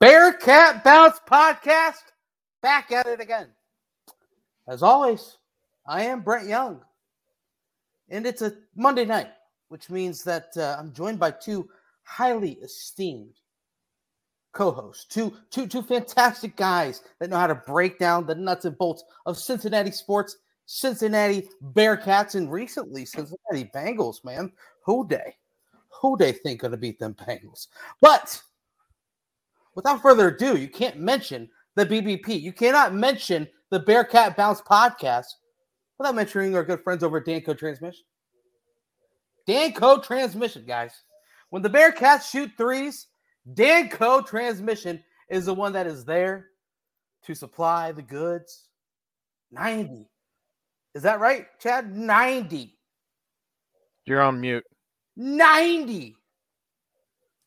Bearcat Bounce Podcast, back at it again. As always, I am Brent Young, and it's a Monday night, which means that uh, I'm joined by two highly esteemed co-hosts, two, two, two fantastic guys that know how to break down the nuts and bolts of Cincinnati sports, Cincinnati Bearcats, and recently Cincinnati Bengals. Man, who they, who they think gonna beat them Bengals? But without further ado, you can't mention the BBP. You cannot mention the Bearcat Bounce podcast without mentioning our good friends over at Danco Transmission. Danco Transmission, guys. When the Bearcats shoot threes, Danco Transmission is the one that is there to supply the goods. 90. Is that right, Chad? 90. You're on mute. 90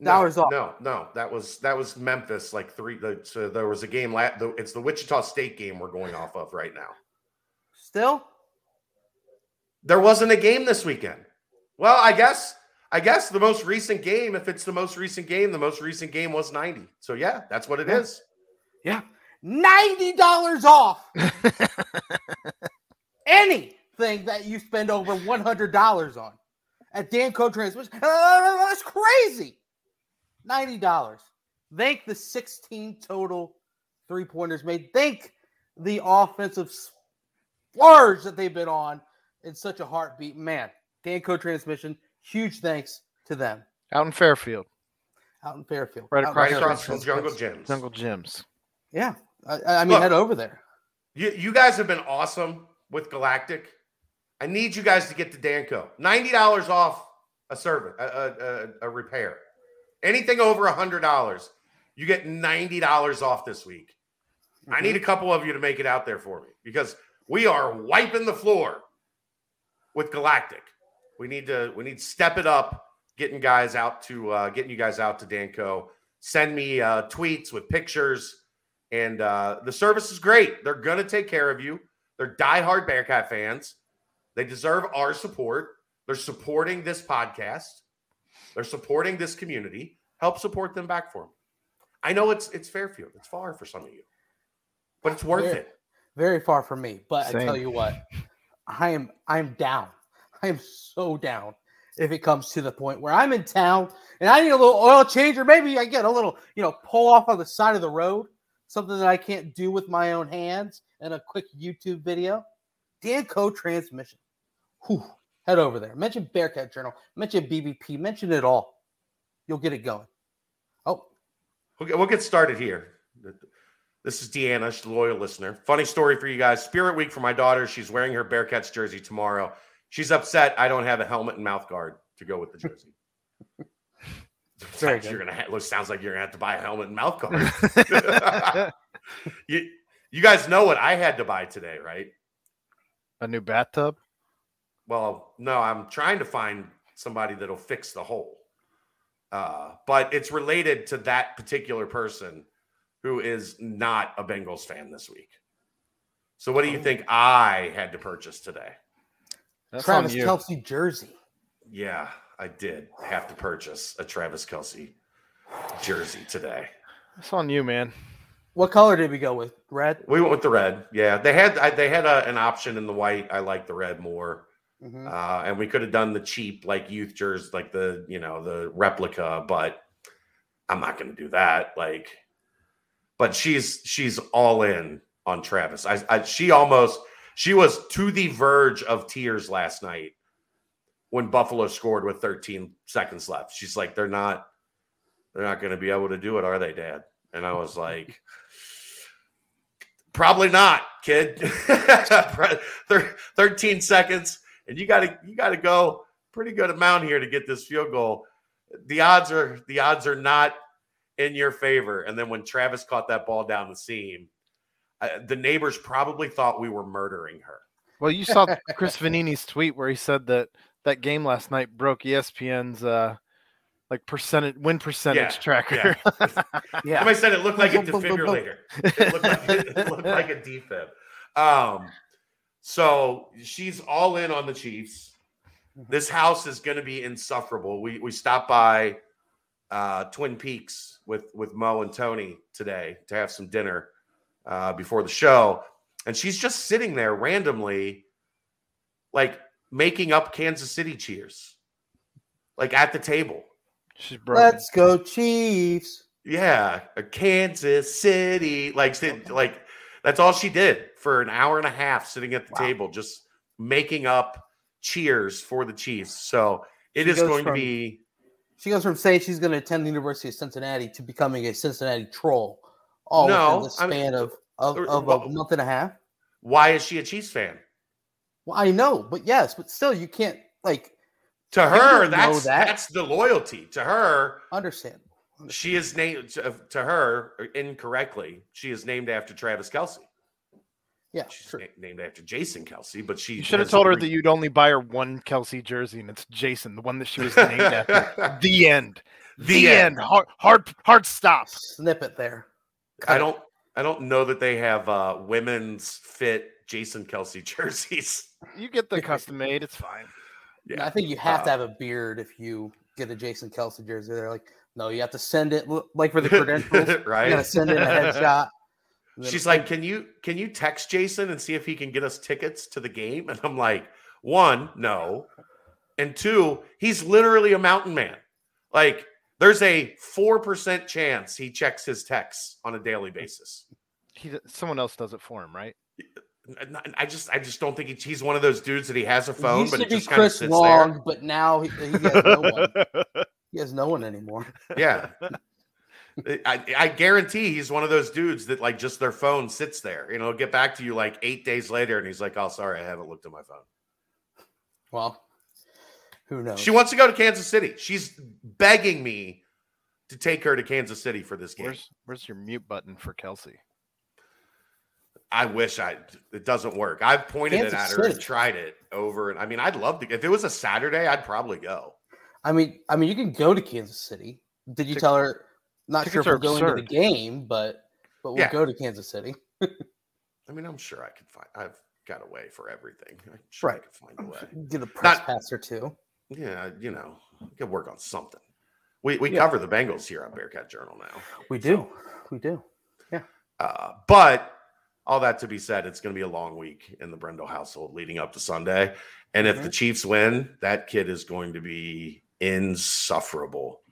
dollars no, off. No, no, that was that was Memphis. Like three. The, so there was a game. La- the, it's the Wichita State game we're going off of right now. Still? There wasn't a game this weekend. Well, I guess I guess the most recent game, if it's the most recent game, the most recent game was 90. So yeah, that's what it Yeah. is. Yeah. $90 off anything that you spend over $100 on at Danco Transmission. Uh, that's crazy. $90. Thank the 16 total three pointers made. Thank the offensive splurge that they've been on in such a heartbeat. Man, Danco Transmission, huge thanks to them Out in Fairfield, out in Fairfield. Right across Right Fairfield. across from Jungle Gyms. Jungle Gyms. Yeah. I, I mean, Look. head over there. You, you guys have been awesome with Galactic. I need you guys to get to Danco. $90 off a service, a, a, a, a repair. Anything over a $100, you get $90 off this week. I need a couple of you to make it out there for me because we are wiping the floor with Galactic. We need to we need to step it up, getting guys out to uh, getting you guys out to Danco. Send me uh, tweets with pictures, and uh, the service is great. They're gonna take care of you. They're diehard Bearcat fans. They deserve our support. They're supporting this podcast. They're supporting this community. Help support them back for them. I know it's it's Fairfield. It's far for some of you, but it's worth Very- it. Very far for me, but I tell you what, I am I'm down. I am so down if it comes to the point where I'm in town and I need a little oil change, or maybe I get a little, you know, pull off on the side of the road, something that I can't do with my own hands, and a quick YouTube video. Danco transmission. Whew. Head over there. Mention Bearcat Journal. Mention BBP. Mention it all. You'll get it going. Oh, We'll get, we'll get started here. This is Deanna, she's a loyal listener. Funny story for you guys. Spirit Week for my daughter. She's wearing her Bearcats jersey tomorrow. She's upset I don't have a helmet and mouth guard to go with the jersey. Very Sounds you're gonna ha- sounds like you're gonna have to buy a helmet and mouth guard. you, you guys know what I had to buy today, right? A new bathtub. Well, no, I'm trying to find somebody that'll fix the hole. Uh, but it's related to that particular person who is not a Bengals fan this week. So, what do you think I had to purchase today? That's Travis on. Kelce jersey. Yeah, I did have to purchase a Travis Kelce jersey today. That's on you, man. What color did we go with? Red. We went with the red. Yeah, they had I, they had a, an option in the white. I like the red more. Mhm. uh, and we could have done the cheap like youth jerseys, like the you know the replica, but I'm not going to do that. Like, but she's she's all in on Travis. I, I she almost she was to the verge of tears last night when Buffalo scored with 13 seconds left. She's like, they're not they're not going to be able to do it, are they, Dad? And I was like. Probably not, kid. 13 seconds and you got to you got to go pretty good amount here to get this field goal. The odds are the odds are not in your favor. And then when Travis caught that ball down the seam, uh, the neighbors probably thought we were murdering her. Well, you saw Chris Vannini's tweet where he said that that game last night broke ESPN's uh like percentage win percentage Yeah, tracker. Yeah. Somebody said it looked like a defibrillator. It looked like, it looked like a defib. Um, so she's all in on the Chiefs. This house is going to be insufferable. We we stopped by uh, Twin Peaks with with Mo and Tony today to have some dinner uh, before the show, and she's just sitting there randomly, like making up Kansas City cheers, like at the table. She's broken. Let's go, Chiefs. Yeah, a Kansas City, like like that's all she did for an hour and a half, sitting at the Wow. table, just making up cheers for the Chiefs. So it She is going from- to be. She goes from saying she's going to attend the University of Cincinnati to becoming a Cincinnati troll, all No, within the I mean, span of of, of a month and a half. Why is she a Chiefs fan? Well, I know, but yes, but still, you can't like To her, that's that. that's the loyalty. To her, understand. she is named to her incorrectly. She is named after Travis Kelce. Yeah, She's true. na- named after Jason Kelce, but she You should have told her re- that you'd only buy her one Kelce jersey, and it's Jason, the one that she was named after. The end. The end. Hard, hard, hard stop. Snippet there. I don't I don't know that they have uh women's fit Jason Kelce jerseys. You get the custom made. It's fine. Yeah. I think you have to Uh, have a beard if you get a Jason Kelce jersey. They're like, no, you have to send it like for the credentials. Right. You gotta send in a headshot. And then- She's like, "Can you can you text Jason and see if he can get us tickets to the game?" And I'm like, "One, no. And two, he's literally a mountain man. Like there's a 4% chance he checks his texts on a daily basis. He, someone else does it for him, right? I just I just don't think he, he's one of those dudes that he has a phone but to it just kind of Chris sits Long, but now he, he has no one. He has no one anymore. Yeah. I, I guarantee he's one of those dudes that like just their phone sits there. You know, get back to you like eight days later, and he's like, "Oh, sorry, I haven't looked at my phone." Well, who knows? She wants to go to Kansas City. She's begging me to take her to Kansas City for this game. Where's Where's your mute button for Kelce? I wish I. It doesn't work. I've pointed it at her and City. tried it over. And I mean, I'd love to. If it was a Saturday, I'd probably go. I mean, I mean, you can go to Kansas City. Did you Tic- tell her? Not sure if we're are going to the game, but but we'll Yeah. go to Kansas City. I mean, I'm sure I could find. I've got a way for everything. I'm sure I Right. could find a way. Get a press Not- pass or two. Yeah, you know, we could work on something. We we Yeah. cover the Bengals here on Bearcat Journal now. We do. We do. Yeah. Uh, but all that to be said, it's going to be a long week in the Brendel household leading up to Sunday. And if the Chiefs win, that kid is going to be insufferable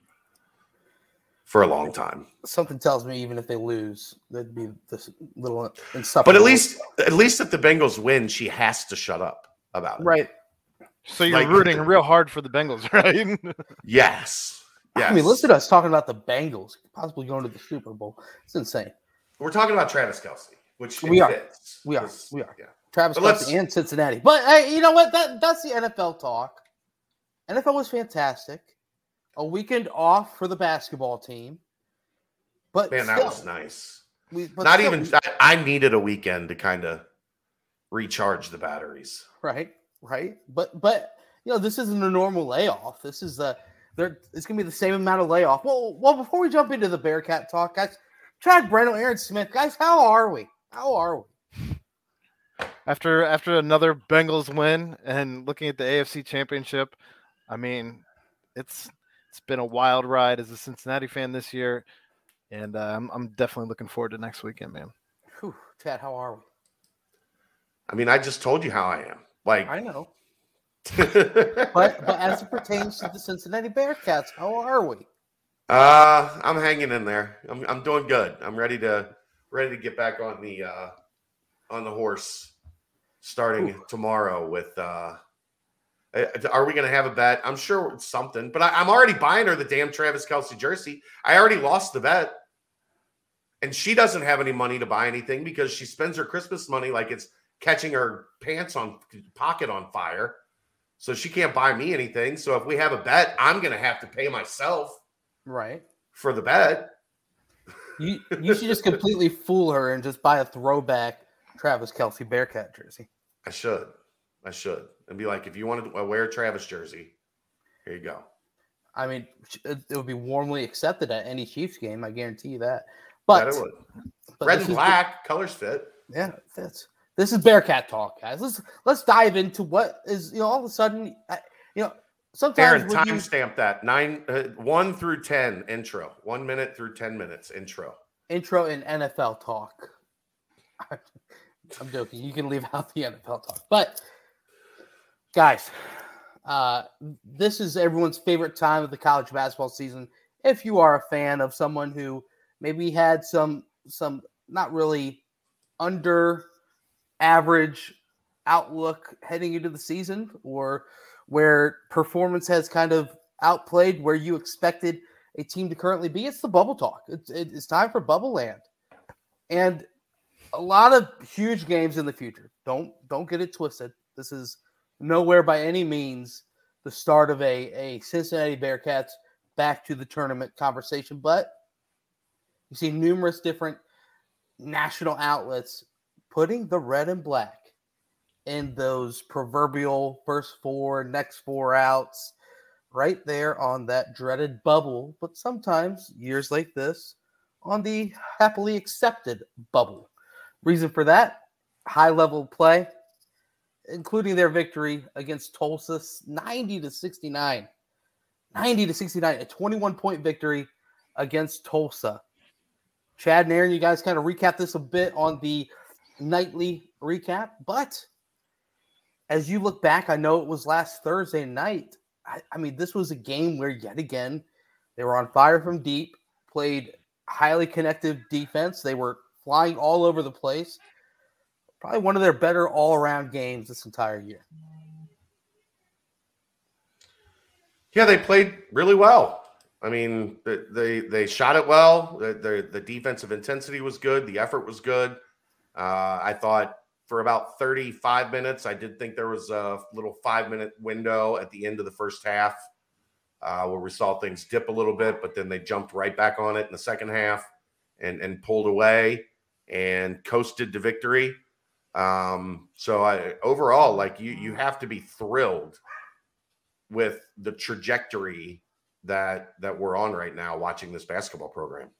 for a long time. Something tells me even if they lose, that'd be this little insufferable. But at least, at least if the Bengals win, she has to shut up about it. right. So you're Like- rooting real hard for the Bengals, right? Yes. Yes. I mean, listen to us talking about the Bengals possibly going to the Super Bowl. It's insane. We're talking about Travis Kelce, which We are. fits, We are. 'cause- We are. Yeah. Travis But let's- and Cincinnati. But hey, you know what? That that's the NFL talk. NFL was fantastic. A weekend off for the basketball team. But Man, that was nice. we, but Not still, even. I, I needed a weekend to kind of recharge the batteries. right, right. But but you know, this isn't a normal layoff. This is the there. It's gonna be the same amount of layoff. Well, well, before we jump into the Bearcat talk, guys, Chad Brendel, Aaron Smith, guys, how are we? How are we? after after another Bengals win and looking at the AFC Championship, I mean, it's it's been a wild ride as a Cincinnati fan this year, and uh, I'm I'm definitely looking forward to next weekend, man. Whew, Chad, how are we? I mean, I just told you how I am. Like, I know. But but as it pertains to the Cincinnati Bearcats, how are we? uh, I'm hanging in there. I'm I'm doing good. I'm ready to ready to get back on the uh on the horse starting Ooh. tomorrow with uh uh, Uh, are we going to have a bet? I'm sure it's something, but I, I'm already buying her the damn Travis Kelce jersey. I already lost the bet, and she doesn't have any money to buy anything because she spends her Christmas money like it's catching her pants on pocket on fire. So she can't buy me anything. So if we have a bet, I'm going to have to pay myself Right. for the bet. You you should just completely fool her and just buy a throwback Travis Kelce Bearcat jersey. I should. I should. And be like, if you want to wear a Travis jersey, here you go. I mean, it, would be warmly accepted at any Chiefs game. I guarantee you that. That But, it would. Red and black, colors fit. yeah, it fits. This is Bearcat talk, guys. Let's let's dive into what is you know all of a sudden, you know, sometimes Darren, when you- timestamp that nine, uh, one through ten intro, one minute through ten minutes intro. intro in NFL talk. I'm joking. You can leave out the NFL talk. But guys, uh, this is everyone's favorite time of the college basketball season. If you are a fan of someone who maybe had some some not really under average outlook heading into the season or where performance has kind of outplayed where you expected a team to currently be, it's the bubble talk. It's, it's time for bubble land. And a lot of huge games in the future. Don't don't get it twisted. This is nowhere by any means the start of a, a Cincinnati Bearcats back to the tournament conversation, but you see numerous different national outlets putting the red and black in those proverbial first four, next four outs, right there on that dreaded bubble. But sometimes, years like this, on the happily accepted bubble. Reason for that high level play, including their victory against Tulsa 90 to 69. 90 to 69, a 21 point victory against Tulsa. Chad and Aaron, you guys kind of recap this a bit on the nightly recap, but as you look back, I know it was last Thursday night. I, I mean, this was a game where yet again they were on fire from deep, played highly connective defense. They were flying all over the place. Probably one of their better all around games this entire year. Yeah, they played really well. I mean, they they shot it well. The, the the defensive intensity was good. The effort was good. Uh, I thought for about 35 minutes, I did think there was a little five minute window at the end of the first half uh, where we saw things dip a little bit, but then they jumped right back on it in the second half and and pulled away and coasted to victory. Um, so I overall, like you, you have to be thrilled with the trajectory that that we're on right now watching this basketball program.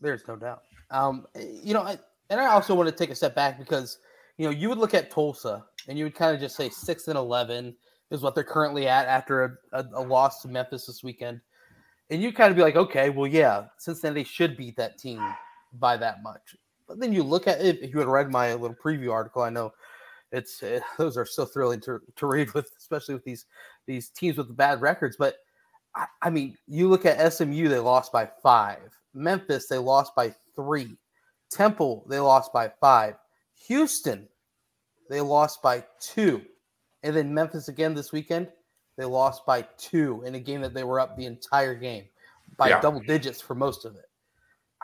There's no doubt. Um, you know, I, and I also want to take a step back because you know you would look at Tulsa and you would kind of just say six and eleven is what they're currently at after a, a, a loss to Memphis this weekend, and you kind of be like, okay, well, yeah, Cincinnati should beat that team by that much. But then you look at it. If you had read my little preview article, I know it's uh, those are so thrilling to, to read with, especially with these these teams with bad records. But I, I mean, you look at SMU, they lost by five. Memphis, they lost by three. Temple, they lost by five. Houston, they lost by two. And then Memphis again this weekend, they lost by two in a game that they were up the entire game by Yeah. double digits for most of it.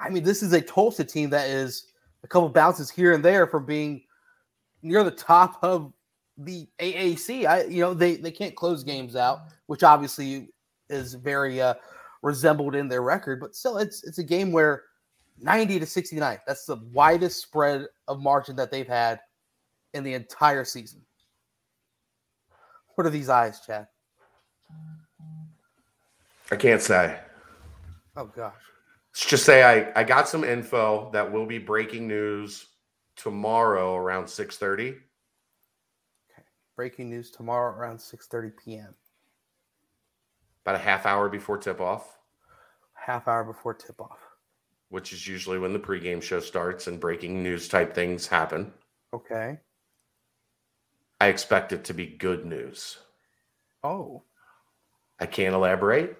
I mean, this is a Tulsa team that is a couple bounces here and there from being near the top of the AAC. I, you know, they they can't close games out, which obviously is very uh, resembled in their record. But still, it's it's a game where 90 to 69. That's the widest spread of margin that they've had in the entire season. What are these eyes, Chad? I can't say. Oh gosh. Let's just say I, I got some info that will be breaking news tomorrow around 6:30. Breaking news tomorrow around 6:30 p.m. about a half hour before tip off, Half hour before tip off. which is usually when the pregame show starts and breaking news type things happen. Okay. I expect it to be good news. Oh. I can't elaborate,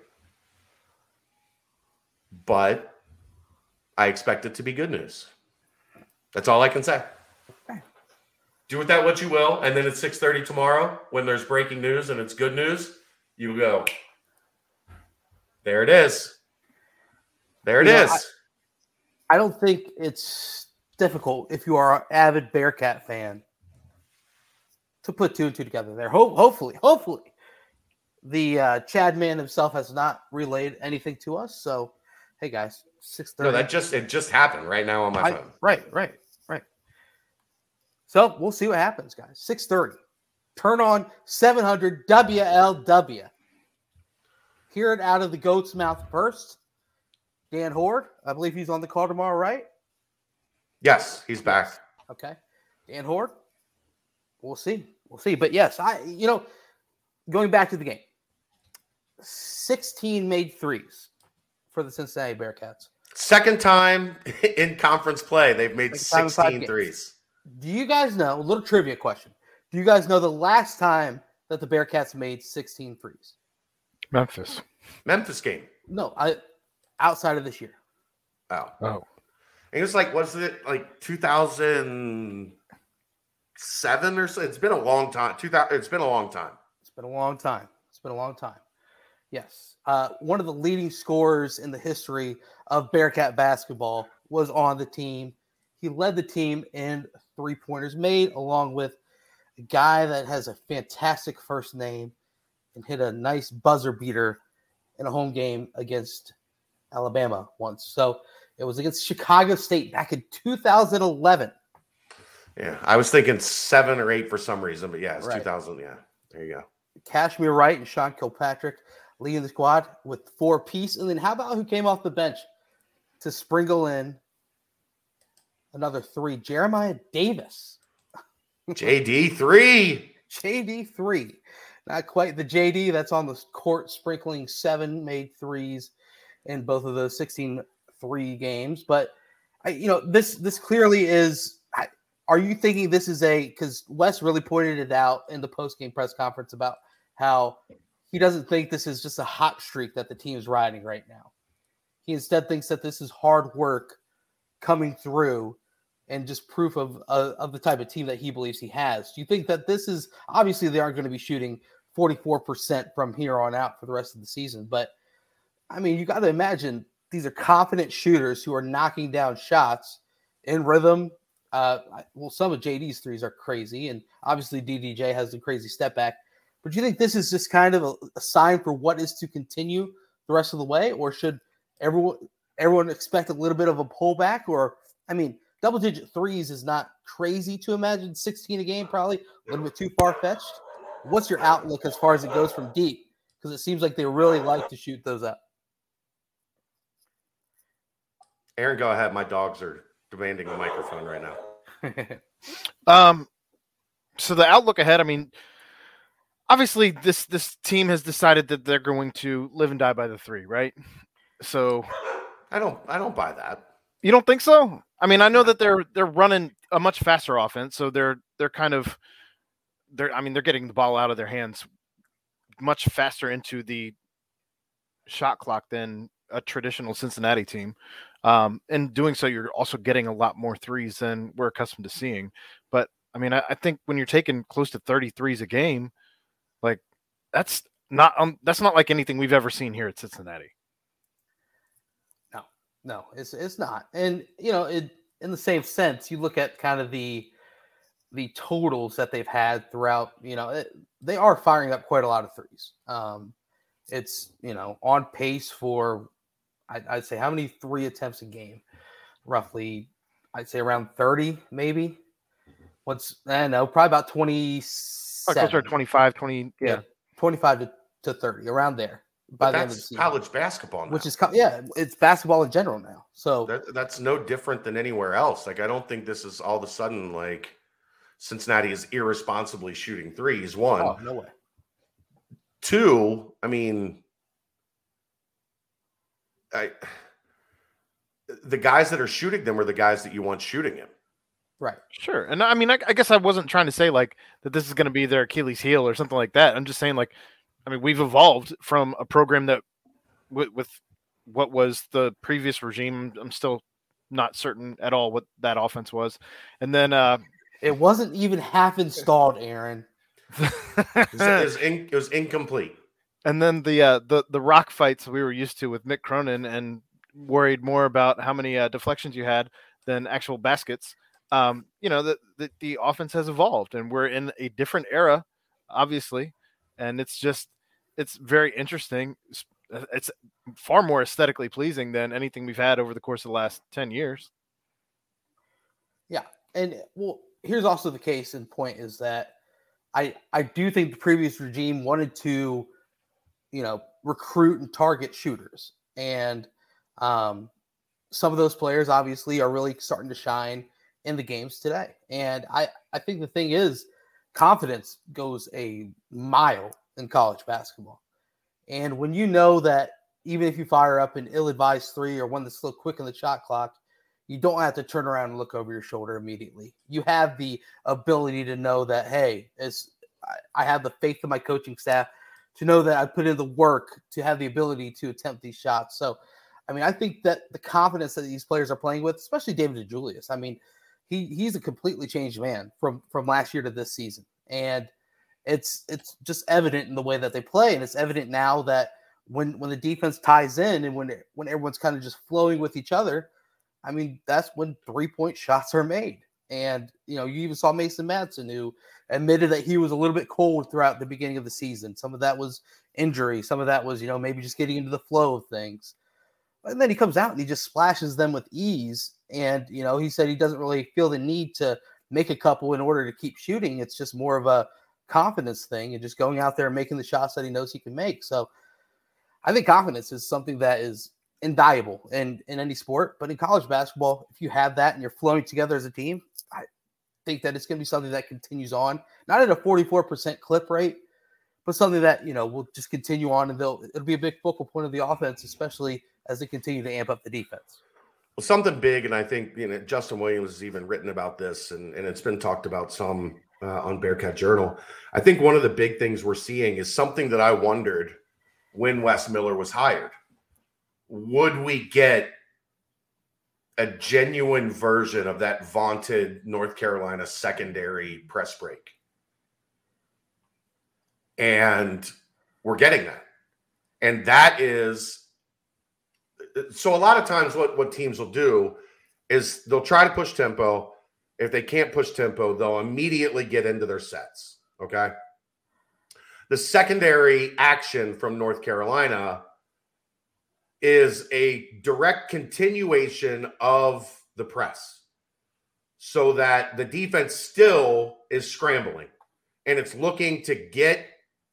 but I expect it to be good news. That's all I can say. Okay. Do with that what you will, and then at 6:30 tomorrow, when there's breaking news and it's good news, you go. There it is. There it You know, is. I don't think it's difficult if you are an avid Bearcat fan to put two and two together there. Ho- hopefully, hopefully, the uh, Chad man himself has not relayed anything to us. So, hey guys, six thirty. no, that just it just happened right now on my I- phone. right, right, right. So we'll see what happens, guys. Six thirty. Turn on seven hundred WLW. Hear it out of the goat's mouth first. Dan Hoard, I believe he's on the call tomorrow, right? Yes, he's back. Okay. Dan Hoard. We'll see. We'll see. But yes, I you know, going back to the game. 16 made threes for the Cincinnati Bearcats. Second time in conference play, they've made Second time in five 16 games. threes. Do you guys know? A little trivia question. Do you guys know the last time that the Bearcats made 16 threes? Memphis. Memphis game. No, I outside of this year. Oh. Oh, It was like, was it like 2007 or so? It's been a long time. 2000, it's been a long time. It's been a long time. It's been a long time. Yes. Uh, one of the leading scorers in the history of Bearcat basketball was on the team. He led the team in three pointers made, along with a guy that has a fantastic first name and hit a nice buzzer beater in a home game against Alabama once. So it was against Chicago State back in 2011. Yeah. I was thinking seven or eight for some reason, but yeah, it's Right. 2000. Yeah. There you go. Cashmere Wright and Sean Kilpatrick leading the squad with four piece. And then how about who came off the bench to sprinkle in another three? Jeremiah Davis, JD three. JD three. Not quite the JD that's on the court, sprinkling seven made threes in both of those 16 three games. But I, you know, this this clearly is. I, are you thinking this is a because Wes really pointed it out in the post game press conference about how he doesn't think this is just a hot streak that the team is riding right now. He instead thinks that this is hard work coming through and just proof of uh, of the type of team that he believes he has. Do you think that this is obviously they aren't going to be shooting 44% from here on out for the rest of the season, but I mean, you got to imagine these are confident shooters who are knocking down shots in rhythm. Uh, well, some of JD's threes are crazy, and obviously DDJ has the crazy step back. But do you think this is just kind of a, a sign for what is to continue the rest of the way, or should everyone everyone expect a little bit of a pullback? Or I mean, double digit threes is not crazy to imagine. 16 a game, probably a little bit too far fetched. What's your outlook as far as it goes from deep? Because it seems like they really like to shoot those up. Aaron, go ahead. My dogs are demanding the microphone right now. Um, so the outlook ahead. I mean, obviously this this team has decided that they're going to live and die by the three, right? So I don't. I don't buy that. you don't think so? I mean, I know that they're they're running a much faster offense, so they're they're kind of they're I mean they're getting the ball out of their hands much faster into the shot clock than a traditional Cincinnati team. Um, and doing so, you're also getting a lot more threes than we're accustomed to seeing. But I mean, I, I think when you're taking close to 30 threes a game, like that's not um, that's not like anything we've ever seen here at Cincinnati. No, no, it's it's not. And you know, it in the same sense, you look at kind of the the totals that they've had throughout. You know, it, they are firing up quite a lot of threes. Um, it's you know on pace for I'd, I'd say how many three attempts a game? Roughly, I'd say around thirty, maybe. What's I don't know, probably about twenty Probably Oh, closer seven. to 25, 20. Yeah. Yeah. 25 to, to 30 around there by But the end of the season. college basketball now. which is co- yeah, it's basketball in general now. So that, that's no different than anywhere else. Like I don't think this is all of a sudden like Cincinnati is irresponsibly shooting threes. One, oh, no way. two. I mean, I the guys that are shooting them are the guys that you want shooting him. Right. Sure. And I mean, I, I guess I wasn't trying to say like that this is going to be their Achilles heel or something like that. I'm just saying like, I mean, we've evolved from a program that with, with what was the previous regime. I'm still not certain at all what that offense was. And then, uh, It wasn't even half installed, Aaron. It was, it was in- it was incomplete. and then the uh, the the rock fights we were used to with Mick Cronin and worried more about how many uh, deflections you had than actual baskets. Um, you know, the, the the offense has evolved and we're in a different era, obviously, and it's just it's very interesting. It's, uh, it's far more aesthetically pleasing than anything we've had over the course of the last ten years. Yeah. And well, here's also the case in point is that I I do think the previous regime wanted to, you know, recruit and target shooters. And um some of those players obviously are really starting to shine in the games today. And I I think the thing is confidence goes a mile in college basketball. And when you know that even if you fire up an ill-advised three or one that's still quick in the shot clock, you don't have to turn around and look over your shoulder immediately. You have the ability to know that, hey, as I have the faith of my coaching staff to know that I put in the work to have the ability to attempt these shots. So, I mean, I think that the confidence that these players are playing with, especially David DeJulius, I mean, he he's a completely changed man from from last year to this season, and it's it's just evident in the way that they play, and it's evident now that when when the defense ties in and when when everyone's kind of just flowing with each other, I mean, that's when three point shots are made. And you know, you even saw Mason Madsen who admitted that he was a little bit cold throughout the beginning of the season. Some of that was injury, some of that was, you know, maybe just getting into the flow of things. And then he comes out and he just splashes them with ease. And, you know, he said he doesn't really feel the need to make a couple in order to keep shooting. It's just more of a confidence thing and just going out there and making the shots that he knows he can make. So I think confidence is something that is invaluable in, in any sport. But in college basketball, if you have that and you're flowing together as a team, I think that it's going to be something that continues on, not at a 44% clip rate, but something that, you know, will just continue on and they'll, it'll be a big focal point of the offense, especially as they continue to amp up the defense. Well, something big, and I think you know Justin Williams has even written about this, and, and it's been talked about some uh, on Bearcat Journal. I think one of the big things we're seeing is something that I wondered when Wes Miller was hired. Would we get a genuine version of that vaunted North Carolina secondary press break? And we're getting that. And that is so a lot of times what what teams will do is they'll try to push tempo. If they can't push tempo, they'll immediately get into their sets. Okay. The secondary action from North Carolina is a direct continuation of the press so that the defense still is scrambling and it's looking to get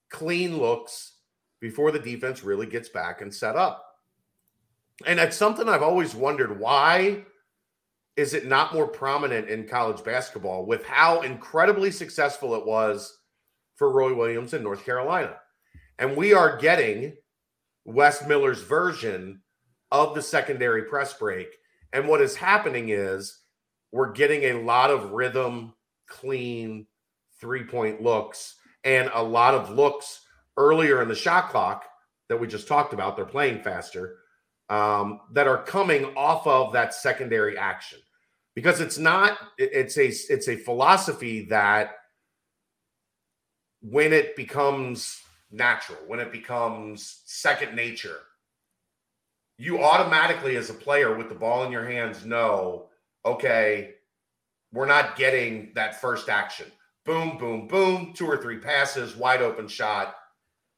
clean looks before the defense really gets back and set up. And that's something I've always wondered why is it not more prominent in college basketball with how incredibly successful it was for Roy Williams in North Carolina? And we are getting Wes Miller's version of the secondary press break. And what is happening is we're getting a lot of rhythm, clean three point looks, and a lot of looks earlier in the shot clock that we just talked about. They're playing faster um, that are coming off of that secondary action. Because it's not it's a it's a philosophy that when it becomes natural when it becomes second nature you automatically as a player with the ball in your hands know okay we're not getting that first action. Boom boom boom two or three passes wide open shot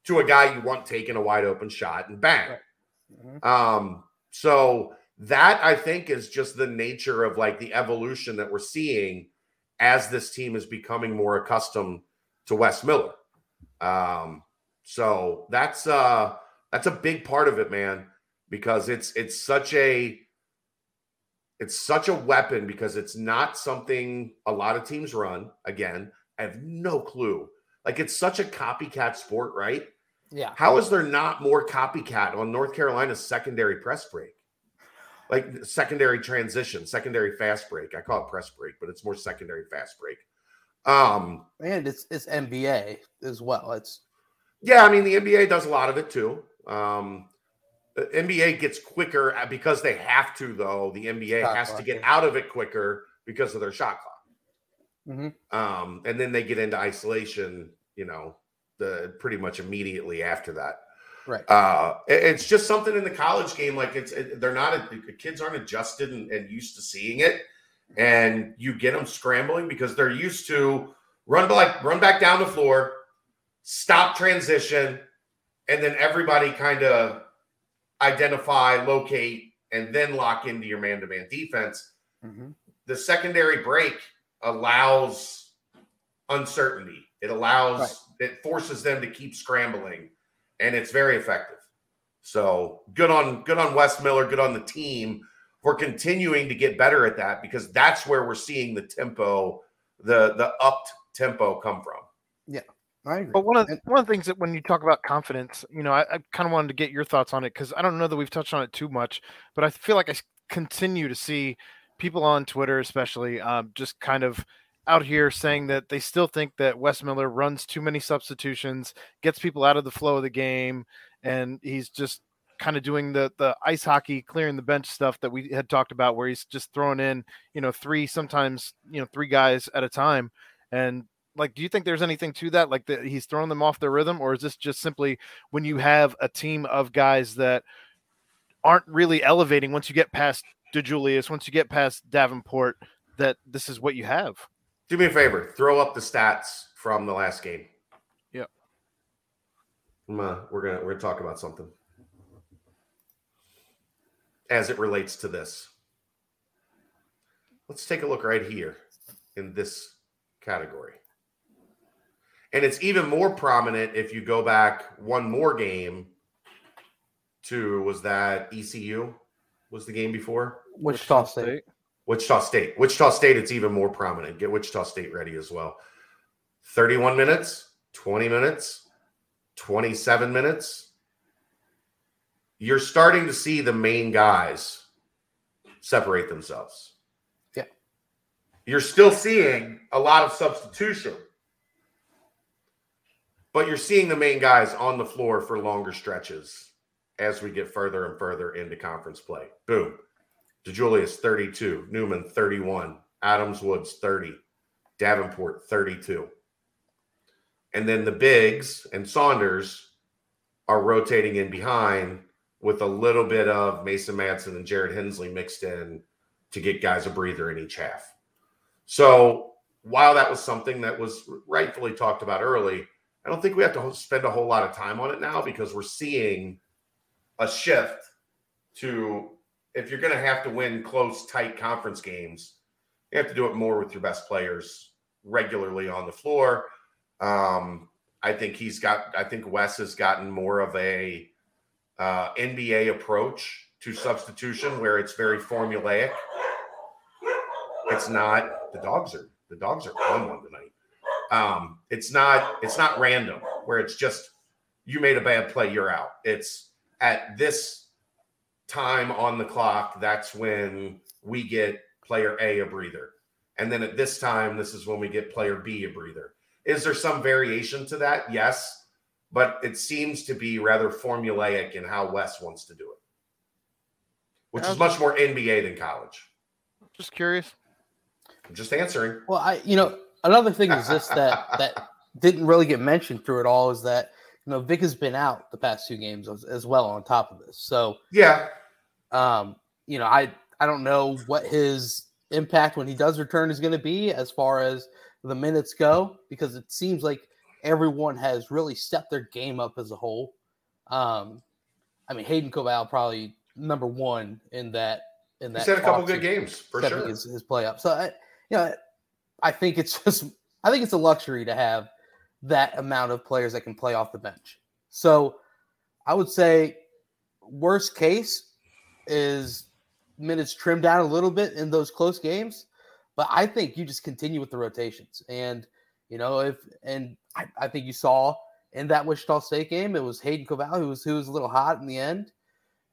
to a guy you want taking a wide open shot and bang. Right. Mm-hmm. Um, so that I think is just the nature of like the evolution that we're seeing as this team is becoming more accustomed to Wes Miller. Um, so that's uh that's a big part of it, man, because it's it's such a it's such a weapon because it's not something a lot of teams run. Again, I have no clue. Like it's such a copycat sport, right? Yeah. How is there not more copycat on North Carolina's secondary press break? Like secondary transition, secondary fast break. I call it press break, but it's more secondary fast break. Um and it's it's NBA as well. It's yeah, I mean the NBA does a lot of it too. Um NBA gets quicker uh, because they have to, though. The NBA shot has clock, to get yeah. out of it quicker because of their shot clock. Mm-hmm. Um, and then they get into isolation, you know, the pretty much immediately after that. Right. Uh, it, it's just something in the college game. Like it's it, they're not the kids aren't adjusted and, and used to seeing it, and you get them scrambling because they're used to run like run back down the floor, stop transition, and then everybody kind of identify, locate, and then lock into your man-to-man defense. Mm-hmm. The secondary break allows uncertainty. It allows right it forces them to keep scrambling, and it's very effective. So good on good on Wes Miller, good on the team for continuing to get better at that because that's where we're seeing the tempo, the the upped tempo come from. Yeah, I agree. But one of And- one of the things that when you talk about confidence, you know, I, I kind of wanted to get your thoughts on it because I don't know that we've touched on it too much, but I feel like I continue to see people on Twitter, especially, um, just kind of out here saying that they still think that Wes Miller runs too many substitutions, gets people out of the flow of the game, and he's just kind of doing the the ice hockey clearing the bench stuff that we had talked about where he's just throwing in you know three sometimes you know three guys at a time. And like do you think there's anything to that? Like that he's throwing them off their rhythm or is this just simply when you have a team of guys that aren't really elevating once you get past DeJulius, once you get past Davenport that this is what you have Do me a favor, throw up the stats from the last game. Yep. I'm, uh, we're gonna we're gonna talk about something as it relates to this. Let's take a look right here in this category. And it's even more prominent if you go back one more game to was that ECU was the game before? Wichita State. Wichita State. Wichita State, it's even more prominent. Get Wichita State ready as well. 31 minutes, 20 minutes, 27 minutes. You're starting to see the main guys separate themselves. Yeah. You're still seeing a lot of substitution, but you're seeing the main guys on the floor for longer stretches as we get further and further into conference play. Boom. DeJulius 32, Newman 31, Adams Woods 30, Davenport 32. And then the bigs and Saunders are rotating in behind with a little bit of Mason Madsen and Jared Hensley mixed in to get guys a breather in each half. So while that was something that was rightfully talked about early, I don't think we have to spend a whole lot of time on it now because we're seeing a shift to if you're going to have to win close, tight conference games, you have to do it more with your best players regularly on the floor. Um, I think he's got. I think Wes has gotten more of a uh, NBA approach to substitution, where it's very formulaic. It's not. The dogs are. The dogs are on one tonight. Um, it's not. It's not random, where it's just you made a bad play, you're out. It's at this time on the clock, that's when we get player A a breather. And then at this time, this is when we get player B a breather. Is there some variation to that? Yes. But it seems to be rather formulaic in how Wes wants to do it, which is um, much more NBA than college. just curious I'm just answering. Well, I you know another thing is this that that didn't really get mentioned through it all is that you know Vic has been out the past two games as, as well on top of this. So Yeah. um, you know, I I don't know what his impact when he does return is going to be as far as the minutes go because it seems like everyone has really stepped their game up as a whole. Um, I mean, Hayden Koval probably number one in that in that. He's had a couple good games for sure. his, his play up. So I, you know, I think it's just I think it's a luxury to have that amount of players that can play off the bench. So I would say worst case is minutes trimmed down a little bit in those close games, but I think you just continue with the rotations. And you know, if and I, I think you saw in that Wichita State game, it was Hayden Koval who was who was a little hot in the end.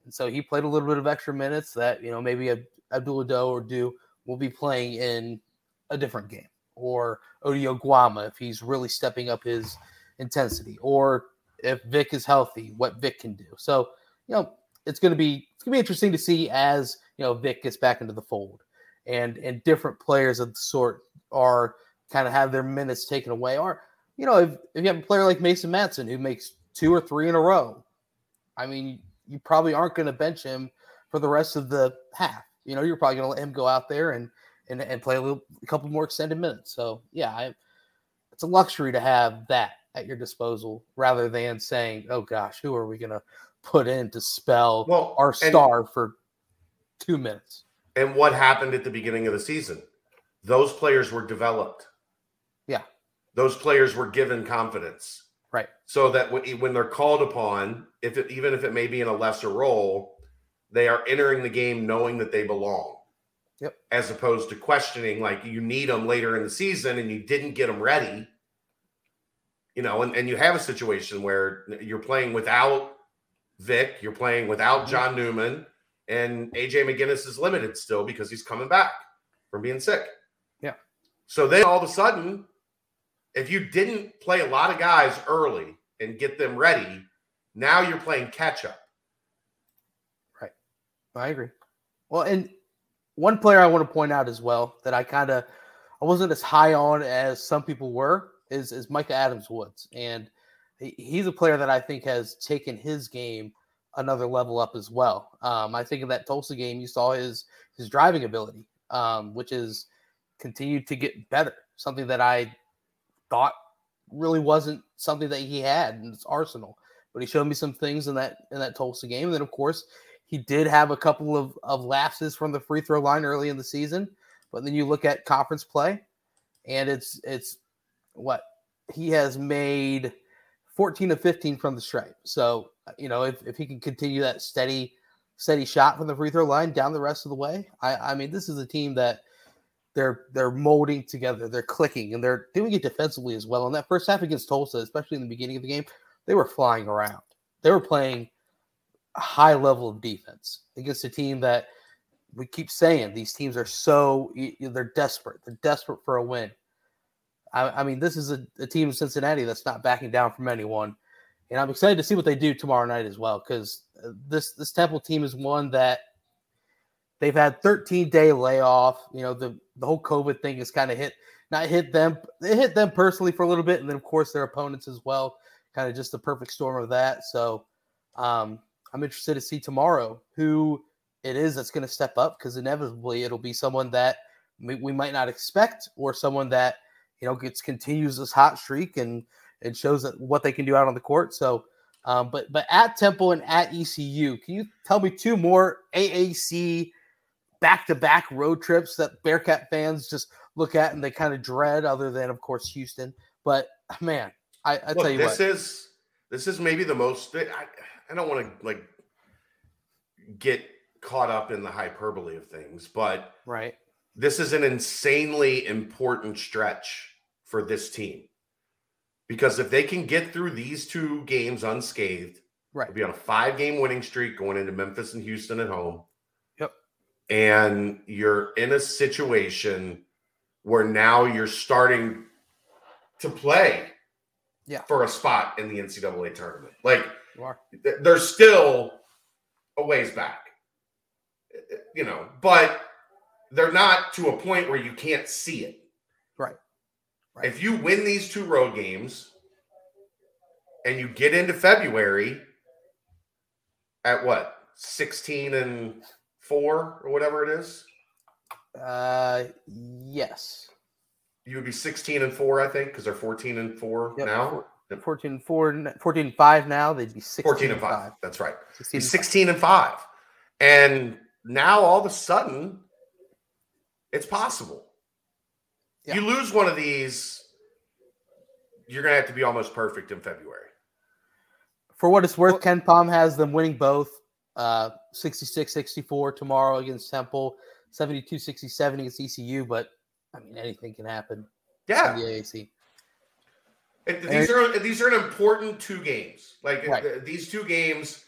And so he played a little bit of extra minutes that, you know, maybe Ab- Abdul Ado or Do will be playing in a different game. Or Ody Oguama if he's really stepping up his intensity. Or if Vic is healthy, what Vic can do. So, you know, it's gonna be it's gonna be interesting to see as you know Vic gets back into the fold and and different players of the sort are kind of have their minutes taken away. Or, you know, if, if you have a player like Mason Madsen who makes two or three in a row, I mean, you probably aren't going to bench him for the rest of the half. You know, you're probably going to let him go out there and and, and play a little, a couple more extended minutes. So yeah, I, it's a luxury to have that at your disposal rather than saying, "Oh gosh, who are we going to put in to spell Well, our and- star for two minutes?" And what happened at the beginning of the season? Those players were developed. Yeah. Those players were given confidence. Right. So that when when they're called upon, if it, even if it may be in a lesser role, they are entering the game knowing that they belong. Yep. As opposed to questioning like you need them later in the season and you didn't get them ready. you know, and, and you have a situation where you're playing without Vic, you're playing without Mm-hmm. John Newman, and AJ McGinnis is limited still because he's coming back from being sick. Yeah. So then all of a sudden, if you didn't play a lot of guys early and get them ready, now you're playing catch up. Right. I agree. Well, and one player I want to point out as well that I kind of I wasn't as high on as some people were is is Mika Adams Woods, and he's a player that I think has taken his game another level up as well. Um, I think in that Tulsa game, you saw his his driving ability, um, which is continued to get better. Something that I thought really wasn't something that he had in his arsenal, but he showed me some things in that in that Tulsa game. And then of course he did have a couple of, of lapses from the free throw line early in the season, but then you look at conference play, and it's it's what he has made 14 to 15 from the stripe. So you know if, if he can continue that steady steady shot from the free throw line down the rest of the way, I, I mean this is a team that they're they're molding together, they're clicking, and they're doing it defensively as well. In that first half against Tulsa, especially in the beginning of the game, they were flying around. They were playing high level of defense against a team that we keep saying these teams are so they're desperate. They're desperate for a win. I, I mean, this is a, a, team in Cincinnati that's not backing down from anyone, and I'm excited to see what they do tomorrow night as well. Because this this Temple team is one that they've had 13 day layoff. You know, the the whole COVID thing has kind of hit not hit them. It hit them personally for a little bit, and then of course their opponents as well. Kind of just the perfect storm of that. So. Um, I'm interested to see tomorrow who it is that's going to step up because inevitably it'll be someone that we might not expect or someone that you know gets continues this hot streak and it shows that what they can do out on the court. So, um, but but at Temple and at ECU, can you tell me two more AAC back to back road trips that Bearcat fans just look at and they kind of dread, other than of course Houston. But man, I, I Look, tell you this what, is this is maybe the most. I, I don't want to like get caught up in the hyperbole of things, but right? this is an insanely important stretch for this team because if they can get through these two games unscathed, Right. be on a five game winning streak going into Memphis and Houston at home. Yep. And you're in a situation where now you're starting to play Yeah. for a spot in the NCAA tournament. Like You are. th- they're still a ways back, you know, but they're not to a point where you can't see it. Right. Right. If you win these two road games and you get into February at what 16 and 4 or whatever it is, Uh, yes. you would be 16 and 4, I think, because they're 14 and 4 Yep, now. Four- 14 and 4, 14 and 5 now. They'd be 16 14 and 5. That's right. 16 He's and 16 and 5. And now all of a sudden, it's possible. Yeah. You lose one of these, you're going to have to be almost perfect in February. For what it's worth, Well- KenPom has them winning both uh, 66 64 tomorrow against Temple, 72 67 against ECU. But I mean, anything can happen Yeah. the AAC. It- these are these are an important two games. Like Right. these two games,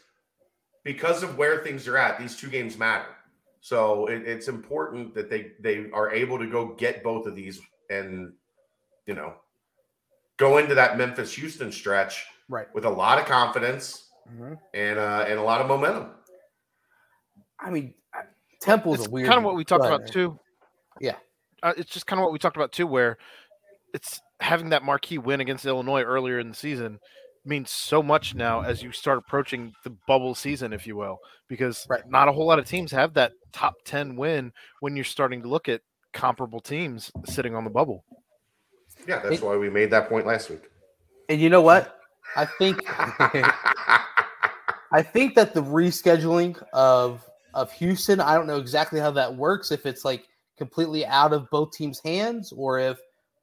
because of where things are at, these two games matter. So it, it's important that they they are able to go get both of these and you know go into that Memphis Houston stretch Right. with a lot of confidence and uh, and a lot of momentum. I mean, Temple's it's a weird kind of what we talked about too. Yeah. uh, it's just kind of what we talked about too, where it's having that marquee win against Illinois earlier in the season means so much now as you start approaching the bubble season, if you will, because Right. not a whole lot of teams have that top ten win when you're starting to look at comparable teams sitting on the bubble. Yeah, that's It- why we made that point last week. And you know what? I think I think that the rescheduling of of Houston, I don't know exactly how that works. If it's like completely out of both teams' hands, or if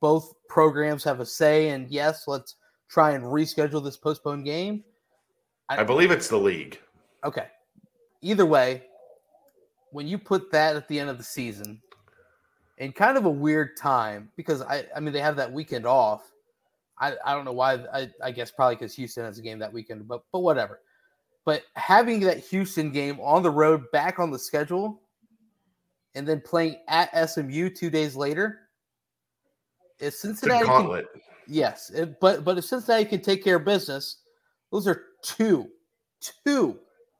both programs have a say. And yes, let's try and reschedule this postponed game. I believe it's the league. Okay. Either way, when you put that at the end of the season, in kind of a weird time, because I, I mean, they have that weekend off. I, I don't know why. I, I guess probably because Houston has a game that weekend, but but whatever. But having that Houston game on the road back on the schedule, and then playing at SMU two days later, if Cincinnati can, yes, if, but but if Cincinnati can take care of business, those are two two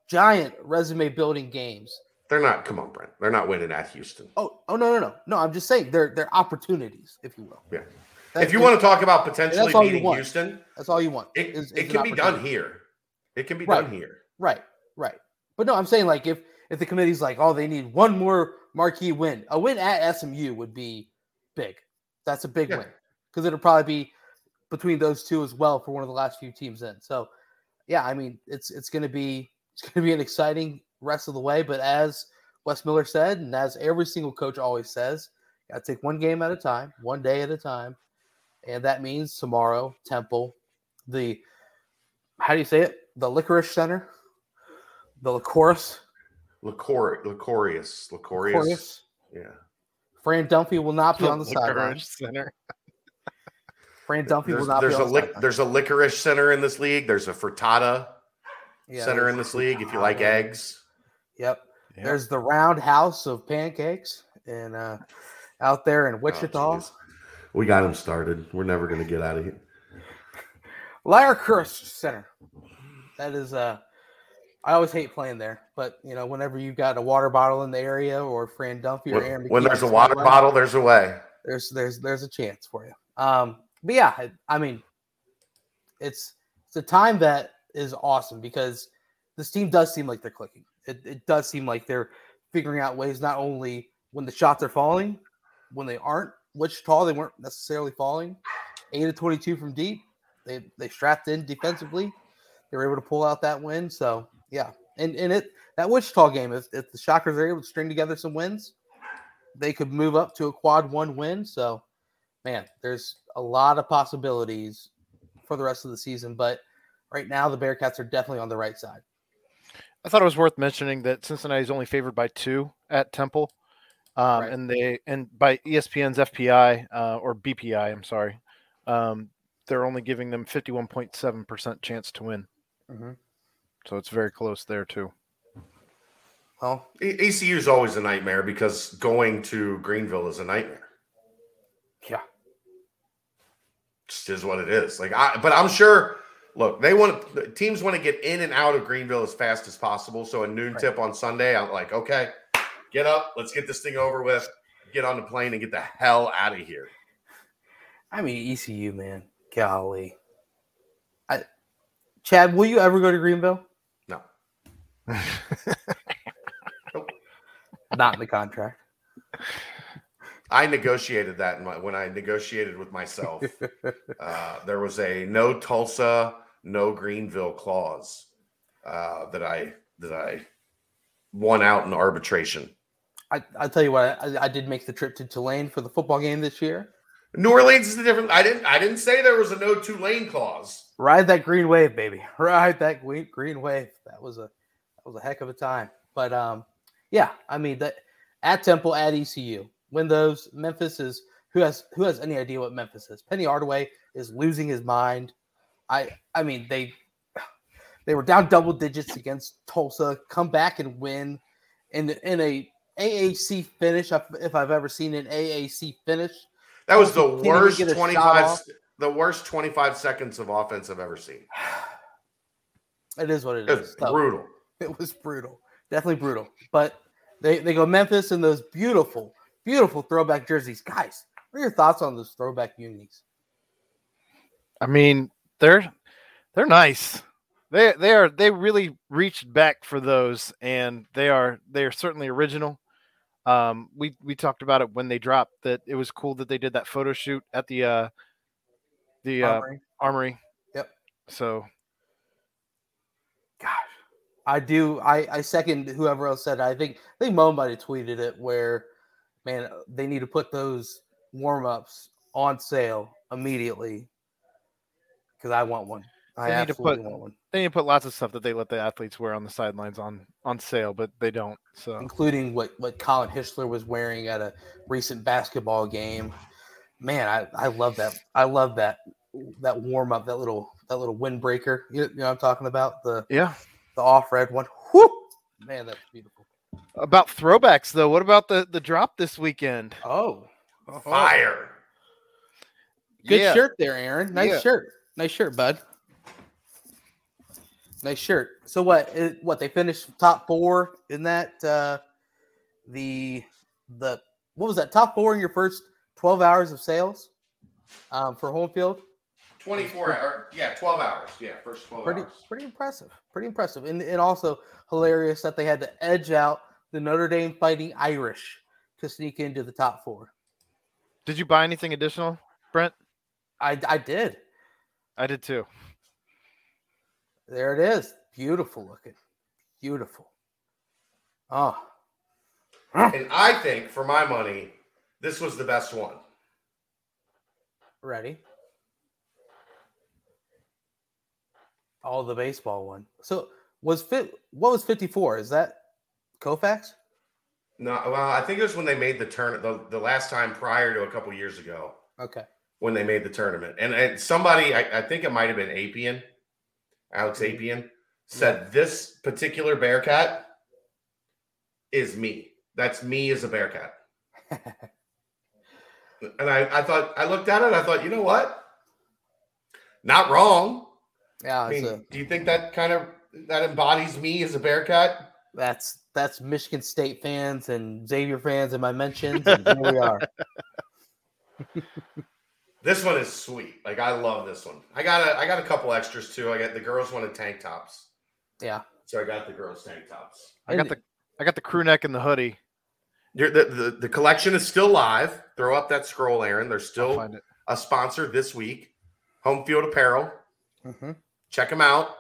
giant resume building games. They're not. Come on, Brent. They're not winning at Houston. Oh oh no no no no! I'm just saying they're they're opportunities, if you will. Yeah. That's if you just- want to talk about potentially beating. Houston, that's all you want. it, is- is it can be done here. It can be Right. done here. Right, right. But no, I'm saying like if if the committee's like, oh, they need one more marquee win, a win at SMU would be big. That's a big Yeah. win because it'll probably be between those two as well for one of the last few teams in. So, yeah, I mean, it's it's going to be it's going to be an exciting rest of the way. But as Wes Miller said, and as every single coach always says, got to take one game at a time, one day at a time, and that means tomorrow, Temple, the how do you say it? The Licorice Center, the Licorice, Licor- Licorious. Licorious. Licorice. Yeah. Fran Dunphy will not be on the Licorice sideline. Center. Fran Dunphy There's, will not there's be a the lic- sideline. there's a licorice center in this league. There's a frittata Yeah, center in this league if you like eggs. Yep. Yeah. There's the round house of pancakes and uh, out there in Wichita. Oh, we got him started. We're never going to get out of here. Lyrecurse Center. That is uh I always hate playing there, but you know, whenever you've got a water bottle in the area or Fran Dunphy or Aaron When, when there's a water bottle, there's a way. there's there's there's a chance for you. Um, but yeah, I, I mean, it's it's a time that is awesome because this team does seem like they're clicking. It, it does seem like they're figuring out ways not only when the shots are falling, when they aren't, which tall they weren't necessarily falling. Eight of twenty-two from deep. They they strapped in defensively. They were able to pull out that win. So yeah, and and it that Wichita game, if, if the Shockers are able to string together some wins, they could move up to a quad one win. So, man, there's a lot of possibilities for the rest of the season. But right now, the Bearcats are definitely on the right side. I thought it was worth mentioning that Cincinnati is only favored by two at Temple, um, Right. and they and by ESPN's FPI uh, or BPI, I'm sorry, um, they're only giving them 51.7 percent chance to win. Mhm. So it's very close there too. Well, ECU is always a nightmare because going to Greenville is a nightmare. yeah, Just is what it is. Like, I, but I'm sure. Look, they want the teams want to get in and out of Greenville as fast as possible. So a noon Right. tip on Sunday, I'm like, okay, get up, let's get this thing over with, get on the plane and get the hell out of here. I mean ECU, man, golly. I, Chad, will you ever go to Greenville? No, Not in the contract. I negotiated that in my, when I negotiated with myself. uh, there was a no Tulsa, no Greenville clause uh, that I that I won out in arbitration. I I tell you what, I, I did make the trip to Tulane for the football game this year. New Orleans is the different. I didn't. I didn't say there was a no Tulane clause. Ride that green wave, baby. Ride that green wave. That was a was a heck of a time. But um, yeah, I mean that at Temple at ECU, win those. Memphis is who has who has any idea what Memphis is? Penny Hardaway is losing his mind. I I mean they they were down double digits against Tulsa, come back and win in in a AAC finish. if- I've ever seen an AAC finish, That was the Tulsa can't even worst get a shot twenty five. The worst twenty five seconds of offense I've ever seen. it is what it It is. was Tough. brutal. It was brutal, definitely brutal. But they they go Memphis in those beautiful, beautiful throwback jerseys. Guys, what are your thoughts on those throwback unis? I mean, they're they're nice. They they are they really reached back for those, and they are they are certainly original. Um, we we talked about it when they dropped that it was cool that they did that photo shoot at the uh the uh, Armory? armory. Yep. So I do. I I second whoever else said. It. I think I think Mo might have tweeted it where, man, they need to put those warm ups on sale immediately because I want one. I They need to put- want one, they need to put lots of stuff that they let the athletes wear on the sidelines on on sale, but they don't. So including what what Colin Hischler was wearing at a recent basketball game. Man, I I love that. I love that that warm up, that little that little windbreaker. You, you know what I'm talking about? The Yeah. The off red one. Whoo! Man, that's beautiful. About throwbacks though, what about the the drop this weekend? Oh, Fire. Good Yeah. shirt there, Aaron. Nice Yeah. shirt. Nice shirt, bud. Nice shirt. So what? It, what they finished top four in that? Uh, the the what was that? Top four in your first twelve hours of sales um, for home field. 24 hours. Yeah, 12 hours. Yeah, first 12 Pretty hours. pretty impressive. Pretty impressive, and and also hilarious that they had to edge out the Notre Dame Fighting Irish to sneak into the top four. Did you buy anything additional, Brent? I I did. I did too. There it is. Beautiful looking. Beautiful. Oh, And I think, for my money, this was the best one. ready. Oh, the baseball one. So was fit what was 54? Is that Koufax? No, well, I think it was when they made the turn the, the last time prior to a couple years ago Okay. when they made the tournament. And, and somebody, I, I think it might have been Apian, Alex Mhm. Apian, said this particular Bearcat is me. That's me as a Bearcat. And I, I thought, I looked at it, I thought, you know what? Not wrong. Yeah, I mean, a, do you think that kind of that embodies me as a Bearcat? that's that's Michigan State fans and Xavier fans in my mentions, and here we are. This one is sweet. Like I love this one. I got a I got a couple extras too. I got the girls wanted tank tops. Yeah. So I got the girls tank tops. I got the I got the crew neck and the hoodie. The, the, the collection is still live. Throw up that scroll, Aaron. There's I'll still a sponsor this week. Home Field Apparel. Mhm. Check them out.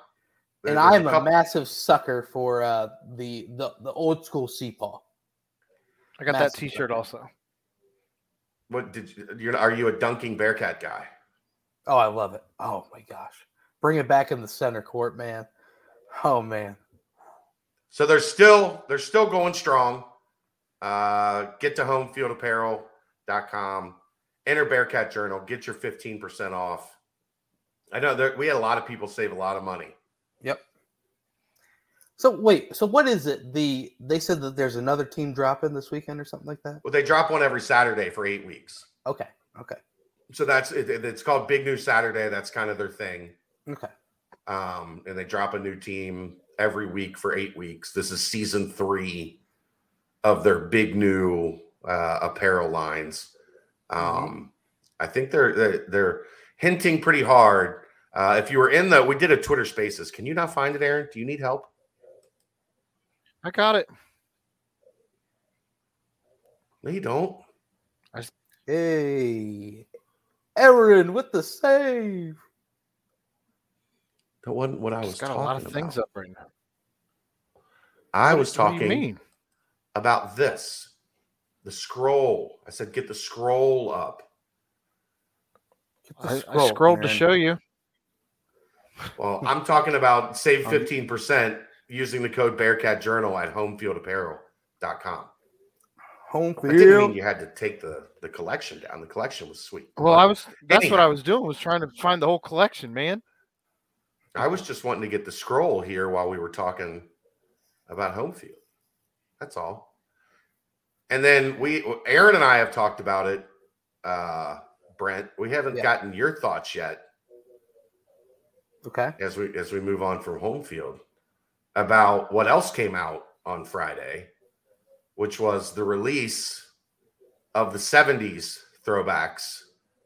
And I'm a couple- massive sucker for uh, the the the old school C-Paw. I got that T-shirt sucker. also. What did you? You're, are you a dunking Bearcat guy? Oh, I love it. Oh my gosh. Bring it back in the center court, man. Oh man. So they're still they're still going strong. Uh, get to homefieldapparel.com. Enter Bearcat Journal. Get your 15% off. I know there, we had a lot of people save a lot of money. Yep. So wait, so what is it? The they said that there's another team dropping this weekend or something like that? Well, they drop one every Saturday for eight weeks. Okay. Okay. So that's it, it- it's called Big News Saturday. That's kind of their thing. Okay. Um, and they drop a new team every week for eight weeks. This is season three of their big new uh, apparel lines. Um, I think they're, they're they're hinting pretty hard. Uh, if you were in the, we did a Twitter Spaces. Can you not find it, Aaron? Do you need help? I got it. No, you don't. Hey. Aaron with the save. That wasn't what I was Just got a lot of about. things up right now. I What- was what talking mean? about this, the scroll. I said, get the scroll up. Get the I, I scroll, scrolled to show you. Well, I'm talking about save Um, 15% using the code Bearcat Journal at homefieldapparel.com. home I didn't mean you had to take the, the collection down. The collection was sweet. Well, But I was. That's what. I was doing. Was trying to find the whole collection, man. I was just wanting to get the scroll here while we were talking about home field. That's all. And then we, Aaron and I have talked about it. Uh, Brent, we haven't Yeah. gotten your thoughts yet Okay. as we as we move on from home field about what else came out on Friday, which was the release of the 70s throwbacks,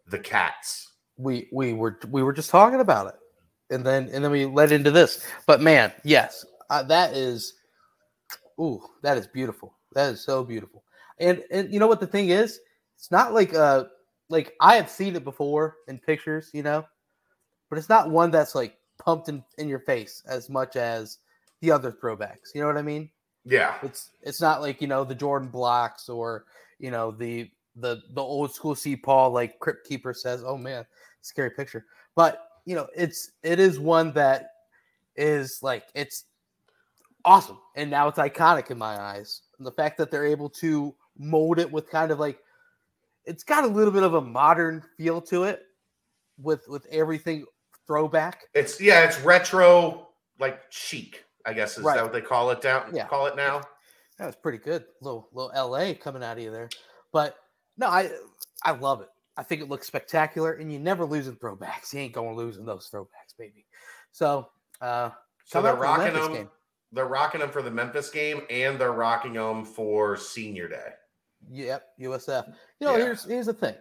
the cats. We we were we were just talking about it. And then and then we led into this. But man, yes, uh, that is ooh, that is beautiful. That is so beautiful. And and you know what the thing is? It's not like uh like I have seen it before in pictures, you know, but it's not one that's like pumped in, in your face as much as the other throwbacks. You know what I mean? Yeah. It's it's not like you know the Jordan blocks or you know the the the old school C-Paw like Crypt Keeper says. Oh man, scary picture. But you know it's it is one that is like it's awesome and now it's iconic in my eyes. And the fact that they're able to mold it with kind of like it's got a little bit of a modern feel to it, with with everything throwback. It's yeah, it's retro like chic. I guess is Right. that what they call it down? Yeah. Call it now. That was pretty good. Little little LA coming out of you there. But no, I I love it. I think it looks spectacular, and you never lose in throwbacks. You ain't going to lose in those throwbacks, baby. So, uh, So they're for the rocking them. game. They're rocking them for the Memphis game, and they're rocking them for Senior Day. Yep, USF. You know, Yeah. here's here's the thing.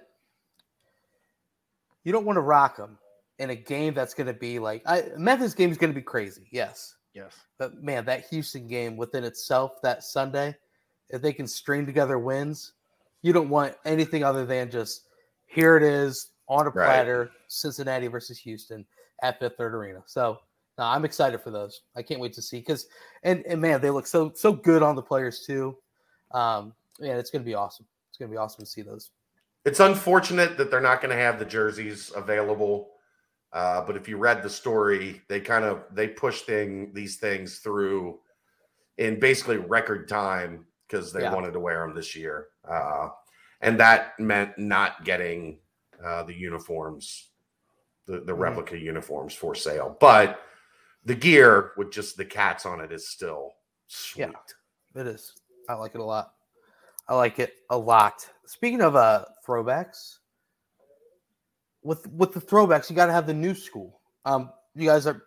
You don't want to rock them in a game that's going to be like I, Memphis game is going to be crazy. Yes, Yes. but man, that Houston game within itself that Sunday, if they can string together wins, you don't want anything other than just here it is on a Right. platter, Cincinnati versus Houston at Fifth Third Arena. So no, I'm excited for those. I can't wait to see because and and man, they look so so good on the players too. Um, yeah, it's gonna be awesome. It's gonna be awesome to see those. It's unfortunate that they're not going to have the jerseys available. Uh, but if you read the story, they kind of they push thing these things through in basically record time because they Yeah. wanted to wear them this year, uh, and that meant not getting uh, the uniforms, the, the Mhm. replica uniforms for sale. But the gear with just the cats on it is still sweet. Yeah. It is. I like it a lot. I like it a lot. Speaking of uh throwbacks, with with the throwbacks, you got to have the new school. Um, you guys are,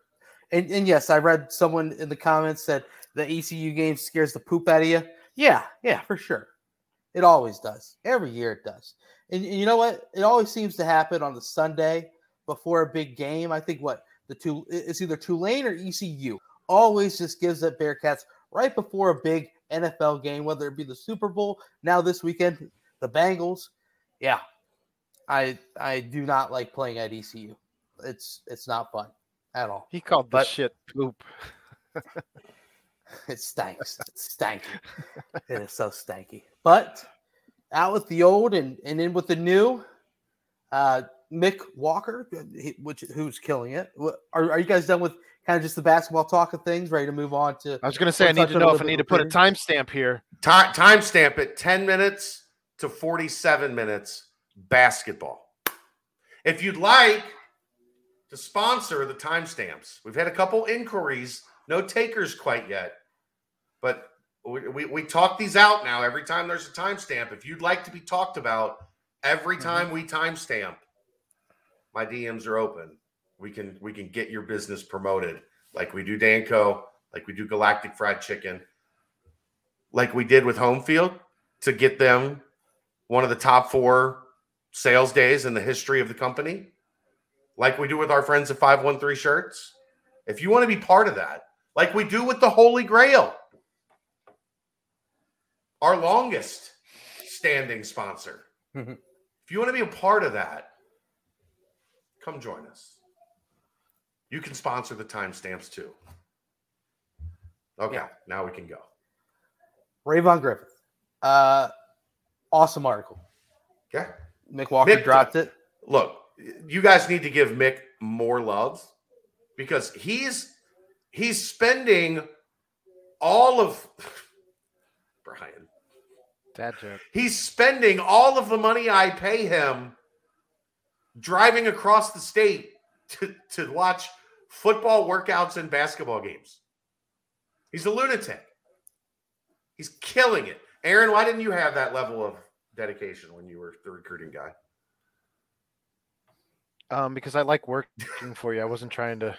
and, and yes, I read someone in the comments said the ECU game scares the poop out of you. Yeah, yeah, for sure. It always does. Every year it does. And, and you know what? It always seems to happen on the Sunday before a big game. I think what the two it's either Tulane or ECU always just gives that Bearcats right before a big NFL game, whether it be the Super Bowl now this weekend, the Bengals. Yeah, I I do not like playing at ECU. It's it's not fun at all. He called the shit poop. It stinks. It's stanky. it is so stanky. But out with the old and, and in with the new. Uh, Mick Walker, which who's killing it. Are, are you guys done with kind of just the basketball talk of things? Ready to move on to? I was gonna say I need to know if I need to of put a recruiting. timestamp here. Time timestamp it 10 minutes to 47 minutes basketball. If you'd like to sponsor the timestamps, we've had a couple inquiries, no takers quite yet, but we, we, we talk these out now every time there's a timestamp. If you'd like to be talked about every Mhm. time we timestamp, my DMs are open. We can we can get your business promoted like we do Danco, like we do Galactic Fried Chicken, like we did with Home Field to get them one of the top four sales days in the history of the company, like we do with our friends at 513 Shirts. If you want to be part of that, like we do with the Holy Grail, our longest standing sponsor. Mhm. if you want to be a part of that, come join us. You can sponsor the timestamps too. Okay, Yeah. now we can go. Rayvon Griffith. Uh, awesome article. Okay. Mick Walker Mick- dropped it. look, you guys need to give Mick more love because he's he's spending all of Brian. Dad joke. He's spending all of the money I pay him driving across the state to, to watch football workouts and basketball games. He's a lunatic. He's killing it. Aaron, why didn't you have that level of dedication when you were the recruiting guy? Um, because I like working for you. I wasn't trying to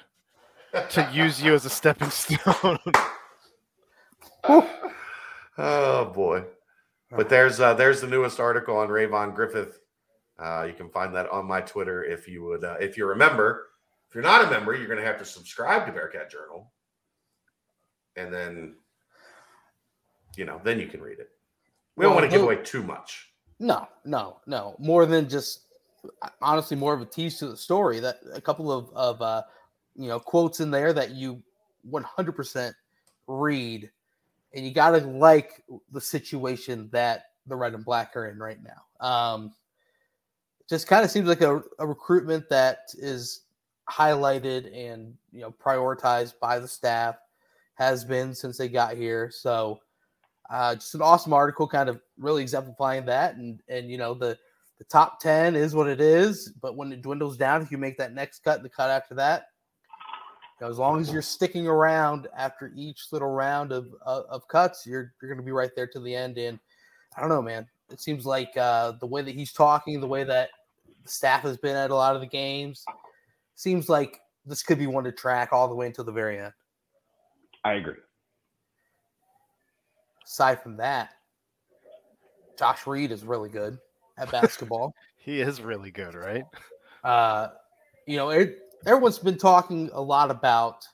to use you as a stepping stone. oh boy. But there's uh, there's the newest article on Rayvon Griffith. Uh, you can find that on my Twitter if you would uh, if you're a member. If you're not a member, you're going to have to subscribe to Bearcat Journal, and then you know then you can read it. We don't Well, want to give away too much. No, no, no. More than just honestly, more of a tease to the story. That a couple of of uh, you know quotes in there that you 100% read, and you got to like the situation that the red and black are in right now. Um, just kind of seems like a, a recruitment that is highlighted and you know prioritized by the staff has been since they got here. So uh, just an awesome article, kind of really exemplifying that, and and you know the the top 10 is what it is. But when it dwindles down, if you make that next cut, the cut after that, you know, as long as you're sticking around after each little round of, of, of cuts, you're, you're going to be right there to the end. And I don't know, man. It seems like uh, the way that he's talking, the way that the staff has been at a lot of the games, seems like this could be one to track all the way until the very end. I agree. Aside from that, Josh Reed is really good at basketball. he is really good, right? Uh, you know, it, everyone's been talking a lot about,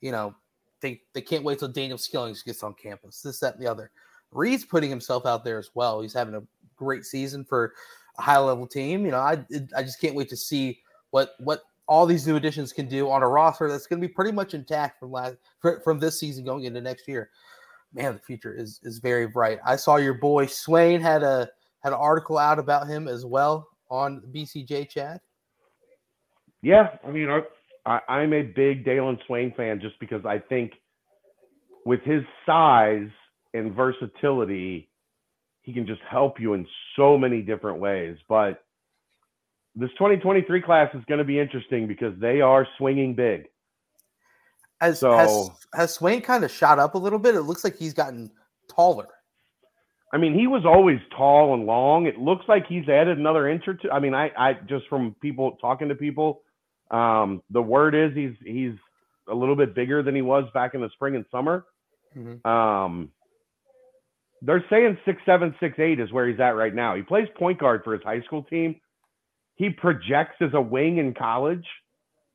you know, they, they can't wait till Daniel Skillings gets on campus, this, that, and the other. Reed's putting himself out there as well. He's having a great season for a high level team. You know, I I just can't wait to see what what all these new additions can do on a roster that's going to be pretty much intact from last from this season going into next year. Man, the future is is very bright. I saw your boy Swain had a had an article out about him as well on BCJ Chad. Yeah, I mean, I, I'm a big Dalen Swain fan just because I think with his size and versatility, he can just help you in so many different ways. But this 2023 class is going to be interesting because they are swinging big. Has, so, has, has Swain kind of shot up a little bit? It looks like he's gotten taller. I mean, he was always tall and long. It looks like he's added another inch or two. I mean, I, I just from people talking to people, um, the word is he's he's a little bit bigger than he was back in the spring and summer. Mm-hmm. Um, they're saying six seven, six eight is where he's at right now. He plays point guard for his high school team he projects as a wing in college.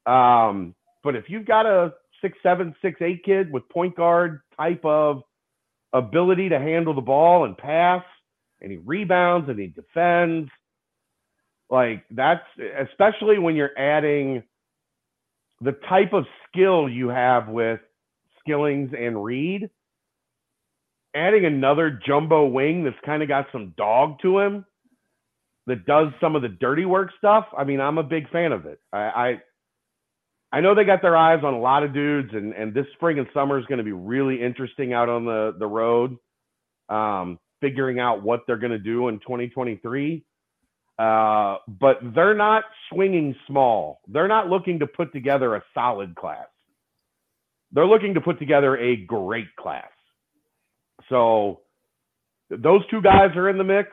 Um, but if you've got a six seven, six eight kid with point guard type of ability to handle the ball and pass, and he rebounds and he defends, like that's especially when you're adding the type of skill you have with Skillings and Reed. Adding another jumbo wing that's kind of got some dog to him that does some of the dirty work stuff, I mean, I'm a big fan of it. I, I know they got their eyes on a lot of dudes, and and this spring and summer is going to be really interesting out on the the road, um, figuring out what they're going to do in 2023. Uh, but they're not swinging small. They're not looking to put together a solid class. They're looking to put together a great class. So those two guys are in the mix.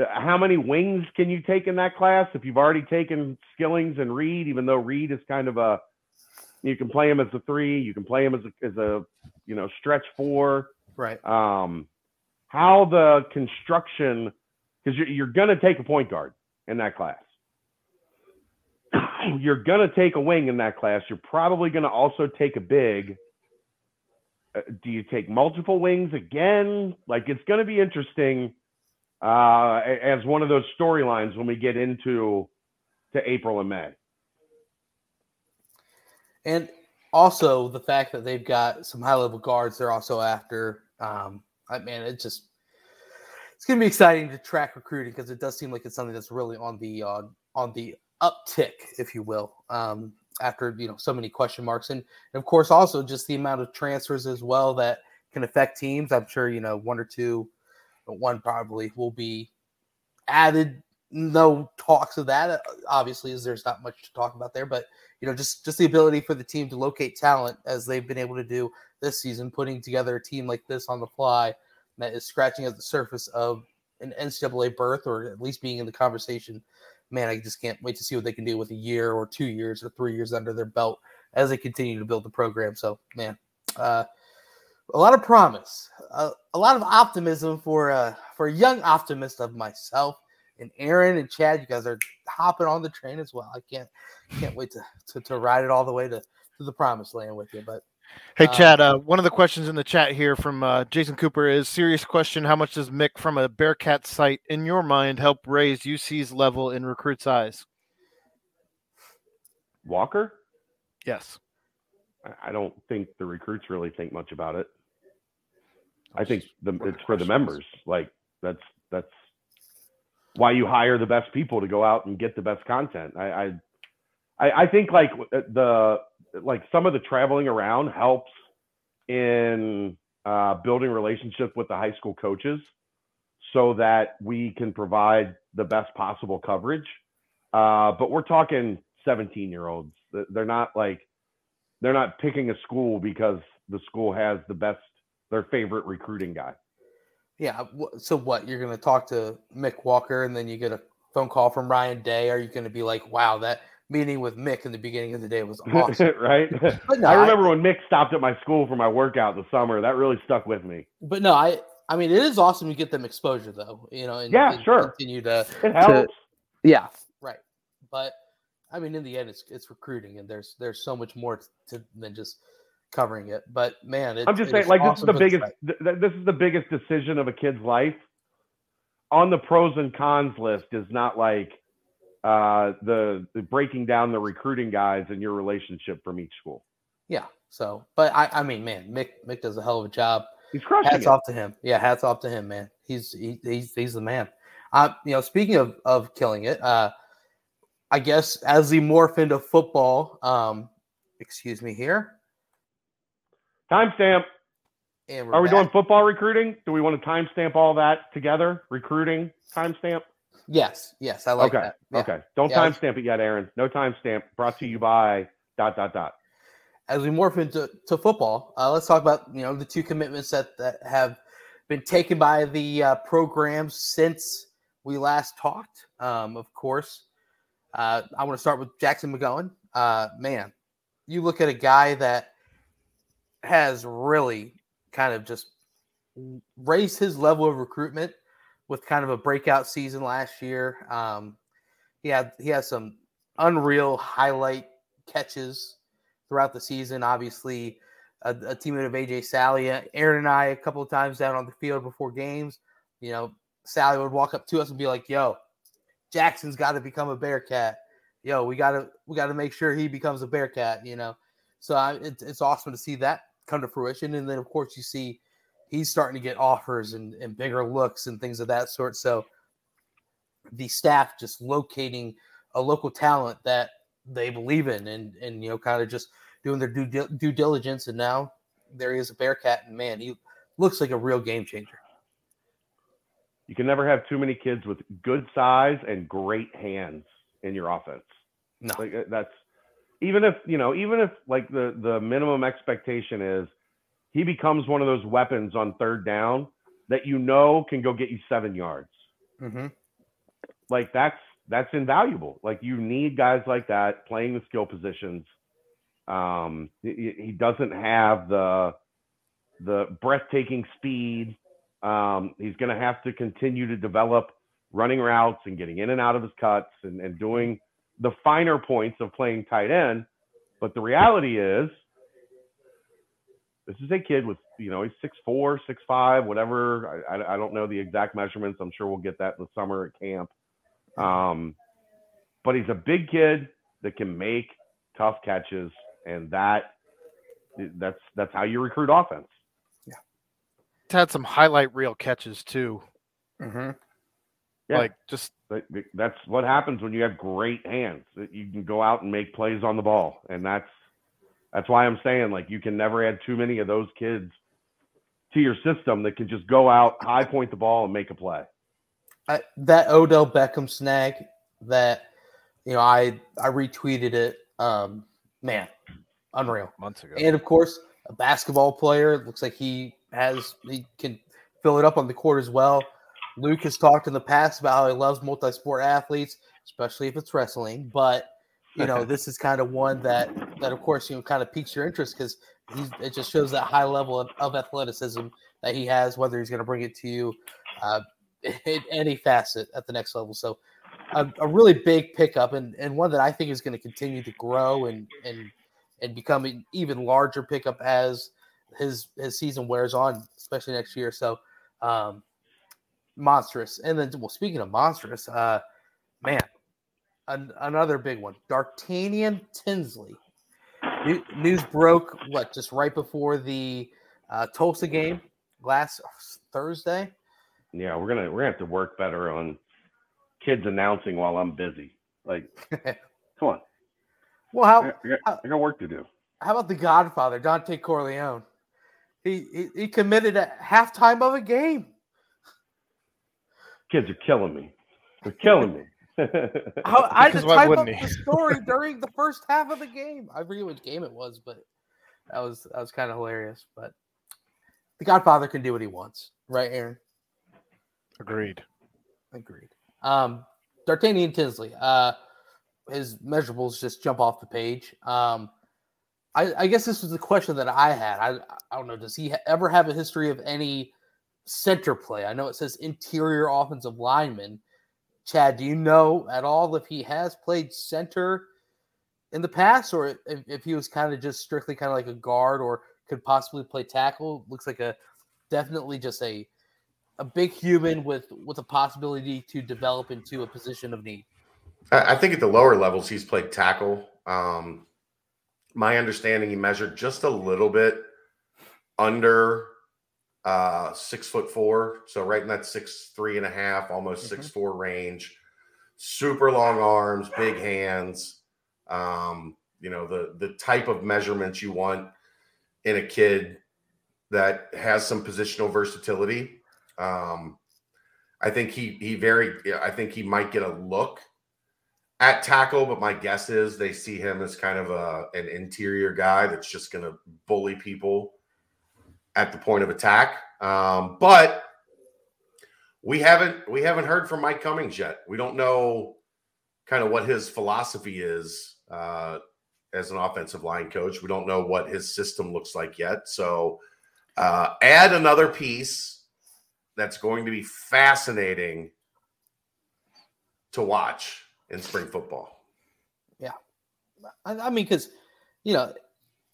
Uh, how many wings can you take in that class if you've already taken Skillings and Reed, even though Reed is kind of a you can play him as a three, you can play him as a, as a you know stretch four. Right. Um, how the construction because you're, you're going to take a point guard in that class. you're going to take a wing in that class. You're probably going to also take a big. Uh, do you take multiple wings again? Like it's going to be interesting uh, as one of those storylines when we get into to April and May. And also the fact that they've got some high level guards they're also after. Um, I man, it's just it's gonna be exciting to track recruiting because it does seem like it's something that's really on the uh, on the uptick, if you will. Um, after you know so many question marks, and, and of course also just the amount of transfers as well that can affect teams. I'm sure you know one or two but one probably will be added. No talks of that, obviously, as there's not much to talk about there. But you know, just just the ability for the team to locate talent as they've been able to do this season, putting together a team like this on the fly that is scratching at the surface of an NCAA berth or at least being in the conversation. Man, I just can't wait to see what they can do with a year or two years or three years under their belt as they continue to build the program. So, man, uh, a lot of promise, a, a lot of optimism for uh, for a young optimist of myself and Aaron and Chad. You guys are hopping on the train as well. I can't can't wait to to, to ride it all the way to, to the promised land with you. But hey, uh, Chad, uh, one of the questions in the chat here from uh, Jason Cooper is serious question: How much does Mick from a Bearcat site, in your mind, help raise UC's level in recruits' eyes? Walker. Yes. I don't think the recruits really think much about it. I think the, it's for the members. Like that's that's why you hire the best people to go out and get the best content. I I, I think like uh, the like some of the traveling around helps in uh, building relationship with the high school coaches. so that we can provide the best possible coverage. Uh, but we're talking 17 year olds. They're not like they're not picking a school because the school has the best their favorite recruiting guy. Yeah. So what? You're going to talk to Mick Walker, and then you get a phone call from Ryan Day. Are you going to be like, "Wow, that meeting with Mick in the beginning of the day was awesome," right? No, I remember I, when Mick stopped at my school for my workout the summer. That really stuck with me. But no, I I mean, it is awesome to get them exposure, though. You know, and, yeah, and sure. Continue to it helps. To, yeah, right. But I mean, in the end, it's it's recruiting, and there's there's so much more to, than just covering it. But man, it, I'm just saying, like awesome this is the biggest. Th- this is the biggest decision of a kid's life. On the pros and cons list is not like uh, the, the breaking down the recruiting guys and your relationship from each school. Yeah. So, but I, I mean, man, Mick Mick does a hell of a job. He's crushing hats it. off to him. Yeah, hats off to him, man. He's he, he's he's the man. Uh, you know, speaking of of killing it, uh, I guess as he morph into football, um, excuse me here. Timestamp. Are we back. doing football recruiting? Do we want to timestamp all that together? Recruiting timestamp. Yes, yes, I like okay. that. Yeah. Okay, don't yeah, timestamp it yet, Aaron. No timestamp. Brought to you by dot dot dot as we morph into to football, uh, let's talk about you know the two commitments that that have been taken by the uh, program since we last talked. Um, of course, uh, I want to start with Jackson McGowan. Uh, man, you look at a guy that has really kind of just raised his level of recruitment with kind of a breakout season last year. Um, he had he has some unreal highlight catches throughout the season. Obviously, a, a teammate of AJ Sally, Aaron and I, a couple of times down on the field before games. You know, Sally would walk up to us and be like, "Yo, Jackson's got to become a Bearcat. Yo, we gotta we gotta make sure he becomes a Bearcat." You know, so it's it's awesome to see that come to fruition. And then of course you see he's starting to get offers and, and bigger looks and things of that sort. So the staff just locating a local talent that they believe in and and you know kind of just doing their due, due diligence, and now there he is a Bearcat, and man, he looks like a real game changer. You can never have too many kids with good size and great hands in your offense. No, like, uh, that's even if you know, even if like the the minimum expectation is he becomes one of those weapons on third down that you know can go get you seven yards. Mm-hmm. Like that's that's invaluable. Like you need guys like that playing the skill positions um, he, he doesn't have the the breathtaking speed. Um, he's going to have to continue to develop running routes and getting in and out of his cuts and, and doing the finer points of playing tight end. But the reality is, this is a kid with, you know, he's six four, six five, whatever. I, I, I don't know the exact measurements. I'm sure we'll get that in the summer at camp. Um, but he's a big kid that can make tough catches and that that's that's how you recruit offense. Yeah, it's had some highlight reel catches too. Mm-hmm. Yeah. Like just that's what happens when you have great hands. You can go out and make plays on the ball, and that's that's why I'm saying like you can never add too many of those kids to your system that can just go out, high point the ball, and make a play. I, that Odell Beckham snag that you know I I retweeted it. Um, man, unreal. Months ago. And of course, a basketball player. Looks like he has he can fill it up on the court as well. Luke has talked in the past about how he loves multi-sport athletes, especially if it's wrestling. But you know, this is kind of one that that of course you know kind of piques your interest because it just shows that high level of, of, athleticism that he has, whether he's going to bring it to you uh, in any facet at the next level. So a, a, really big pickup and, and one that I think is going to continue to grow and and and become an even larger pickup as his his season wears on, especially next year. So um, monstrous. And then well, speaking of monstrous, uh, man, an, another big one, Dartanian Tinsley. New, news broke what just right before the uh, Tulsa game last Thursday. Yeah, we're gonna we're gonna have to work better on kids announcing while I'm busy. Like, come on. Well, how I, I, got, I got work to do. How about the Godfather, Dante Corleone? He, he, he committed at halftime of a game. Kids are killing me. They're killing me. How, I had Because to why type up wouldn't the story during the first half of the game. I forget which game it was, but that was that was kind of hilarious. But the Godfather can do what he wants, right, Aaron? Agreed. Agreed. Um, D'Artagnan Tinsley, uh, his measurables just jump off the page. Um, I, I guess this was the question that I had. I, I don't know. Does he ha- ever have a history of any center play? I know it says interior offensive lineman. Chad, do you know at all if he has played center in the past, or if, if he was kind of just strictly kind of like a guard, or could possibly play tackle? Looks like a definitely just a a big human with with a possibility to develop into a position of need. I think at the lower levels, he's played tackle. Um, my understanding, he measured just a little bit under uh, six foot four, so right in that six three and a half, almost six four range. Super long arms, big hands. Um, you know the the type of measurements you want in a kid that has some positional versatility. Um, I think he he very I think he might get a look at tackle, but my guess is they see him as kind of a an interior guy that's just to bully people at the point of attack. Um, but we haven't we haven't heard from Mike Cummings yet. We don't know kind of what his philosophy is uh, as an offensive line coach. We don't know what his system looks like yet. So uh, add another piece that's going to be fascinating to watch in spring football. I, I mean, because you know,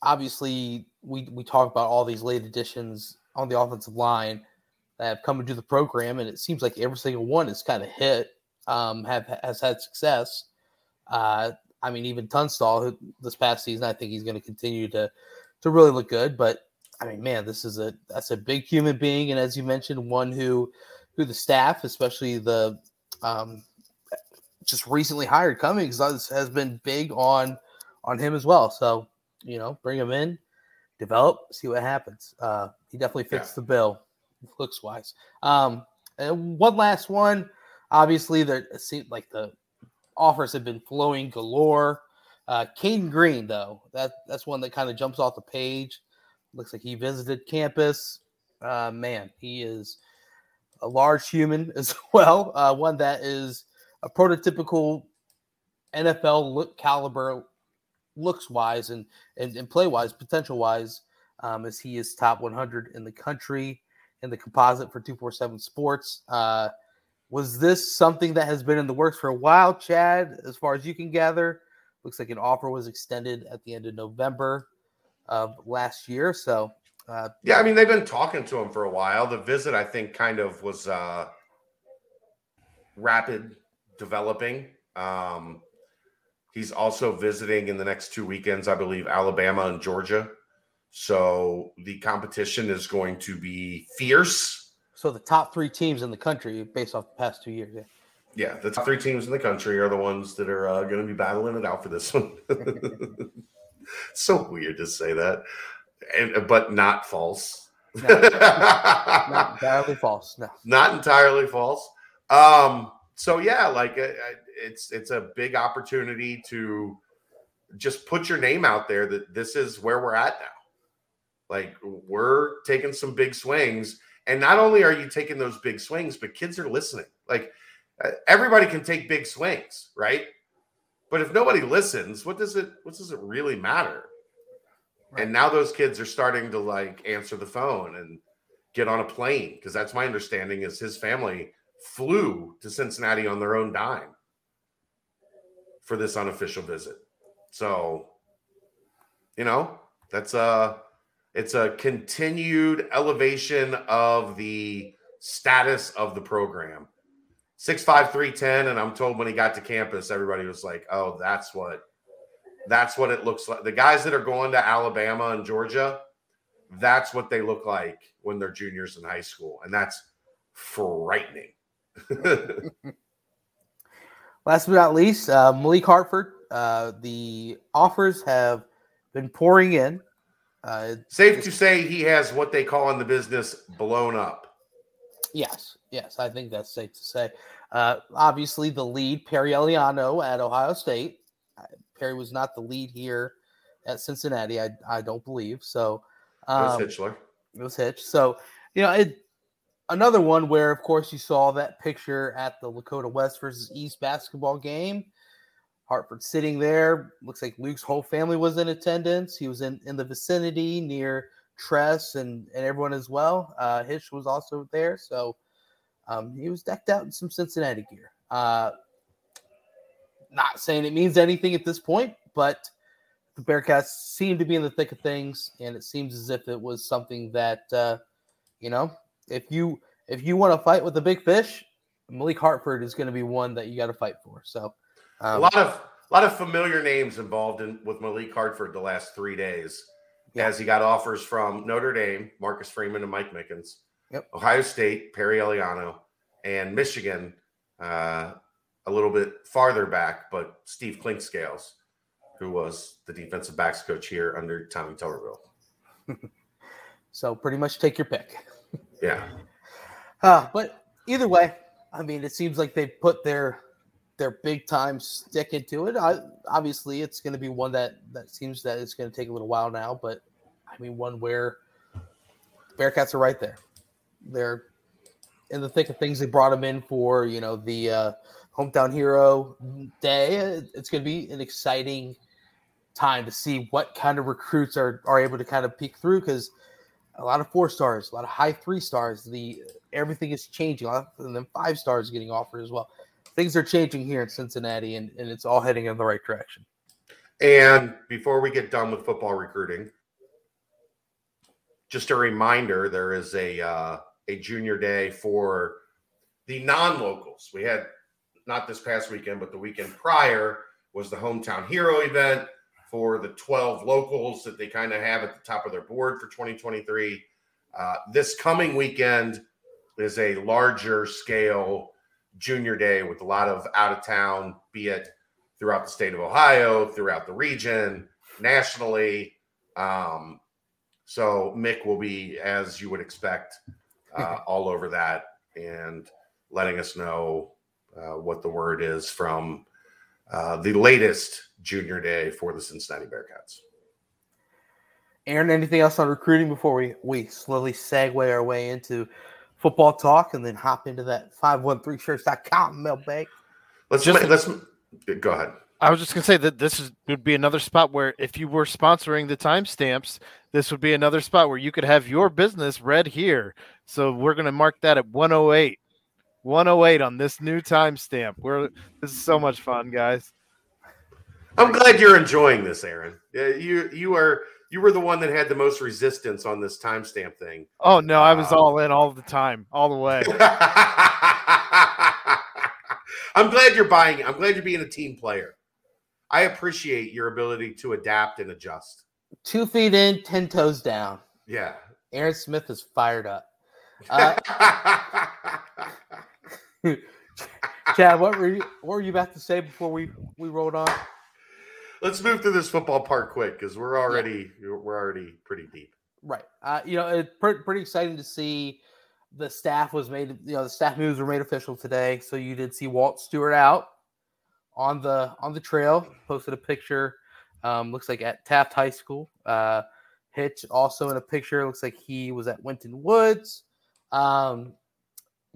obviously we we talk about all these late additions on the offensive line that have come into the program, and it seems like every single one is kind of hit, um, have has had success. Uh, I mean, even Tunstall, who this past season, I think he's going to continue to to really look good. But I mean, man, this is a that's a big human being, and as you mentioned, one who who the staff, especially the um, just recently hired Cummings, has, has been big on on him as well. So you know, bring him in, develop, see what happens. Uh, he definitely fits Yeah. the bill, looks wise. Um, and one last one, obviously, there it seemed like the offers have been flowing galore. Uh, Caden Green, though, that that's one that kind of jumps off the page. Looks like he visited campus. Uh, man, he is a large human as well. Uh, one that is a prototypical NFL look caliber, looks wise and and, and play wise, potential wise, um, as he is top 100 in the country in the composite for 247 Sports. Uh, was this something that has been in the works for a while, Chad? As far as you can gather, looks like an offer was extended at the end of November of last year. So, uh, Yeah, I mean they've been talking to him for a while. The visit, I think, kind of was uh, rapid developing. Um, he's also visiting in the next two weekends, I believe, Alabama and Georgia. So the competition is going to be fierce. so the top three teams in the country based off the past two years. Yeah. Yeah, the top three teams in the country are the ones that are uh, going to be battling it out for this one. so weird to say that, and, but not false. Not entirely false. No. not entirely false. Um, so yeah, like uh, uh, it's it's a big opportunity to just put your name out there that this is where we're at now. Like we're taking some big swings, and not only are you taking those big swings, but kids are listening. Like uh, everybody can take big swings, right? But if nobody listens, what does it what does it really matter? And now those kids are starting to like answer the phone and get on a plane because that's my understanding is his family flew to Cincinnati on their own dime for this unofficial visit. So, you know, that's a it's a continued elevation of the status of the program. Six five three ten, and I'm told when he got to campus, everybody was like, "Oh, that's what, that's what it looks like." The guys that are going to Alabama and Georgia, that's what they look like when they're juniors in high school, and that's frightening. Last but not least, uh, Malik Hartford. Uh, the offers have been pouring in. Uh, Safe to say he has what they call in the business blown up. Yes, yes, I think that's safe to say. Uh, obviously, the lead Perry Eliano at Ohio State. Uh, Perry was not the lead here at Cincinnati. I I don't believe so. Um, It was Hitschler. It was Hitch. So you know, it another one where, of course, you saw that picture at the Lakota West versus East basketball game. Hartford sitting there. Looks like Luke's whole family was in attendance. He was in in the vicinity near Tress and and everyone as well. Uh, Hitch was also there, so um, he was decked out in some Cincinnati gear. Uh, not saying it means anything at this point, but the Bearcats seem to be in the thick of things, and it seems as if it was something that uh, you know, if you if you want to fight with the big fish, Malik Hartford is going to be one that you got to fight for. So, a um, lot of a lot of familiar names involved in with Malik Hartford the last three days, Yeah. as he got offers from Notre Dame, Marcus Freeman and Mike Mickens, Yep. Ohio State, Perry Eliano, and Michigan, uh, a little bit farther back, but Steve Clinkscales, who was the defensive backs coach here under Tommy Tuberville. so pretty much take your pick. Yeah, Uh, but either way, I mean, it seems like they put their their big time stick into it. I, obviously, it's going to be one that that seems that it's going to take a little while now, but I mean, one where Bearcats are right there. They're in the thick of things. They brought them in for you know the uh, hometown hero day. It's going to be an exciting time to see what kind of recruits are are able to kind of peek through because a lot of four stars, a lot of high three stars. The everything is changing, and then five stars getting offered as well. Things are changing here in Cincinnati, and, and it's all heading in the right direction. And before we get done with football recruiting, just a reminder: there is a uh, a junior day for the non-locals. We had not this past weekend, but the weekend prior was the hometown hero event for the 12 locals that they kind of have at the top of their board for 2023. Uh, this coming weekend is a larger scale junior day with a lot of out of town, be it throughout the state of Ohio, throughout the region, nationally. Um, so Mick will be, as you would expect, uh, all over that and letting us know uh, what the word is from uh, the latest junior day for the Cincinnati Bearcats. Aaron, anything else on recruiting before we, we slowly segue our way into football talk and then hop into that 513shirts.com mailbag? Let's Just- let's go ahead. I was just gonna say that this is, would be another spot where if you were sponsoring the timestamps, this would be another spot where you could have your business read here. So we're gonna mark that at 108. 108 on this new timestamp. We're this is so much fun, guys. I'm glad you're enjoying this, Aaron. Yeah, you you are you were the one that had the most resistance on this timestamp thing. Oh no, I was Wow. all in all the time, all the way. I'm glad you're buying. I'm glad you're being a team player. I appreciate your ability to adapt and adjust. Two feet in, 10 toes down. Yeah. Aaron Smith is fired up. Uh, Chad, what were you what were you about to say before we we rolled on? Let's move through this football part quick because we're already we're already pretty deep. Right. Uh, you know, it's pretty, pretty exciting to see the staff was made. You know, the staff moves were made official today. So you did see Walt Stewart out on the on the trail. Posted a picture. Um, looks like at Taft High School. Uh, Hitch also in a picture. Looks like he was at Winton Woods. Um,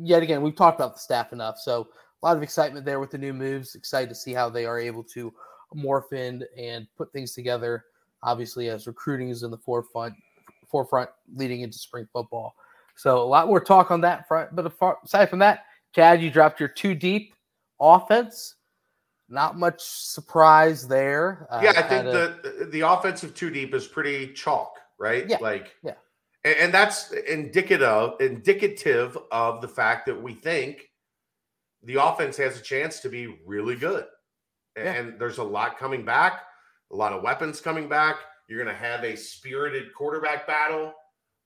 yet again, we've talked about the staff enough. So a lot of excitement there with the new moves. Excited to see how they are able to morph in and put things together. Obviously, as recruiting is in the forefront, forefront leading into spring football. So a lot more talk on that front. But aside from that, Chad, you dropped your two deep offense. Not much surprise there. Uh, yeah, I think kinda- the the offensive two deep is pretty chalk, right? Yeah, Like yeah. And, and that's indicative indicative of the fact that we think the offense has a chance to be really good. And, Yeah. and there's a lot coming back, a lot of weapons coming back. You're going to have a spirited quarterback battle.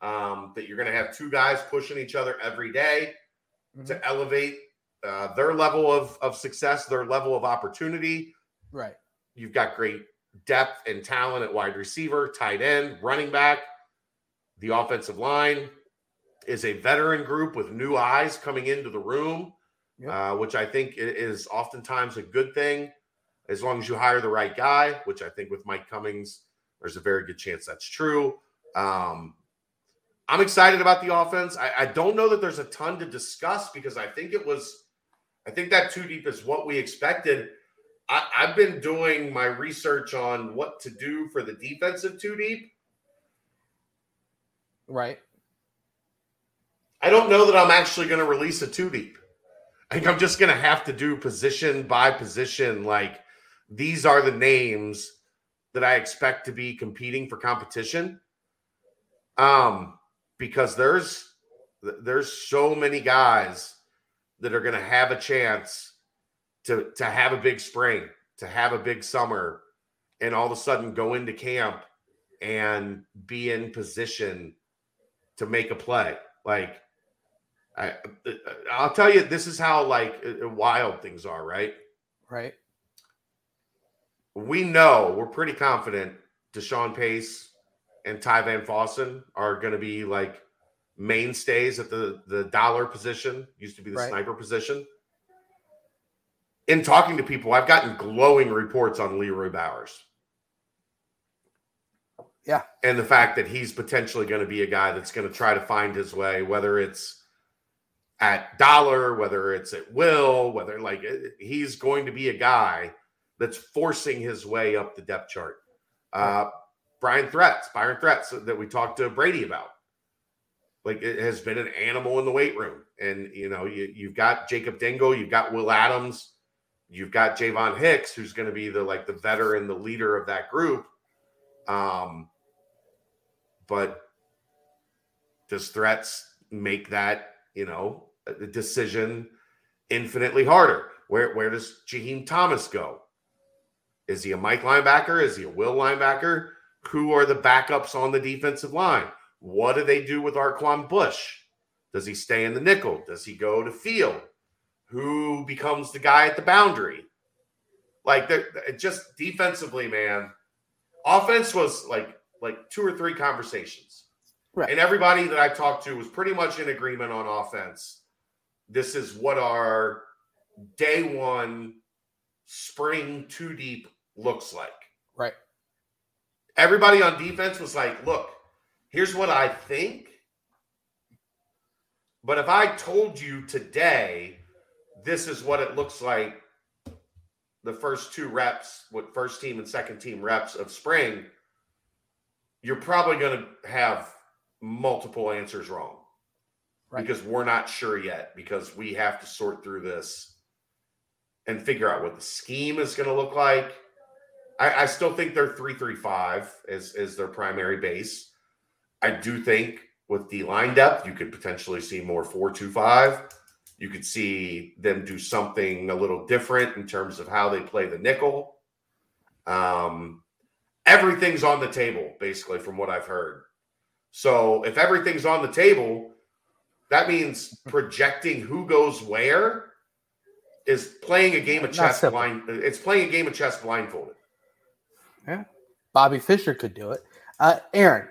Um, that you're going to have two guys pushing each other every day Mhm. to elevate uh, their level of, of success, their level of opportunity. right. You've got great depth and talent at wide receiver, tight end, running back, the offensive line. is a veteran group with new eyes coming into the room, Yep. uh, which I think is oftentimes a good thing as long as you hire the right guy, which I think with Mike Cummings, there's a very good chance that's true. Um, I'm excited about the offense. I, I don't know that there's a ton to discuss because I think it was, I think that two deep is what we expected. I, I've been doing my research on what to do for the defensive two deep. Right. I don't know that I'm actually going to release a two deep. I think I'm just going to have to do position by position. Like these are the names that I expect to be competing for competition. Um, because there's there's so many guys that are going to have a chance to to have a big spring, to have a big summer, and all of a sudden go into camp and be in position to make a play. Like I, I'll tell you, this is how like uh, wild things are, right? Right. We know we're pretty confident Deshaun Pace and Ty Van Fossen are going to be like mainstays at the the dollar position. Used to be the Right. sniper position. In talking to people, I've gotten glowing reports on Leroy Bowers. Yeah. And the fact that he's potentially going to be a guy that's going to try to find his way, whether it's at dollar, whether it's at will, whether like uh, he's going to be a guy that's forcing his way up the depth chart. Uh, Brian Threats, Byron Threats that we talked to Brady about. Like it has been an animal in the weight room. And you know, you, you've got Jack Dingle, you've got Will Adams, you've got Javon Hicks, who's going to be the like the veteran, the leader of that group. Um, but does threats make that you know decision infinitely harder? Where where does Jaheim Thomas go? Is he a Mike linebacker? Is he a Will linebacker? Who are the backups on the defensive line? What do they do with Arquon Bush? Does he stay in the nickel? Does he go to field? Who becomes the guy at the boundary? Like just defensively, man. Offense was like like two or three conversations. Right. And everybody that I talked to was pretty much in agreement on offense. This is what our day one spring two deep looks like. Right. Everybody on defense was like, look, here's what I think. But if I told you today, this is what it looks like the first two reps, with first team and second team reps of spring, you're probably going to have multiple answers wrong Right. because we're not sure yet because we have to sort through this and figure out what the scheme is going to look like. I, I still think they're three three five is is their primary base. I do think with the line depth, you could potentially see more four two five. You could see them do something a little different in terms of how they play the nickel. Um, everything's on the table, basically, from what I've heard. So if everything's on the table, that means projecting who goes where is playing a game of chess blind. It's playing a game of chess blindfolded. Yeah, Bobby Fischer could do it. Uh, Aaron.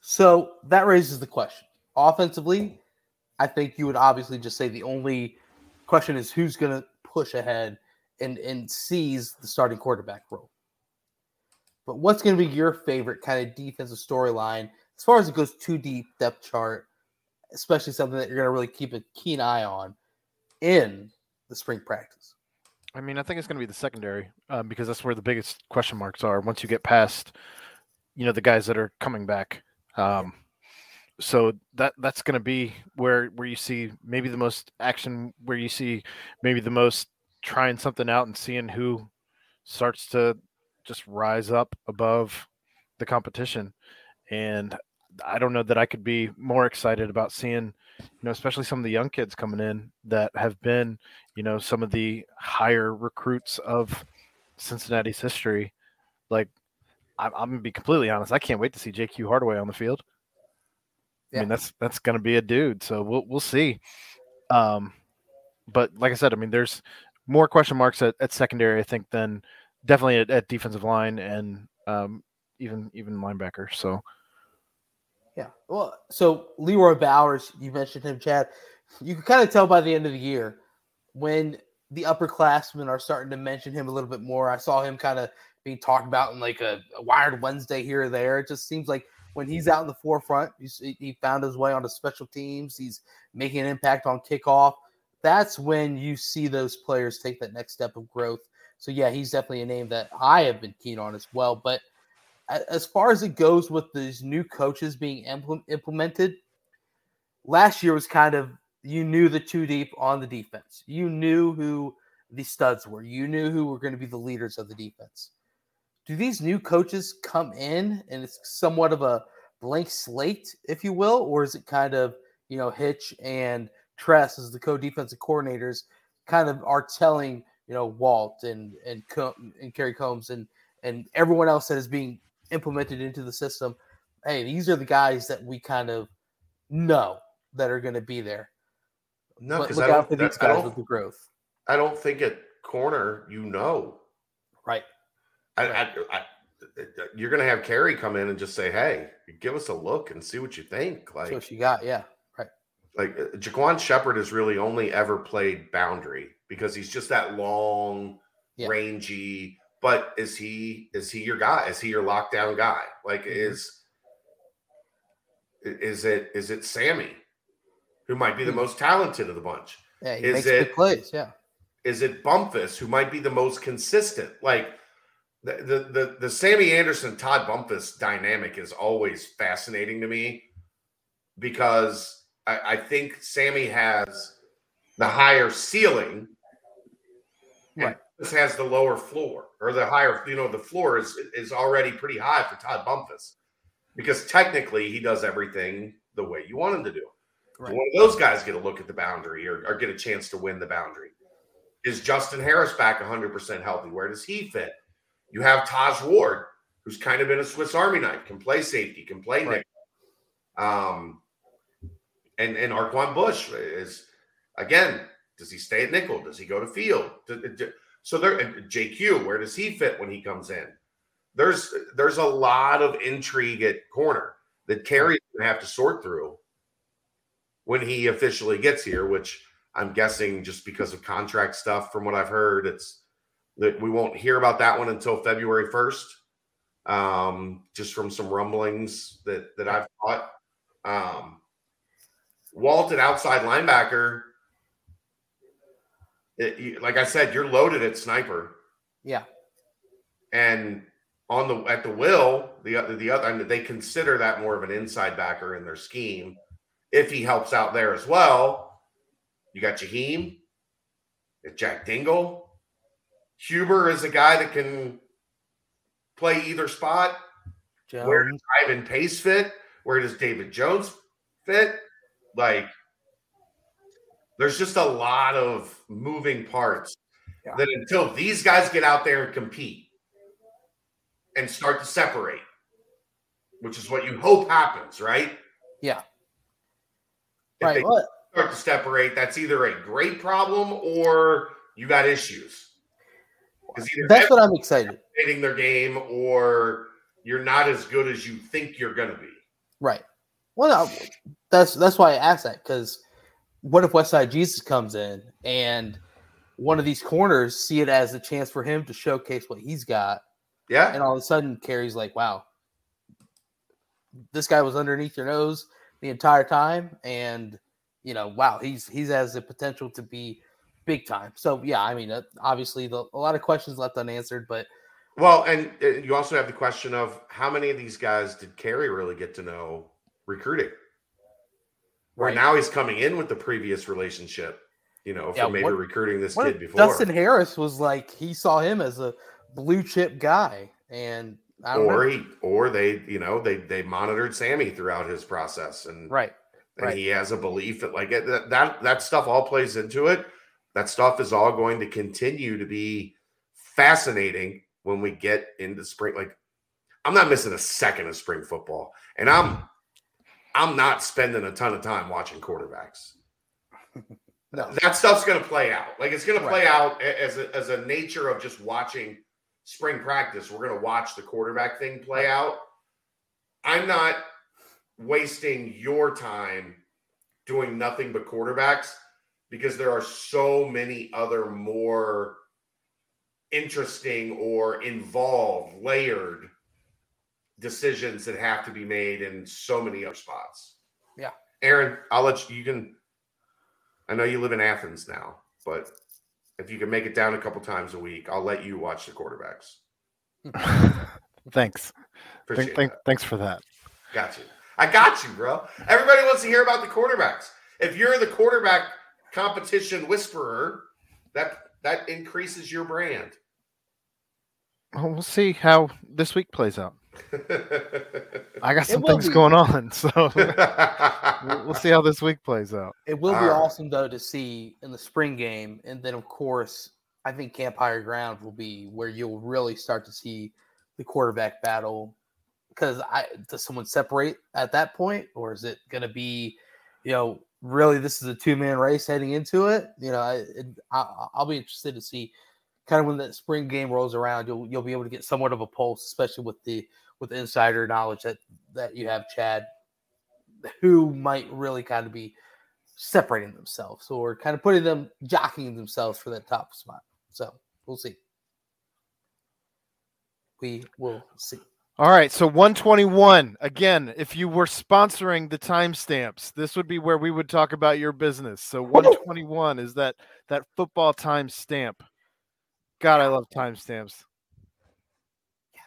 So that raises the question. Offensively, I think you would obviously just say the only question is who's going to push ahead and, and seize the starting quarterback role. But what's going to be your favorite kind of defensive storyline as far as it goes too deep depth chart, especially something that you're going to really keep a keen eye on in the spring practice? I mean, I think it's going to be the secondary um, because that's where the biggest question marks are once you get past, you know, the guys that are coming back. Um, so that that's going to be where where you see maybe the most action, where you see maybe the most trying something out and seeing who starts to just rise up above the competition. And I don't know that I could be more excited about seeing, you know, especially some of the young kids coming in that have been you know some of the higher recruits of Cincinnati's history. Like, I'm, I'm gonna be completely honest. I can't wait to see JQ Hardaway on the field. I Yeah. mean, that's that's gonna be a dude. So we'll we'll see. Um, but like I said, I mean, there's more question marks at, at secondary, I think, than definitely at, at defensive line and um, even even linebacker. So Yeah. Well, so Leroy Bowers, you mentioned him, Chad. You can kind of tell by the end of the year when the upperclassmen are starting to mention him a little bit more. I saw him kind of being talked about in like a, a Wired Wednesday here or there. It just seems like when he's out in the forefront, he found his way onto special teams. He's making an impact on kickoff. That's when you see those players take that next step of growth. So yeah, he's definitely a name that I have been keen on as well. But as far as it goes with these new coaches being implemented, last year was kind of you knew the two deep on the defense. You knew who the studs were. You knew who were going to be the leaders of the defense. Do these new coaches come in and it's somewhat of a blank slate, if you will, or is it kind of you know Hitch and Tress as the co-defensive coordinators kind of are telling you know Walt and and and Kerry Combs and and everyone else that is being implemented into the system. Hey, these are the guys that we kind of know that are going to be there. No, because look out for these guys with the growth. I don't think at corner you know. Right. I, I, I, you're going to have Kerry come in and just say, "Hey, give us a look and see what you think." Like see what you got, yeah, right. Like uh, Jaquan Shepard has really only ever played boundary because he's just that long, yeah. rangy but is he is he your guy? Is he your lockdown guy? Like mm-hmm. is is it is it Sammy, who might be the mm-hmm. most talented of the bunch? Yeah, he is makes it, good plays. Yeah. Is it Bumpus, who might be the most consistent? Like the the the, the Sammy Anderson Todd Bumpus dynamic is always fascinating to me because I, I think Sammy has the higher ceiling. Right. This has the lower floor or the higher, you know, the floor is is already pretty high for Todd Bumpus because technically he does everything the way you want him to do. Right. One of those guys get a look at the boundary or, or get a chance to win the boundary. Is Justin Harris back 100% healthy? Where does he fit? You have Taj Ward, who's kind of been a Swiss Army knife, can play safety, can play right. Um, and and Arquon Bush is again. Does he stay at nickel? Does he go to field? So there, JQ, where does he fit when he comes in? There's there's a lot of intrigue at corner that Kerry's gonna have to sort through when he officially gets here, which I'm guessing just because of contract stuff, from what I've heard, it's that we won't hear about that one until February 1st. Um, just from some rumblings that that I've caught. Um, Walt at outside linebacker it, you, like I said, you're loaded at sniper. Yeah. And on the at the will, the other the other, I mean, they consider that more of an inside backer in their scheme. If he helps out there as well, you got Jaheim, Jack Dingle. Huber is a guy that can play either spot. Jones. Where does Ivan Pace fit? Where does David Jones fit? Like there's just a lot of moving parts yeah. that until these guys get out there and compete and start to separate, which is what you hope happens, right? Yeah. If right. Start to separate, that's either a great problem or you got issues. That's what I'm excited. Hitting their game, or you're not as good as you think you're going to be. Right. Well, that's that's why I asked that because what if Westside Jesus comes in and one of these corners see it as a chance for him to showcase what he's got? Yeah. And all of a sudden, Kerry's like, wow, this guy was underneath your nose the entire time. And, you know, wow, he's he's has the potential to be big time. So, yeah, I mean, uh, obviously, the, a lot of questions left unanswered, but. Well, and you also have the question of how many of these guys did Kerry really get to know recruiting? Where right. now he's coming in with the previous relationship, you know, yeah, for maybe what, recruiting this kid before. Dustin Harris was like he saw him as a blue chip guy, and or know. he or they, you know, they they monitored Sammy throughout his process, and right, and right. he has a belief that like that that that stuff all plays into it. That stuff is all going to continue to be fascinating when we get into spring. Like, I'm not missing a second of spring football, and I'm I'm not spending a ton of time watching quarterbacks. no. That stuff's going to play out. Like it's going to play right. out as a, as a nature of just watching spring practice. We're going to watch the quarterback thing play out. I'm not wasting your time doing nothing but quarterbacks because there are so many other more interesting or involved, layered decisions that have to be made in so many other spots. Yeah. Aaron, I'll let you, you can. I know you live in Athens now, but if you can make it down a couple times a week, I'll let you watch the quarterbacks. thanks. Appreciate Thank, thank, that. thanks for that. Got you. I got you, bro. Everybody wants to hear about the quarterbacks. If you're the quarterback competition whisperer, that that increases your brand. Well, we'll see how this week plays out. I got some things be. going on, so we'll, we'll see how this week plays out. It will be All right. awesome though to see in the spring game, and then of course, I think Camp Higher Ground will be where you'll really start to see the quarterback battle. Because I does someone separate at that point, or is it going to be, you know, really this is a two man race heading into it? You know, I, it, I I'll be interested to see kind of when that spring game rolls around. You'll you'll be able to get somewhat of a pulse, especially with the with insider knowledge that that you have, Chad, who might really kind of be separating themselves or kind of putting them jockeying themselves for that top spot. So we'll see. We will see. All right, so 121. Again, if you were sponsoring the timestamps, this would be where we would talk about your business. So 121 is that that football timestamp. God, I love timestamps.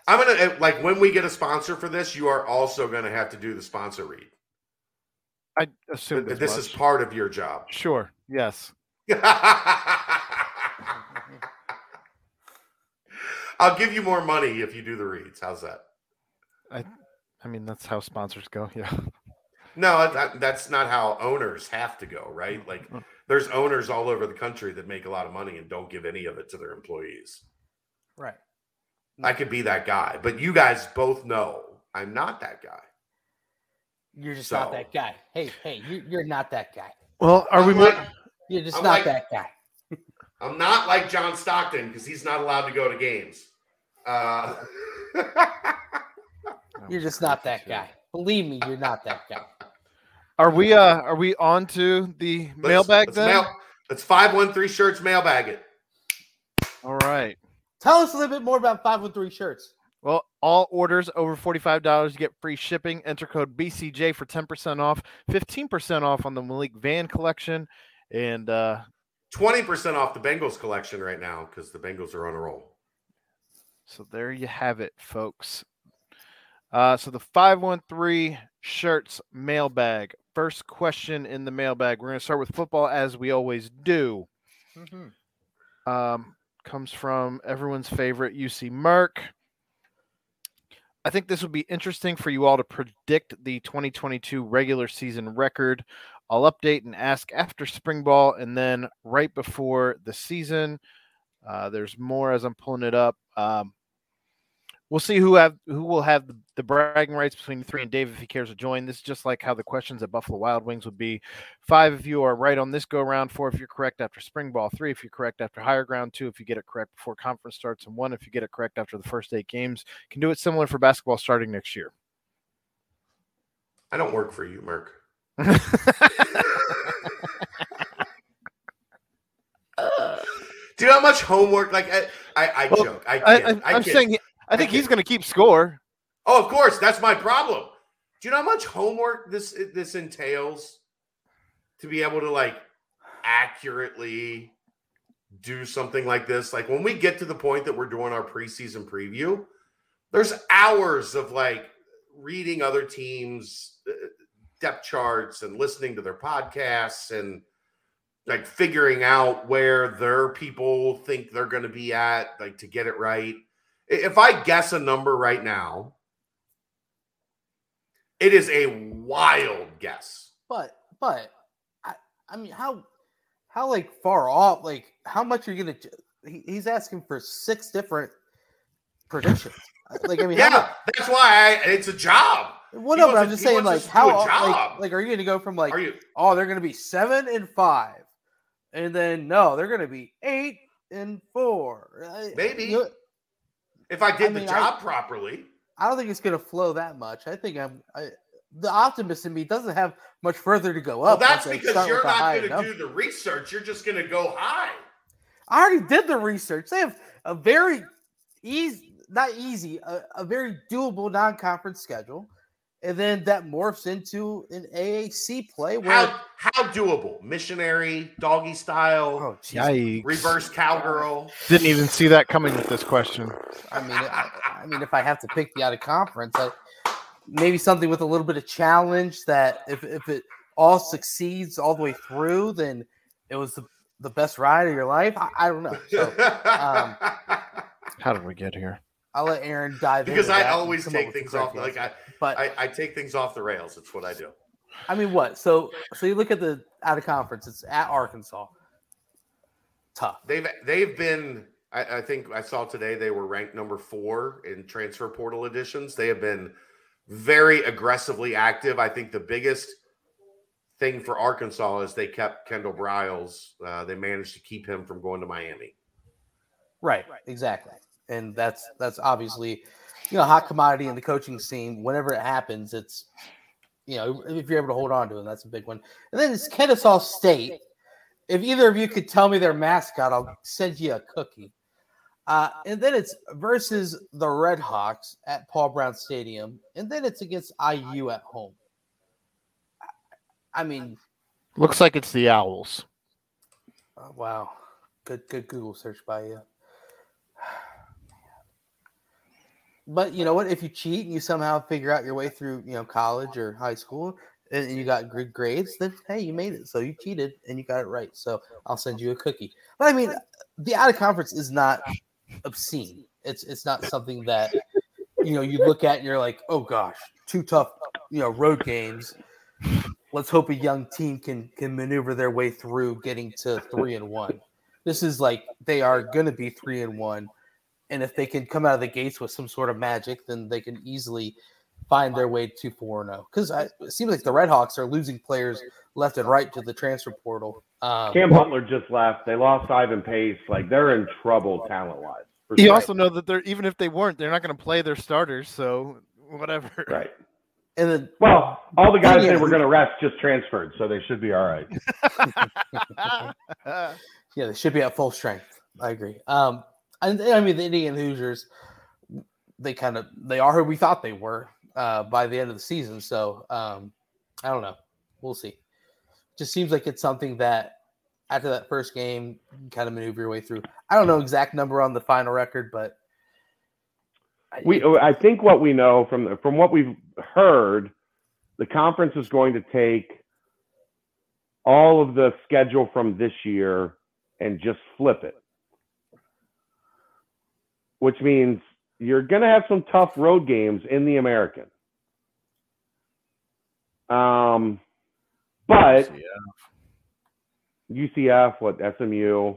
I'm gonna uh, like when we get a sponsor for this, you are also gonna have to do the sponsor read. I assume This is part of your job. sure. Yes. I'll give you more money if you do the reads. How's that? I, I mean, that's how sponsors go. Yeah. No, that, that's not how owners have to go, right? Like, there's owners all over the country that make a lot of money and don't give any of it to their employees. Right. I could be that guy, but you guys both know I'm not that guy. You're just So- not that guy. Hey, hey, you, you're not that guy. Well, are we? I'm mo- like, You're just I'm not like- that guy. I'm not like John Stockton because he's not allowed to go to games. Uh, You're just not that guy. Believe me, you're not that guy. Are we? Uh, are we on to the let's- mailbag let's then? mail- let's five one three shirts mailbag it. All right. Tell us a little bit more about 513 shirts. Well, all orders over $45, you get free shipping. Enter code BCJ for 10% off, 15% off on the Malik Van collection. And uh, Twenty percent off the Bengals collection right now because the Bengals are on a roll. so there you have it, folks. Uh, so the 513 shirts mailbag. First question in the mailbag. We're going to start with football as we always do. um, comes from everyone's favorite UC Merck. I think this would be interesting for you all to predict the 2022 regular season record. I'll update and ask after spring ball and then right before the season. Uh, there's more as I'm pulling it up. Um, we'll see who have who will have the, the bragging rights between the three and Dave if he cares to join. This is just like how the questions at Buffalo Wild Wings would be. Five if you are right on this go round. Four if you're correct after spring ball. Three if you're correct after higher ground. Two if you get it correct before conference starts. And one if you get it correct after the first eight games. Can do it similar for basketball starting next year. I don't work for you, Merc. Do you know how much homework? Like I, I, I Well, joke. I, I, kid, I, I'm kid. saying he- I think he's going to keep score. Oh, of course, that's my problem. Do you know how much homework this this entails to be able to like accurately do something like this? Like when we get to the point that we're doing our preseason preview, there's hours of like reading other teams' uh, depth charts and listening to their podcasts and like figuring out where their people think they're going to be at, like to get it right. If I guess a number right now, it is a wild guess. But but I I mean how how like far off like how much are you gonna he, he's asking for six different predictions. like I mean Yeah, that's why I, it's a job. much, well no I'm just saying like us to do how like, like are you gonna go from like Are you? oh they're gonna be seven and five and then no they're gonna be eight and four. Maybe. you know, If I did I mean, the I- job properly, I don't think it's gonna flow that much. I think I'm I the optimist in me doesn't have much further to go Well, up. that's because you're not going to do the research. You're just going to go high. I already did the research. They have a very easy, not easy, a, a very doable non-conference schedule, and then that morphs into an AAC play where. How how doable? Missionary, doggy style, oh, jeez. Yikes. reverse cowgirl. Didn't even see that coming with this question. I mean, I, I mean, if I have to pick the out of conference, I, maybe something with a little bit of challenge. That if if it all succeeds all the way through, then it was the, the best ride of your life. I, I don't know. So um, How did we get here? I'll let Aaron dive because I always take things off. correct Like I, but I, I take things off the rails. It's what I do. I mean, what? So, so you look at the out of conference. It's at Arkansas. Tough. They've they've been. I, I think I saw today they were ranked number four in transfer portal additions. They have been very aggressively active. I think the biggest thing for Arkansas is they kept Kendal Briles. Uh, they managed to keep him from going to Miami. Right. Exactly. And that's that's obviously, you know, hot commodity in the coaching scene. Whenever it happens, it's, you know, if you're able to hold on to him, that's a big one. And then it's Kennesaw State. If either of you could tell me their mascot, I'll send you a cookie. Uh, and then it's versus the Red Hawks at Paul Brown Stadium, and then it's against IU at home. I mean, Looks like it's the Owls. Oh, wow. Good good Google search by you. But you know what? If you cheat and you somehow figure out your way through, you know, college or high school and you got good grades, then hey, you made it. So you cheated and you got it right. So I'll send you a cookie. But I mean, the out of conference is not obscene. It's it's not something that you know you look at and you're like, oh gosh, two tough, you know, road games. Let's hope a young team can can maneuver their way through getting to three and one. This is like they are going to be three and one, and if they can come out of the gates with some sort of magic, then they can easily find their way to four and zero. Because it seems like the Red Hawks are losing players left and right to the transfer portal. Um, Cam Butler just left. They lost Ivan Pace. Like they're in trouble talent wise. You also know that they're even if they weren't, they're not going to play their starters. So whatever. right. and then Well, all the guys Yeah. they were going to rest just transferred, so they should be all right. yeah, they should be at full strength. I agree. Um, and I mean the Indiana Hoosiers, they kind of they are who we thought they were uh, by the end of the season. So um, I don't know. We'll see. Just seems like it's something that after that first game, you kind of maneuver your way through. I don't know exact number on the final record, but I- We, I think what we know from the, from what we've heard, the conference is going to take all of the schedule from this year and just flip it, which means you're going to have some tough road games in the American. Um, but UCF, what SMU,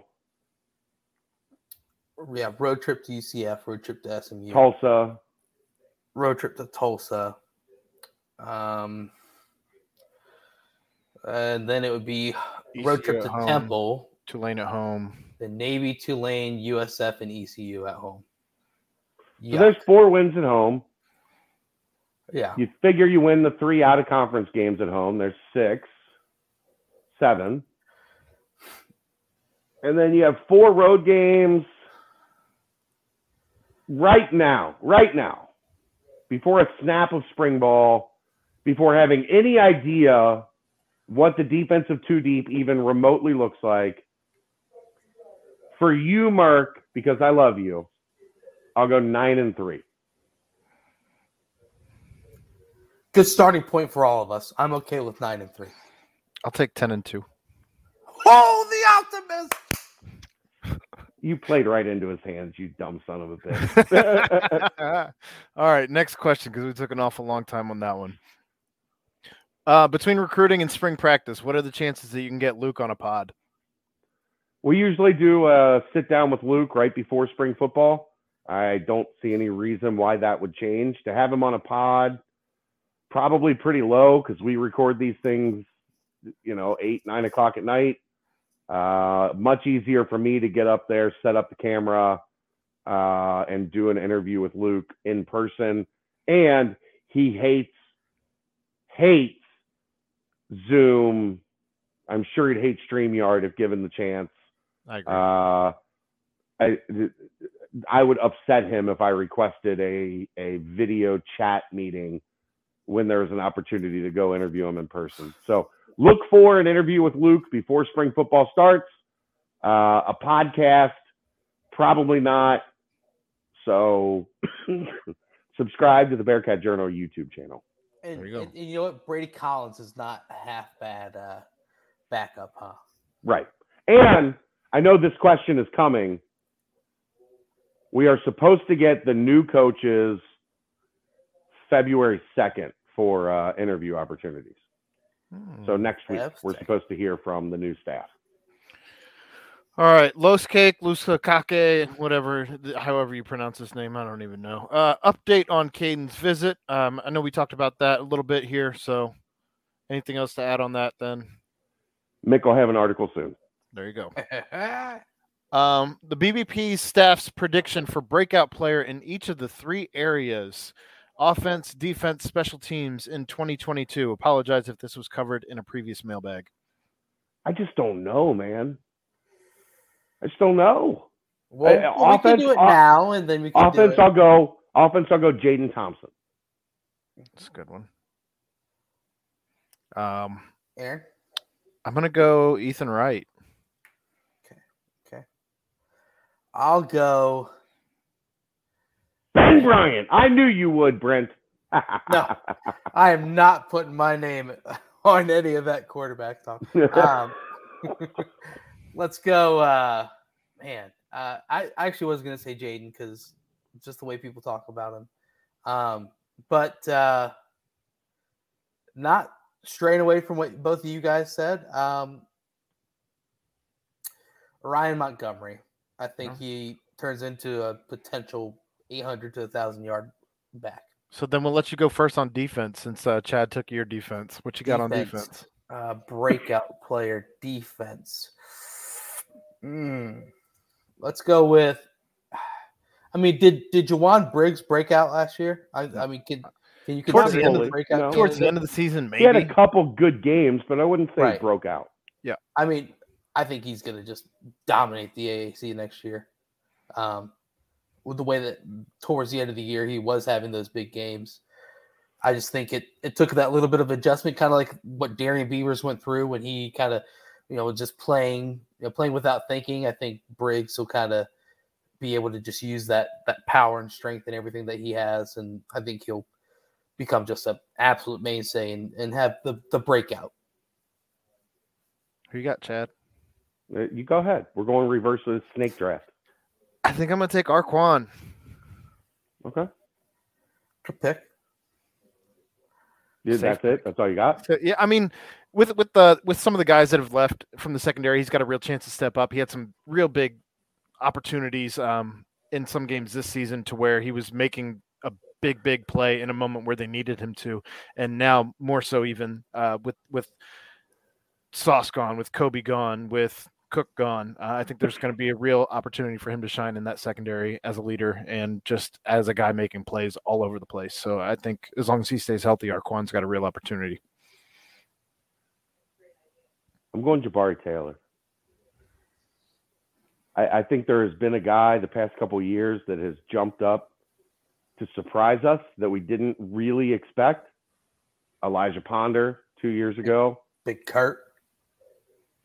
yeah, road trip to UCF, road trip to SMU, Tulsa, road trip to Tulsa. Um, and then it would be road trip to home, Temple, Tulane at home. the Navy, Tulane, USF, and ECU at home. So there's four wins at home. yeah, You figure you win the three out of conference games at home. There's six, seven. And then you have four road games right now, right now, before a snap of spring ball, before having any idea what the defensive two deep even remotely looks like. For you, Mark, because I love you, I'll go nine and three. good starting point for all of us. I'm okay with nine and three. I'll take ten and two. Oh, the optimist! You played right into his hands, you dumb son of a bitch. All right, next question because we took an awful long time on that one. Uh, between recruiting and spring practice, what are the chances that you can get Luke on a pod? we usually do a sit down with Luke right before spring football. I don't see any reason why that would change. To have him on a pod, probably pretty low because we record these things, you know, eight, nine o'clock at night. Uh, much easier for me to get up there, set up the camera, uh, and do an interview with Luke in person. And he hates hates Zoom. I'm sure he'd hate StreamYard if given the chance. I agree. Uh, I I would upset him if I requested a a video chat meeting when there's an opportunity to go interview him in person. So look for an interview with Luke before spring football starts. Uh, a podcast, probably not. So subscribe to the Bearcat Journal YouTube channel. And, There you go. and- and you know what? Brady Collins is not a half bad uh, backup, huh? Right. And I know this question is coming. We are supposed to get the new coaches February 2nd for uh, interview opportunities. So Hmm. next week, we're Feb supposed to hear from the new staff. All right, Los Cake, Lusakake, whatever, however you pronounce his name, I don't even know. Uh, update on Caden's visit. Um, I know we talked about that a little bit here. So, anything else to add on that? Then Mick will have an article soon. there you go. Um, the BBP staff's prediction for breakout player in each of the three areas offense, defense, special teams in 2022. Apologize if this was covered in a previous mailbag. I just don't know, man. I just don't know. well, Uh, well, we can offense- do it off- now, and then we can Offense, do it. I'll go. Offense, I'll go. Jaden Thompson. That's a good one. Um, Aaron, I'm gonna go Ethan Wright. I'll go. Ben Bryant. I knew you would, Brent. No. I am not putting my name on any of that quarterback talk. Um, let's go. Uh, man, uh, I, I actually was going to say Jaden because just the way people talk about him. Um, but uh, not straying away from what both of you guys said. Um, Ryan Montgomery. I think Mhm. he turns into a potential 800 to 1,000 yard back. So then we'll let you go first on defense since uh, Chad took your defense. What you got on Defense. defense? uh, breakout player defense. Mm. Let's go with. I mean, did did Jowon Briggs break out last year? I, I mean, can can you Towards the end of the- breakout? no. Towards the end of the season, maybe he had a couple good games, but I wouldn't say Right. he broke out. Yeah, I mean, I think he's going to just dominate the AAC next year. Um, with the way that towards the end of the year he was having those big games, I just think it it took that little bit of adjustment, kind of like what Darrian Beavers went through when he kind of, you know, just playing, you know, playing without thinking. I think Briggs will kind of be able to just use that that power and strength and everything that he has, and I think he'll become just an absolute mainstay and, and have the the breakout. Who you got, Chad? Uh, You go ahead. We're going reverse of the snake draft. I think I'm gonna take Arquon. Okay. Good pick. Yeah, Safe that's it. That's all you got. So, yeah, I mean, with with the with some of the guys that have left from the secondary, he's got a real chance to step up. He had some real big opportunities um, in some games this season to where he was making a big big play in a moment where they needed him to, and now more so even uh, with with Sauce gone, with Coby gone, with Cook gone. Uh, I think there's going to be a real opportunity for him to shine in that secondary as a leader and just as a guy making plays all over the place. So I think as long as he stays healthy, Arquon's got a real opportunity. I'm going Jabari Taylor. I, I think there has been a guy the past couple of years that has jumped up to surprise us that we didn't really expect. Elijah Ponder two years ago, Big Kurt.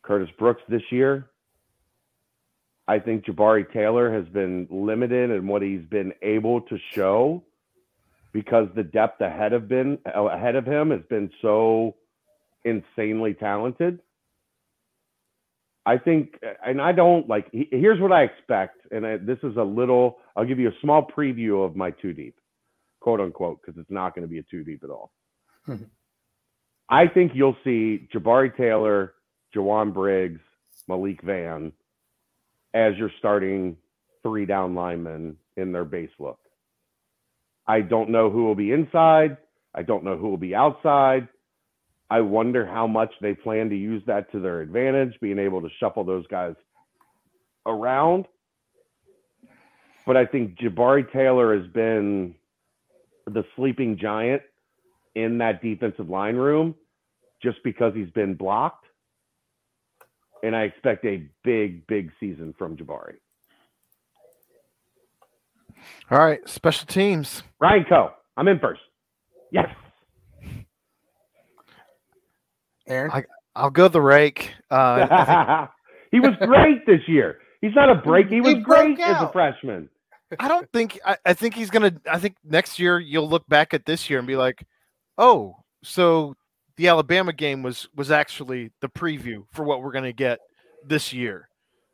Curtis Brooks this year. I think Jabari Taylor has been limited in what he's been able to show because the depth ahead of been ahead of him has been so insanely talented. I think, and I don't like. Here's what I expect, and I, this is a little. I'll give you a small preview of my two deep, quote unquote, because it's not going to be a two deep at all. I think you'll see Jabari Taylor, Jowon Briggs, Malik Vann as your starting three down linemen in their base look. I don't know who will be inside. I don't know who will be outside. I wonder how much they plan to use that to their advantage, being able to shuffle those guys around. But I think Jabari Taylor has been the sleeping giant in that defensive line room just because he's been blocked. And I expect a big, big season from Jabari. All right, special teams. Ryan Coe, I'm in first. Yes. Aaron, I- I'll go the rake. Uh, he was great this year. He's not a break. He He was broke great as a freshman. I don't think I, I think he's gonna I think next year you'll look back at this year and be like, oh, so the Alabama game was was actually the preview for what we're gonna get this year.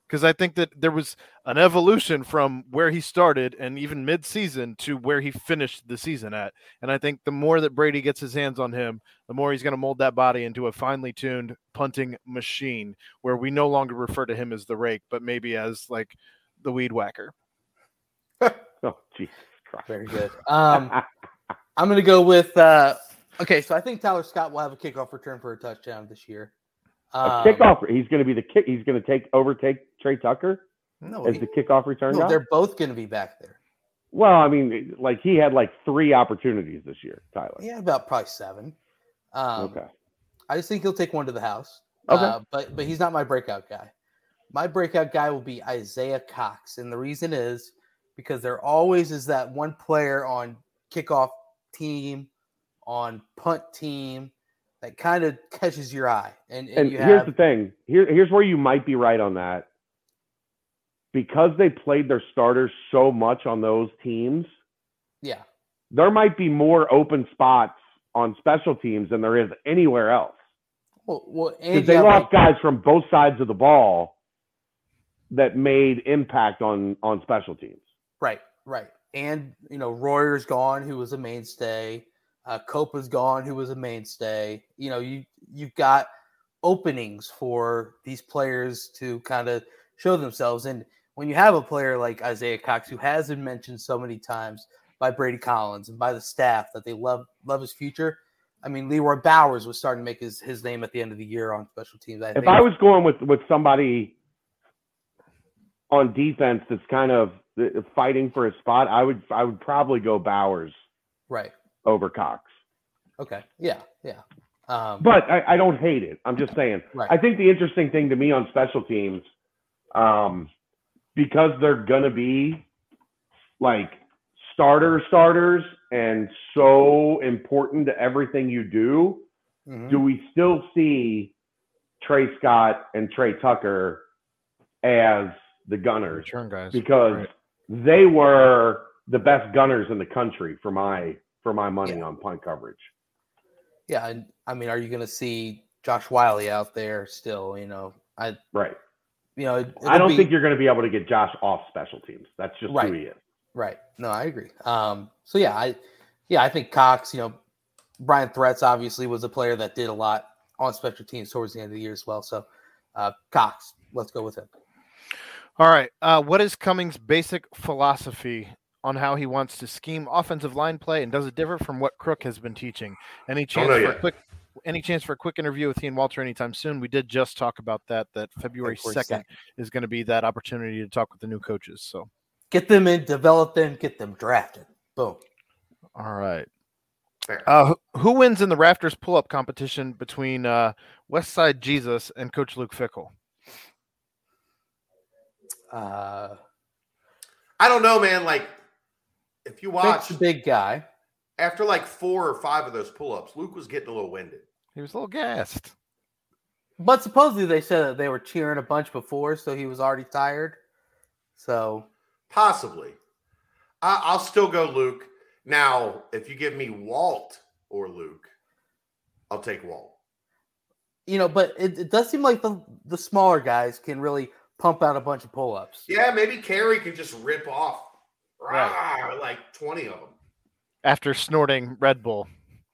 Because I think that there was an evolution from where he started and even mid-season to where he finished the season at. And I think the more that Brady gets his hands on him, the more he's going to mold that body into a finely tuned punting machine where we no longer refer to him as the rake, but maybe as like the weed whacker. Oh, Jesus Christ. very good. Um, I'm going to go with. Uh, okay, so I think Tyler Scott will have a kickoff return for a touchdown this year. a Um, kickoff. He's going to be the kick. He's going to take overtake Trey Tucker No, as he- the kickoff return no, guy. they're both going to be back there. Well, I mean, like he had like three opportunities this year, Tyler. Yeah, about probably seven. Um, okay. I just think he'll take one to the house. Okay. Uh, but but he's not my breakout guy. My breakout guy will be Isaiah Cox, and the reason is because there always is that one player on kickoff team, on punt team, that kind of catches your eye. And, and, And you here's have the thing. Here, here's where you might be right on that. Because they played their starters so much on those teams, yeah, there might be more open spots on special teams than there is anywhere else. well, well and Because they lost like- guys from both sides of the ball that made impact on on special teams. Right, right. And you know, Royer's gone, who was a mainstay. Uh, Copa's gone, who was a mainstay. You know, you you've got openings for these players to kind of show themselves. And when you have a player like Isaiah Cox, who has been mentioned so many times by Brady Collins and by the staff that they love love his future. I mean, Leroy Bowers was starting to make his, his name at the end of the year on special teams. I If. I was going with with somebody on defense that's kind of uh, fighting for a spot, I would I would probably go Bowers right. Over Cox. Okay. Yeah. Yeah. Um, But I, I don't hate it. I'm just saying. Right. I think the interesting thing to me on special teams, um, because they're gonna be like starter starters and so important to everything you do. mhm. Do we still see Trey Scott and Trey Tucker as the gunners? Return guys. Because Right. they were the best gunners in the country for my for my money Yeah. on punt coverage. Yeah, and I mean, are you going to see Josh Whyle out there still? You know, I, Right. you know, it, I don't be- think you're going to be able to get Josh off special teams. That's just Right. who he is. right. No, I agree. Um, so yeah, I, yeah, I think Cox. You know, Brian Threats obviously was a player that did a lot on special teams towards the end of the year as well. So, uh, Cox, let's go with him. All right. Uh, what is Cummings' basic philosophy on how he wants to scheme offensive line play, and does it differ from what Crook has been teaching? Any chance know for a quick? Any chance for a quick interview with he and Walter anytime soon? We did just talk about that. That February February second is going to be that opportunity to talk with the new coaches. So, Get them in, develop them, get them drafted. Boom. all right. Uh, who- who wins in the Rafters pull-up competition between uh, Westside Jesus and Coach Luke Fickell? Uh, I don't know, man. Like, if you watch Fick's a big guy. after like four or five of those pull-ups, Luke was getting a little winded. He was a little gassed. But supposedly they said that they were cheering a bunch before, so he was already tired. So Possibly. I, I'll still go Luke. Now, if you give me Walt or Luke, I'll take Walt. you know, but it, it does seem like the the smaller guys can really pump out a bunch of pull ups. Yeah, maybe Kerry can just rip off Right. like 20 of them. After snorting Red Bull.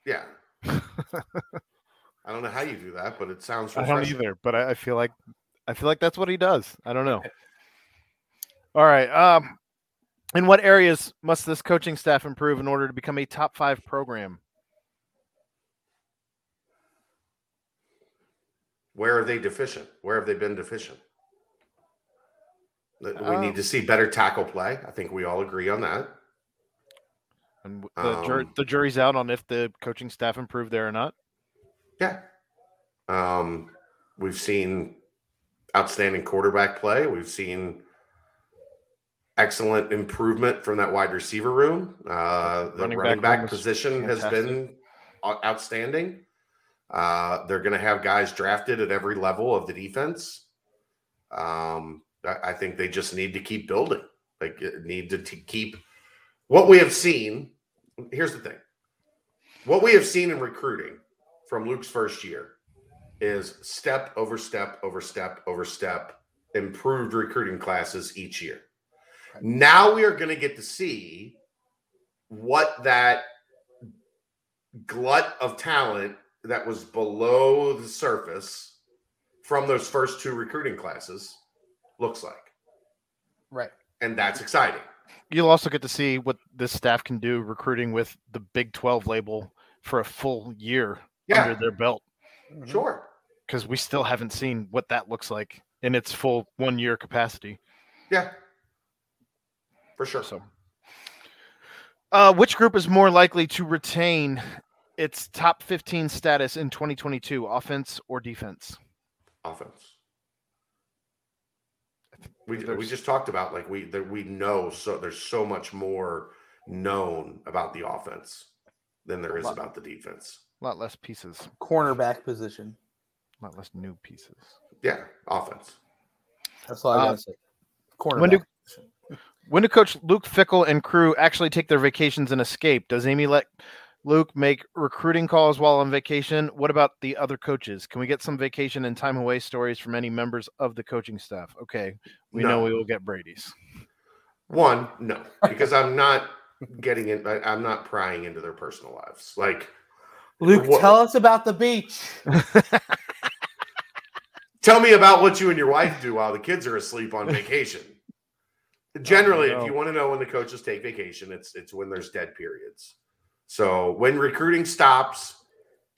Yeah. I don't know how you do that, but it sounds I don't either, but I, I feel like I feel like that's what he does. I don't know. All right. Um, in what areas must this coaching staff improve in order to become a top five program? Where are they deficient? Where have they been deficient? That We Um, need to see better tackle play. I think we all agree on that. And w- the, jur- Um, the jury's out on if the coaching staff improved there or not. Yeah. Um, we've seen outstanding quarterback play. We've seen excellent improvement from that wide receiver room. Uh, the Running running, back back, was position has been outstanding. Uh, they're going to have guys drafted at every level of the defense. Um, I, think they just need to keep building. Like need to keep what we have seen. Here's the thing: what we have seen in recruiting from Luke's first year is step over step over step over step improved recruiting classes each year. Now we are going to get to see what that glut of talent that was below the surface from those first two recruiting classes looks like. Right. And that's exciting. You'll also get to see what this staff can do recruiting with the Big 12 label for a full year Yeah, under their belt Mhm. sure. because we still haven't seen what that looks like in its full one year capacity. Yeah. For sure. So, uh, which group is more likely to retain its top 15 status in 2022, offense or defense? offense. We, we just talked about like we that we know so there's so much more known about the offense than there is lot. about the defense. A lot less pieces, Cornerback position. a lot less new pieces. Yeah, offense. That's all I Uh, gotta say. Cornerback. when do- When do Coach Luke Fickell and crew actually take their vacations and escape? Does Amy let Luke make recruiting calls while on vacation? What about the other coaches? Can we get some vacation and time away stories from any members of the coaching staff? Okay, we know we will get Brady's. One, no, because I'm not getting in. I, I'm not prying into their personal lives. Like, Luke, What- tell us about the beach. tell me about what you and your wife do while the kids are asleep on vacation. Generally, no. if you want to know when the coaches take vacation, it's it's when there's dead periods. So when recruiting stops,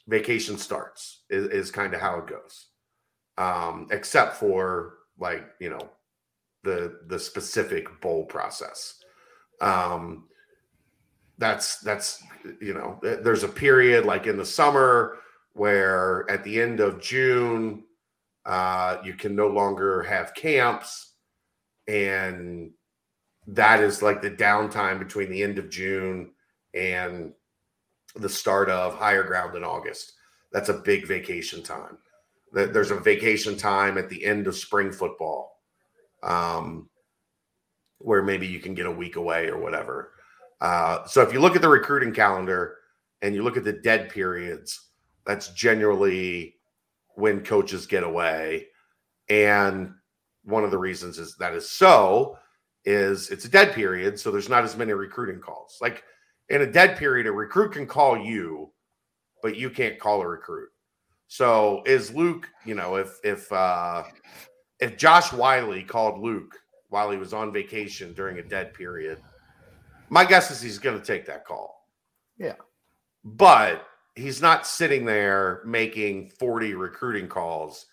vacation starts is, is kind of how it goes. Um, except for like, you know, the the specific bowl process. Um that's that's you know, there's a period like in the summer where at the end of June uh you can no longer have camps and that is like the downtime between the end of June and the start of higher ground in August. That's a big vacation time. There's a vacation time at the end of spring football, um, where maybe you can get a week away or whatever. Uh, so if you look at the recruiting calendar and you look at the dead periods, that's generally when coaches get away. And one of the reasons is that is so is it's a dead period, so there's not as many recruiting calls. Like in a dead period, a recruit can call you, but you can't call a recruit. So is Luke, you know, if if uh if Josh Whyle called Luke while he was on vacation during a dead period, my guess is he's going to take that call. Yeah. But he's not sitting there making 40 recruiting calls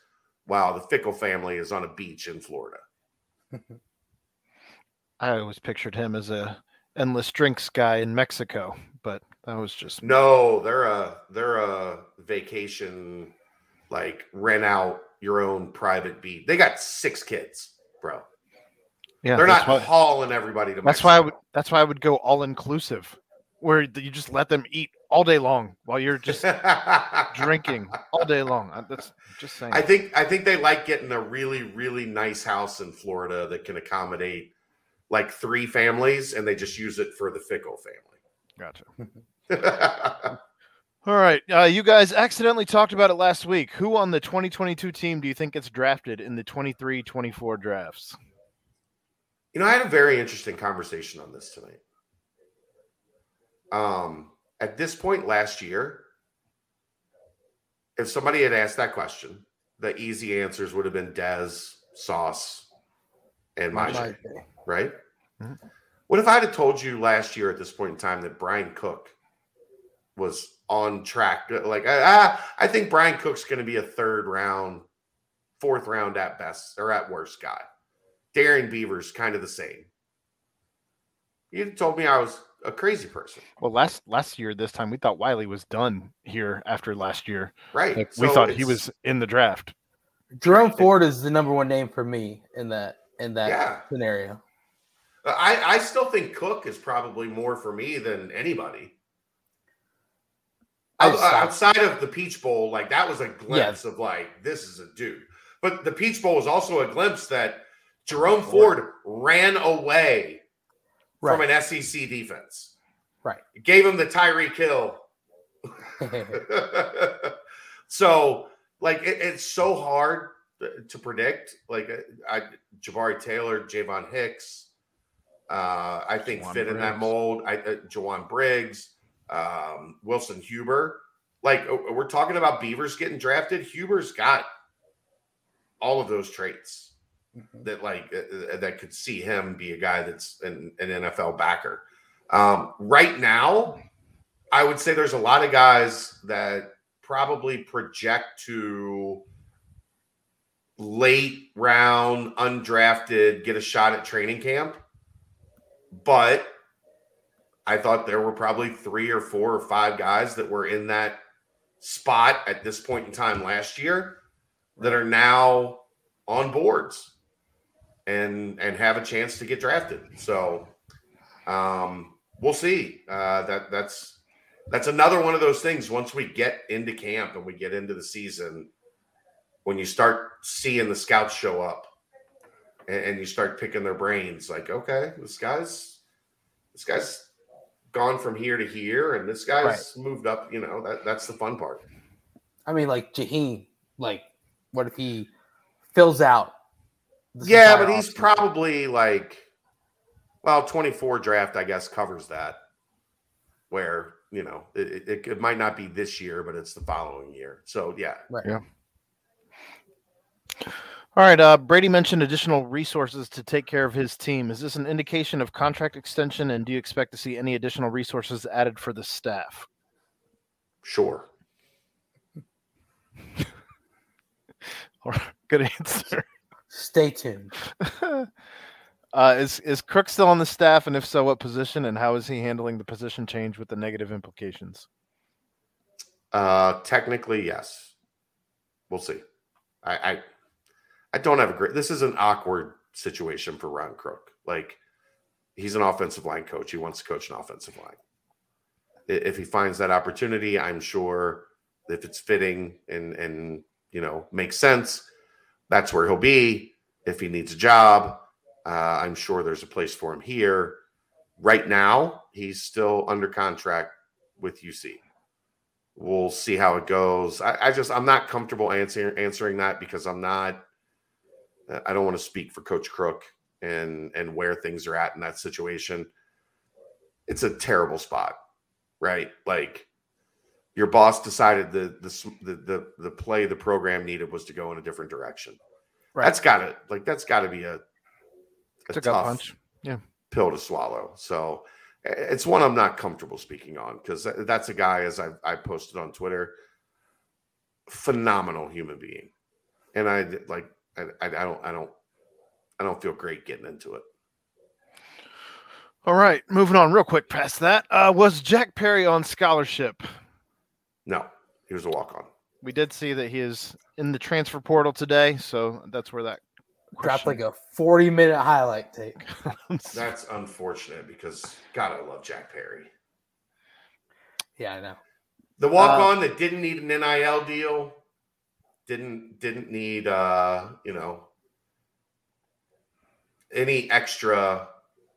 while the Fickell family is on a beach in Florida. I always pictured him as a endless drinks guy in Mexico, but that was just No, they're a they're a vacation like rent out your own private beach. They got six kids, bro. yeah. they're not why, hauling everybody to. that's why I would that's why I would go all inclusive, where you just let them eat all day long while you're just drinking all day long. That's just saying. I think I think they like getting a really really nice house in Florida that can accommodate like three families, and they just use it for the Fickell family. Gotcha. All right. Uh, you guys accidentally talked about it last week. Who on the 2022 team do you think gets drafted in the 23 24 drafts? You know, I had a very interesting conversation on this tonight. Um, at this point last year, if somebody had asked that question, the easy answers would have been Dez, Sauce, and Majay, Majay. right? Mhm. What if I'd have told you last year at this point in time that Bryan Cook was on track? Like, I, I think Bryan Cook's going to be a third round, fourth round at best or at worst guy. Darren Beaver's kind of the same. You told me I was a crazy person. Well, last last year, this time we thought Whyle was done here after last year. Right. Like, we thought he was in the draft. Jerome Ford is the number one name for me in that in that Yeah. scenario. Uh, I, I still think Cook is probably more for me than anybody. I Out- stopped. outside of the Peach Bowl, like that was a glimpse of like this is a dude. But the Peach Bowl was also a glimpse that Jerome Ford ran away from an SEC defense. Right. It gave him the Tyree kill. so, like, it, it's so hard to- predict. Like, uh, I, Jabari Taylor, Javon Hicks, uh, I think Jowon fit in that mold. I, uh, Jowon Briggs, um, Wilson Huber. Like, uh, we're talking about Beavers getting drafted. Huber's got all of those traits Mhm. that like uh, uh, that could see him be a guy that's an, an NFL backer. Um, right now, I would say there's a lot of guys that probably project to late round, undrafted, get a shot at training camp. But I thought there were probably three or four or five guys that were in that spot at this point in time last year that are now on boards and and have a chance to get drafted. So um we'll see. Uh that that's that's another one of those things once we get into camp and we get into the season when you start seeing the scouts show up and, and you start picking their brains like okay this guy's this guy's gone from here to here and this guy's moved up you know that that's the fun part I mean, like Jaheim. Like, what if he fills out? yeah but he's offseason? probably like well 24 draft i guess covers that where you know it, it, it might not be this year but it's the following year so yeah right yeah All right. Uh, Brady mentioned additional resources to take care of his team. Is this an indication of contract extension, and do you expect to see any additional resources added for the staff? sure Or good answer. Stay tuned. uh, is is Crook still on the staff, and if so, what position, and how is he handling the position change with the negative implications? Uh, technically, yes. We'll see. I, I, I don't have a great. This is an awkward situation for Ron Crook. Like, he's an offensive line coach. He wants to coach an offensive line. If he finds that opportunity, I'm sure if it's fitting and and you know makes sense, that's where he'll be. If he needs a job, uh, I'm sure there's a place for him here. Right now, he's still under contract with UC we'll see how it goes. I, I just I'm not comfortable answering answering that because I'm not. I don't want to speak for Coach Crook and and where things are at in that situation. It's a terrible spot, right? Like your boss decided the the the the, the play the program needed was to go in a different direction. Right. That's got to like that's got to be a, a tough punch. pill to swallow. So it's one I'm not comfortable speaking on because that's a guy, as I, I posted on Twitter, phenomenal human being, and I like I, I, I don't I don't I don't feel great getting into it. All right, moving on real quick past that. Uh, was Jack Perry on scholarship? No, he was a walk on. We did see that he is in the transfer portal today, so that's where that Dropped like a 40 minute highlight tape. comes. That's unfortunate because God, I love Jack Perry. Yeah, I know. The walk on that didn't need an NIL deal, didn't didn't need uh, you know any extra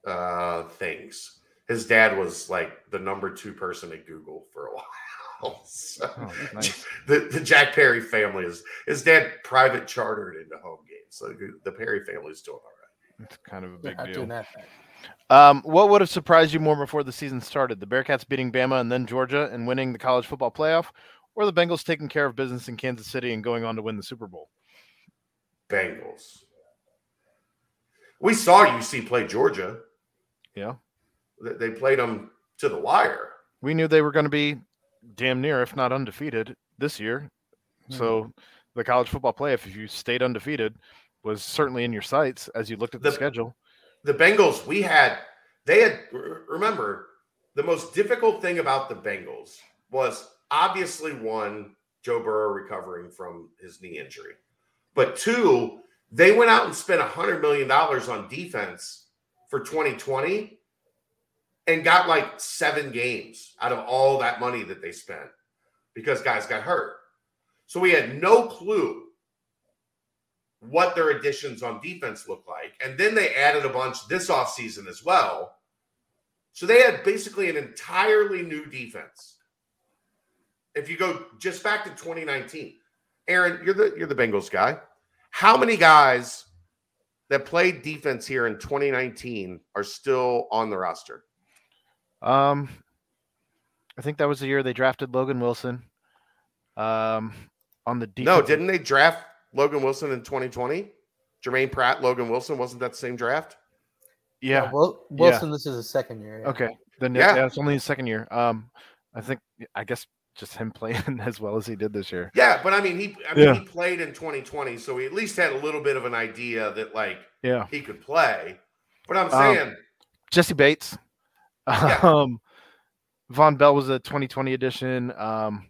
uh things. His dad was like the number two person at Google for a while. So, Oh, nice. the, the Jack Perry family is his dad private chartered into home games. So the Perry family is doing all right. It's kind of a big not deal. doing that. Um, what would have surprised you more before the season started? The Bearcats beating Bama and then Georgia and winning the college football playoff, or the Bengals taking care of business in Kansas City and going on to win the Super Bowl? Bengals. We saw UC play Georgia. Yeah. They- They played them to the wire. We knew they were going to be damn near, if not undefeated, this year. Hmm. So the college football playoff, if you stayed undefeated, was certainly in your sights as you looked at the, The- schedule. the Bengals, we had, they had, remember, the most difficult thing about the Bengals was obviously one, Joe Burrow recovering from his knee injury. But two, they went out and spent $100 million on defense for 2020 and got like seven games out of all that money that they spent because guys got hurt. So we had no clue what their additions on defense looked like. And then they added a bunch this offseason as well. So they had basically an entirely new defense. If you go just back to 2019, Aaron, you're the you're the Bengals guy. How many guys that played defense here in 2019 are still on the roster? Um, I think that was the year they drafted Logan Wilson. Um, on the defense. No, didn't they draft Logan Wilson in 2020? Germaine Pratt, Logan Wilson, wasn't that the same draft? Yeah. Yeah, Wil- Wilson, this is his second year. yeah. Okay. Then Yeah. yeah, it's only his second year. Um, I think I guess just him playing as well as he did this year. Yeah, but I mean, he I mean Yeah. he played in 2020, so he at least had a little bit of an idea that like Yeah. he could play. But I'm Um, saying, Jessie Bates. Yeah. Um, Vonn Bell was a 2020 edition. Um,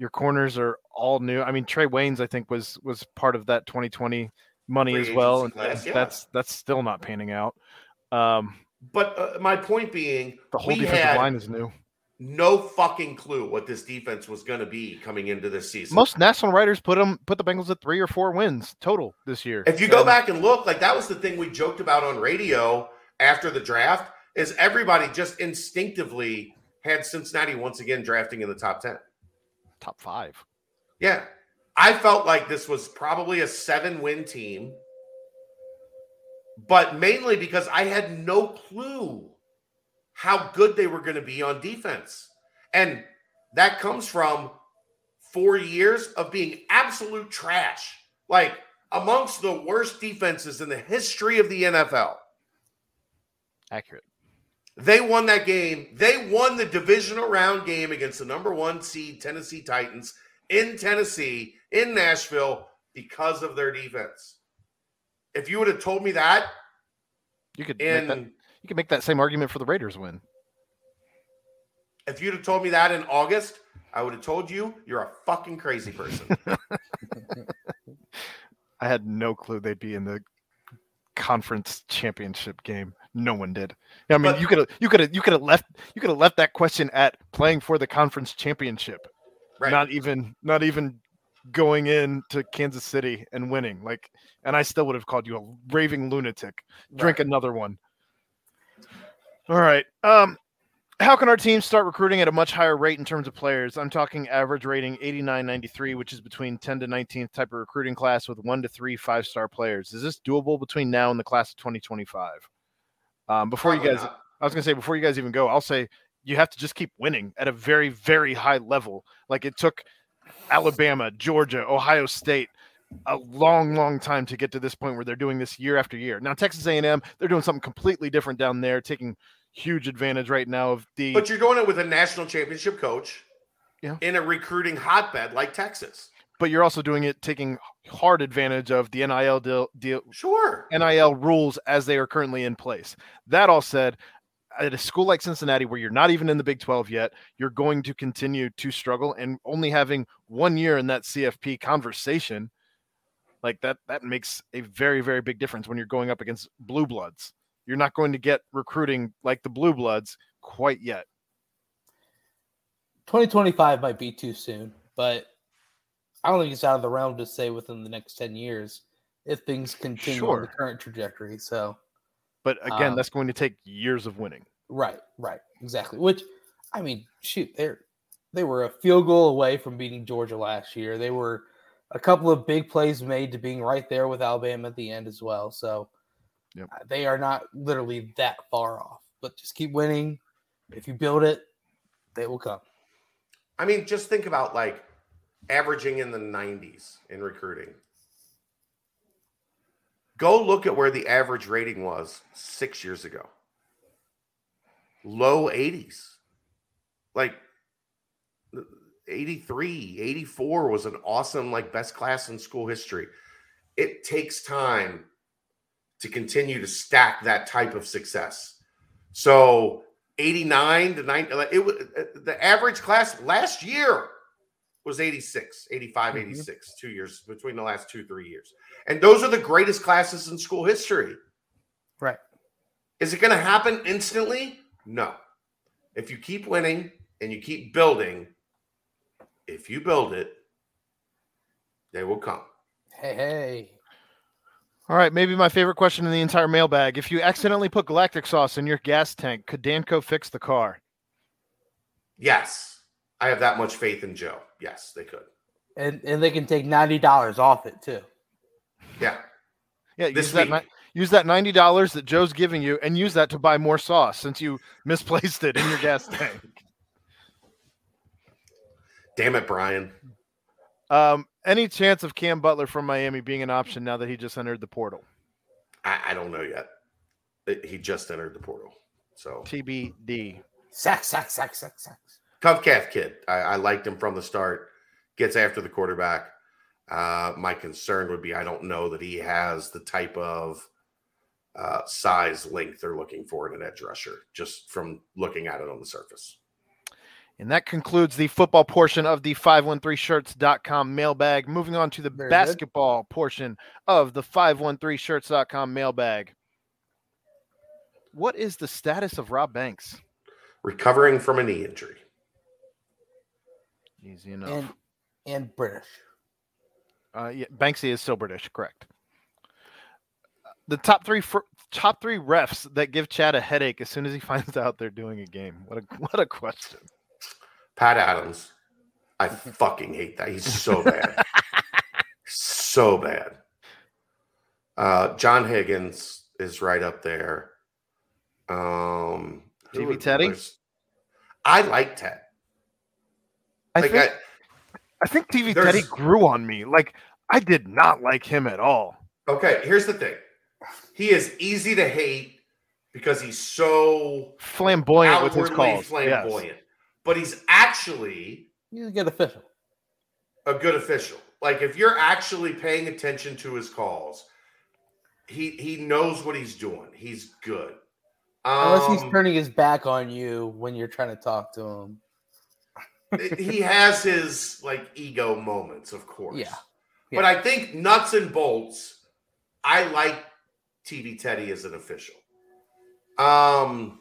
your corners are all new. I mean, Trae Waynes, I think, was was part of that 2020 money Free as well, and class, yeah. that's that's still not panning out. Um, but uh, my point being, the whole defensive had line is new. No fucking clue what this defense was going to be coming into this season. Most national writers put them put the Bengals at three or four wins total this year. If you go back and look, like that was the thing we joked about on radio after the draft, is everybody just instinctively had Cincinnati once again drafting in the top 10. top five. Yeah. I felt like this was probably a seven win team, but mainly because I had no clue how good they were going to be on defense. And that comes from four years of being absolute trash, like amongst the worst defenses in the history of the NFL. Accurate. They won that game. They won the divisional round game against the number one seed Tennessee Titans in Tennessee, in Nashville, because of their defense. If you would have told me that You could in you could make that same argument for the Raiders win. if you'd have told me that in August, I would have told you you're a fucking crazy person. I had no clue they'd be in the conference championship game. No one did. I mean, But- you could have you could have you could have left you could have left that question at playing for the conference championship. right. Not even not even going in to Kansas City and winning. Like and I still would have called you a raving lunatic. Drink Right. another one. All right. Um how can our team start recruiting at a much higher rate in terms of players? I'm talking average rating 89 93, which is between 10 to 19th type of recruiting class with one to three five star players. Is this doable between now and the class of 2025? Um, before Probably you guys, not. I was going to say, before you guys even go, I'll say you have to just keep winning at a very, very high level. Like it took Alabama, Georgia, Ohio State a long, long time to get to this point where they're doing this year after year. Now Texas A&M, they're doing something completely different down there, taking huge advantage right now of the. But you're doing it with a national championship coach Yeah. in a recruiting hotbed like Texas. but you're also doing it taking hard advantage of the NIL deal, deal Sure. NIL rules as they are currently in place. That all said, at a school like Cincinnati, where you're not even in the Big 12 yet, you're going to continue to struggle. And only having one year in that CFP conversation, like that, that makes a very, very big difference when you're going up against blue bloods. You're not going to get recruiting like the blue bloods quite yet. 2025 might be too soon, but I don't think it's out of the realm to say within the next 10 years if things continue on the current trajectory. So, But again, Um, that's going to take years of winning. right, right, exactly. Which, I mean, shoot, they're they were a field goal away from beating Georgia last year. They were a couple of big plays made to being right there with Alabama at the end as well. So, Yep. uh, they are not literally that far off. But just keep winning. If you build it, they will come. I mean, just think about like averaging in the 90s in recruiting. Go look at where the average rating was six years ago. Low 80s. Like 83, 84 was an awesome, like best class in school history. It takes time to continue to stack that type of success. So 89 to 90. like, It was uh, the average class last year was 86, 85, Mhm. 86, two years between the last two, three years. And those are the greatest classes in school history. Right. Is it going to happen instantly? No. If you keep winning and you keep building, if you build it, they will come. Hey, hey. All right, maybe my favorite question in the entire mailbag. If you accidentally put galactic sauce in your gas tank, could Danco fix the car? Yes. I have that much faith in Joe. Yes, they could. And and they can take ninety dollars off it too. Yeah. Yeah, This use that week. ni- use that ninety dollars that Joe's giving you, and use that to buy more sauce since you misplaced it in your gas tank. Damn it, Brian. Um, any chance of Cam Butler from Miami being an option now that he just entered the portal? I, I don't know yet. It- he just entered the portal. So TBD. Sack, sack, sack, sack, sack. tough calf kid. I, I liked him from the start. Gets after the quarterback. Uh, my concern would be I don't know that he has the type of uh, size length they're looking for in an edge rusher, just from looking at it on the surface. And that concludes the football portion of the 513shirts.com mailbag. Moving on to the Very good. basketball portion of the 513shirts.com mailbag. What is the status of Rob Banks? Recovering from a knee injury. Easy enough. And and British. Uh, yeah, Banksy is still British, correct. The top three fr- top three refs that give Chad a headache as soon as he finds out they're doing a game. What a what a question. Pat Adams. I fucking hate that. He's so bad. so bad. Uh, John Higgins is right up there. Um, TV Teddy? I like Ted. I Like think I, I think TV Teddy grew on me. Like I did not like him at all. okay, here's the thing. He is easy to hate because he's so Flamboyant with his calls. Yes. But he's actually He's a good official. a good official. Like if you're actually paying attention to his calls, he he knows what he's doing. He's good. Unless he's Um, turning his back on you when you're trying to talk to him. he has his like ego moments, of course. Yeah. But I think nuts and bolts, I like TV Teddy as an official. Um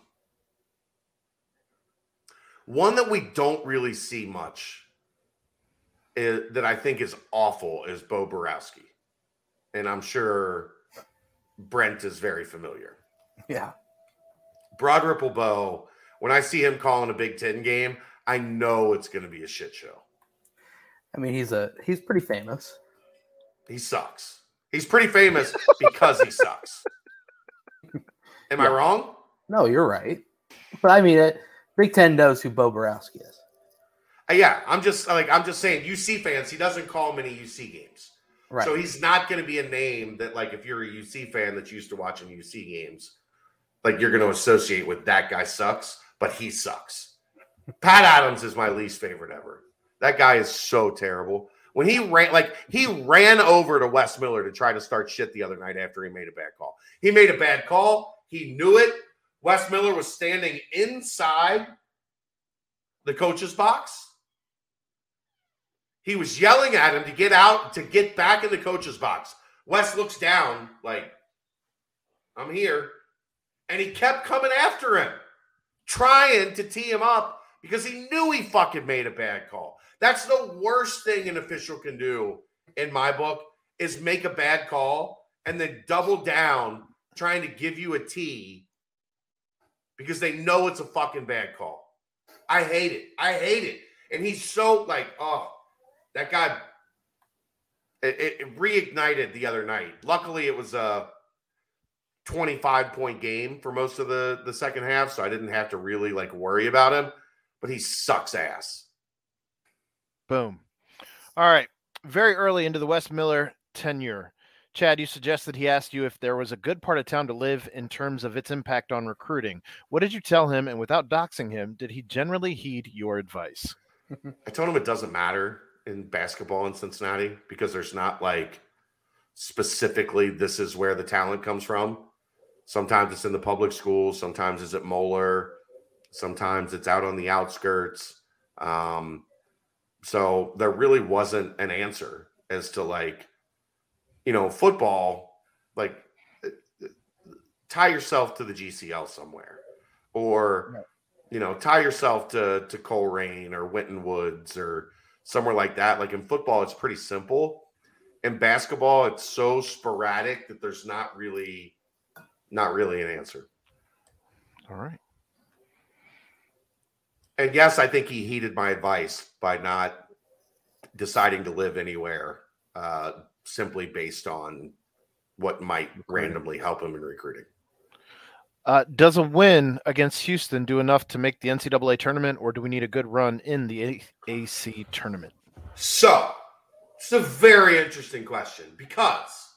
one that we don't really see much is, that I think is awful is Bo Boroski. And I'm sure Brent is very familiar. Yeah. Broad Ripple Bo, when I see him calling a Big Ten game, I know it's going to be a shit show. I mean, he's a he's pretty famous. He sucks. He's pretty famous because he sucks. Am I wrong? No, you're right. But I mean, it, Big Ten knows who Bo Boroski is. Uh, yeah, I'm just like I'm just saying. UC fans, he doesn't call many UC games, Right. so he's not going to be a name that like if you're a UC fan that's used to watching UC games, like you're going to associate with that guy sucks, but he sucks. Pat Adams is my least favorite ever. That guy is so terrible. When he ran, like he ran over to Wes Miller to try to start shit the other night after he made a bad call. He made a bad call. He knew it. Wes Miller was standing inside the coach's box. He was yelling at him to get out, to get back in the coach's box. Wes looks down, like, I'm here. And he kept coming after him, trying to tee him up because he knew he fucking made a bad call. That's the worst thing an official can do in my book is make a bad call and then double down trying to give you a tee because they know it's a fucking bad call. I hate it. I hate it. And he's so like, oh, that guy. It, it, it reignited the other night. Luckily, it was a 25 point game for most of the the second half, so I didn't have to really like worry about him. But he sucks ass. Boom. All right. Very early into the Wes Miller tenure, Chad, you suggested he asked you if there was a good part of town to live in terms of its impact on recruiting. What did you tell him? And without doxing him, did he generally heed your advice? I told him it doesn't matter in basketball in Cincinnati because there's not like specifically this is where the talent comes from. Sometimes it's in the public schools, sometimes it's at Moeller, Sometimes it's out on the outskirts. Um, so there really wasn't an answer as to like, you know, football, like tie yourself to the GCL somewhere or, Right. you know, tie yourself to, to Colerain or Winton Woods or somewhere like that. Like in football, it's pretty simple. In basketball, it's so sporadic that there's not really, not really an answer. All right. And yes, I think he heeded my advice by not deciding to live anywhere uh, simply based on what might randomly help him in recruiting. Uh, does a win against Houston do enough to make the NCAA tournament, or do we need a good run in the AAC tournament? So, it's a very interesting question because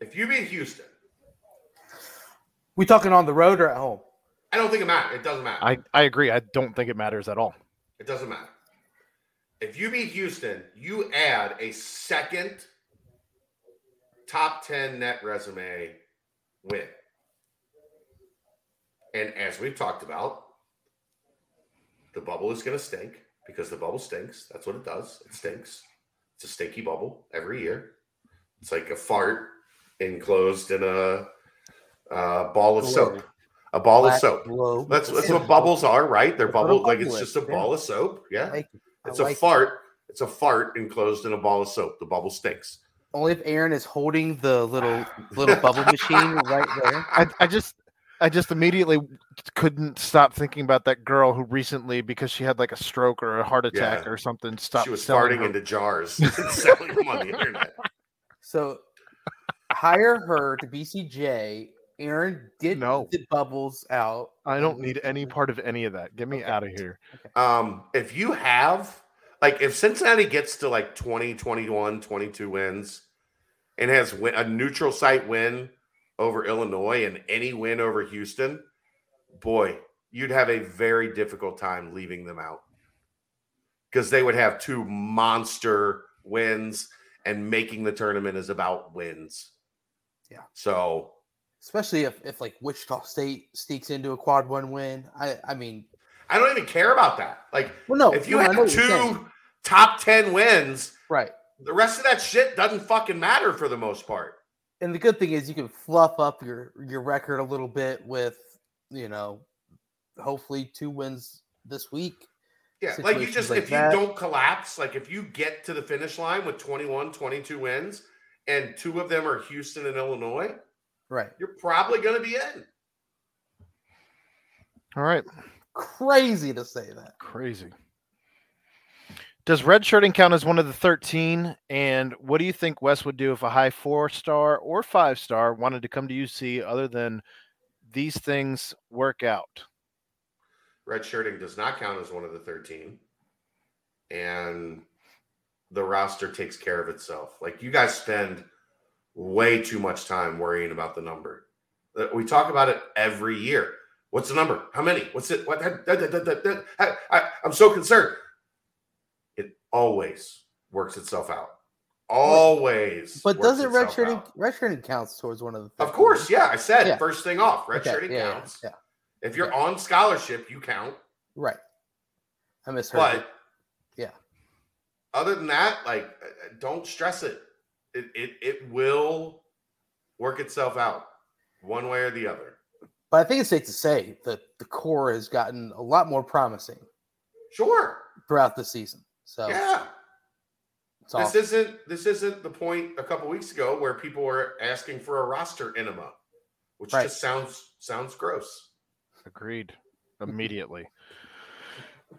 if you beat Houston, We talking on the road or at home? I don't think it matters. It doesn't matter. I, I agree. I don't think it matters at all. It doesn't matter. If you beat Houston, you add a second top 10 net resume win. And as we've talked about, the bubble is going to stink because the bubble stinks. That's what it does. It stinks. It's a stinky bubble every year. It's like a fart enclosed in a, uh ball of soap. A ball Black of soap. globe. That's that's what bubbles are, right? They're That's what a bubbles like it's just a ball of soap. Yeah. Like it. It's like a it. fart. It's a fart enclosed in a ball of soap. The bubble stinks. Only if Aaron is holding the little little bubble machine right there. I, I just I just immediately couldn't stop thinking about that girl who recently, because she had like a stroke or a heart attack Yeah. or something, stopped. she was farting her- into jars and selling them on the internet. So hire her to BCJ. Aaron did No. the bubbles out. I don't need any part of any of that. Get me Okay. out of here. Um, if you have like if Cincinnati gets to like 20, 21, 22 wins and has win, a neutral site win over Illinois and any win over Houston, boy, you'd have a very difficult time leaving them out. Because they would have two monster wins and making the tournament is about wins. Yeah. So Especially if, if like Wichita State sneaks into a quad one win. I I mean, I don't even care about that. Like well, no. if you no, have what you're saying. two top 10 wins, right? the rest of that shit doesn't fucking matter for the most part. And the good thing is you can fluff up your your record a little bit with you know, hopefully two wins this week. Yeah, like you just like if you don't collapse, like if you get to the finish line with 21, 22 wins and two of them are Houston and Illinois, Right. you're probably going to be in. All right. Crazy to say that. Crazy. Does redshirting count as one of the 13? And what do you think Wes would do if a high four star or five star wanted to come to UC other than these things work out? Red shirting does not count as one of the 13. And the roster takes care of itself. Like you guys spend way too much time worrying about the number. Uh, We talk about it every year. What's the number? How many? What's it? What? that- that- that- that- that- I, I'm so concerned. It always works itself out. Always. But doesn't itself redshirting redshirting counts towards one of the? Of 13? course, yeah. I said Yeah. first thing off. Okay, Redshirting yeah, yeah, counts. Yeah, If you're on scholarship, you count. right. I misheard. But it. Yeah. Other than that, like, uh, don't stress it. It it it will work itself out, one way or the other. But I think it's safe to say that the core has gotten a lot more promising Sure. throughout the season. So Yeah. it's all This isn't this isn't the point a couple weeks ago where people were asking for a roster enema, which Right. just sounds sounds gross. Agreed. Immediately.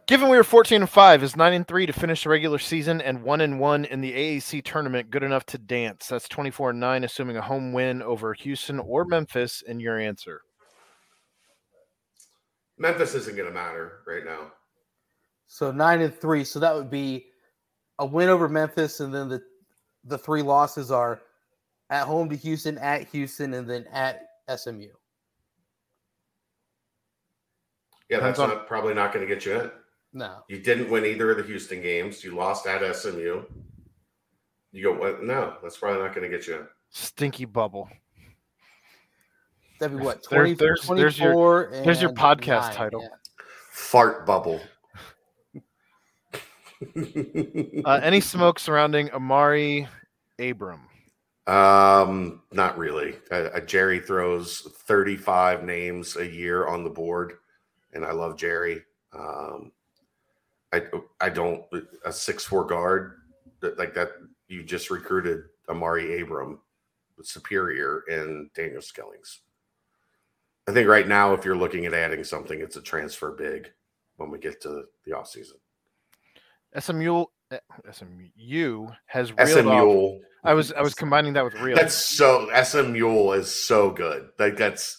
Given we were 14 and 5, is 9 and 3 to finish the regular season and 1 and 1 in the AAC tournament good enough to dance? That's 24 and 9, assuming a home win over Houston or Memphis in your answer. Memphis isn't going to matter right now. so nine and three. So that would be a win over Memphis, and then the the three losses are at home to Houston, at Houston, and then at SMU. Yeah, that's on- not, probably not going to get you in. No. You didn't win either of the Houston games. You lost at SMU. You go, well, no, that's probably not going to get you in. Stinky bubble. That'd be what There- 20, there's- there's your- 24 there's your podcast nine, title. yeah. Fart bubble. Uh, any smoke surrounding Amari Abram? Um, not really. Uh, uh, Jerry throws 35 names a year on the board, and I love Jerry. Um, I I don't a six four guard that- like that. You just recruited Amari Abram, Superior, and Daniel Skillings. I think right now, if you're looking at adding something, it's a transfer big when we get to the offseason. SMU eh, SMU has reeled off. SMU. I was I was combining that with real. That's so SMU is so good. Like that's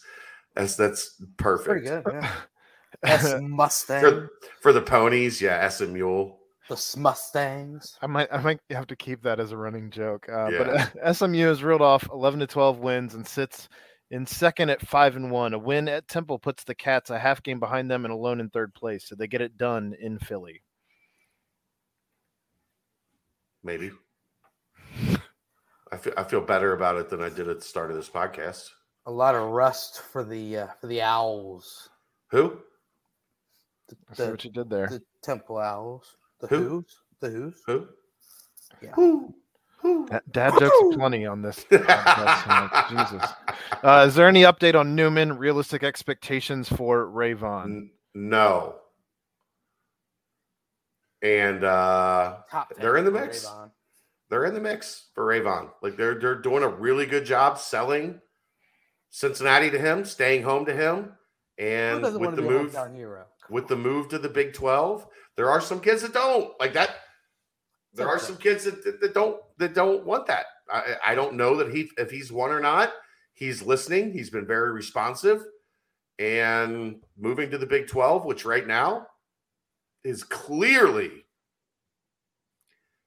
that's that's perfect. Pretty good. Yeah. S Mustang, For, for the ponies, yeah, SMU. the Mustangs. I might I might have to keep that as a running joke. Uh, But uh, SMU has reeled off 11 to 12 wins and sits in second at five and one. A win at Temple puts the Cats a half game behind them and alone in third place. So they get it done in Philly. Maybe. I feel I feel better about it than I did at the start of this podcast. A lot of rust for the uh, for the Owls, Who? The, I see the, what you did there. the Temple Owls, the Who? Who's, the Who's. Who? Yeah. Who? Who? Dad jokes are plenty on this. podcast. Jesus. Uh, is there any update on Newman? Realistic expectations for Rayvon? N- no. And uh They're in the mix. Rayvon. they're in the mix for Rayvon. Like they're they're doing a really good job selling Cincinnati to him, staying home to him, and with the to be a move hometown hero? With the move to the Big Twelve, there are some kids that don't like that. There are some kids that, that, that don't that don't want that. I, I don't know that he if he's one or not. He's listening. He's been very responsive, and moving to the Big Twelve, which right now is clearly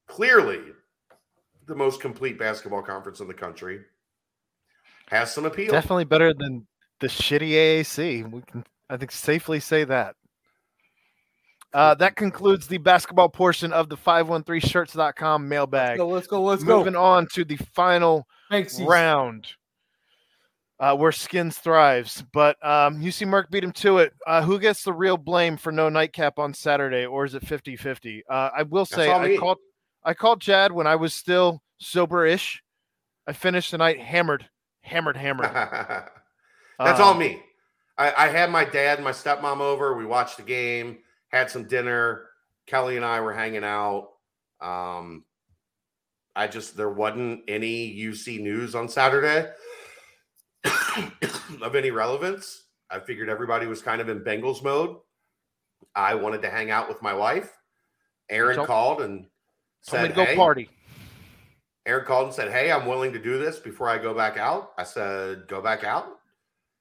clearly the most complete basketball conference in the country. Has some appeal. Definitely better than the shitty AAC. We can, I think, safely say that. Uh, that concludes the basketball portion of the 513shirts.com mailbag. Let's go. Let's go. Let's Moving go. on to the final Thanks. Round uh, where Skins thrives. But um, UC Merck beat him to it. Uh, who gets the real blame for no nightcap on Saturday, or is it 50 50? Uh, I will say, I me. called, I called Chad when I was still sober ish. I finished the night hammered, hammered, hammered. That's all Um, me. I, I had my dad and my stepmom over. We watched the game, had some dinner. Kelly and I were hanging out. Um, I just there wasn't any UC news on Saturday of any relevance. I figured everybody was kind of in Bengals mode. I wanted to hang out with my wife. Aaron called and said, to go "Hey, party. Aaron called and said, "Hey, I'm willing to do this before I go back out." I said, "Go back out."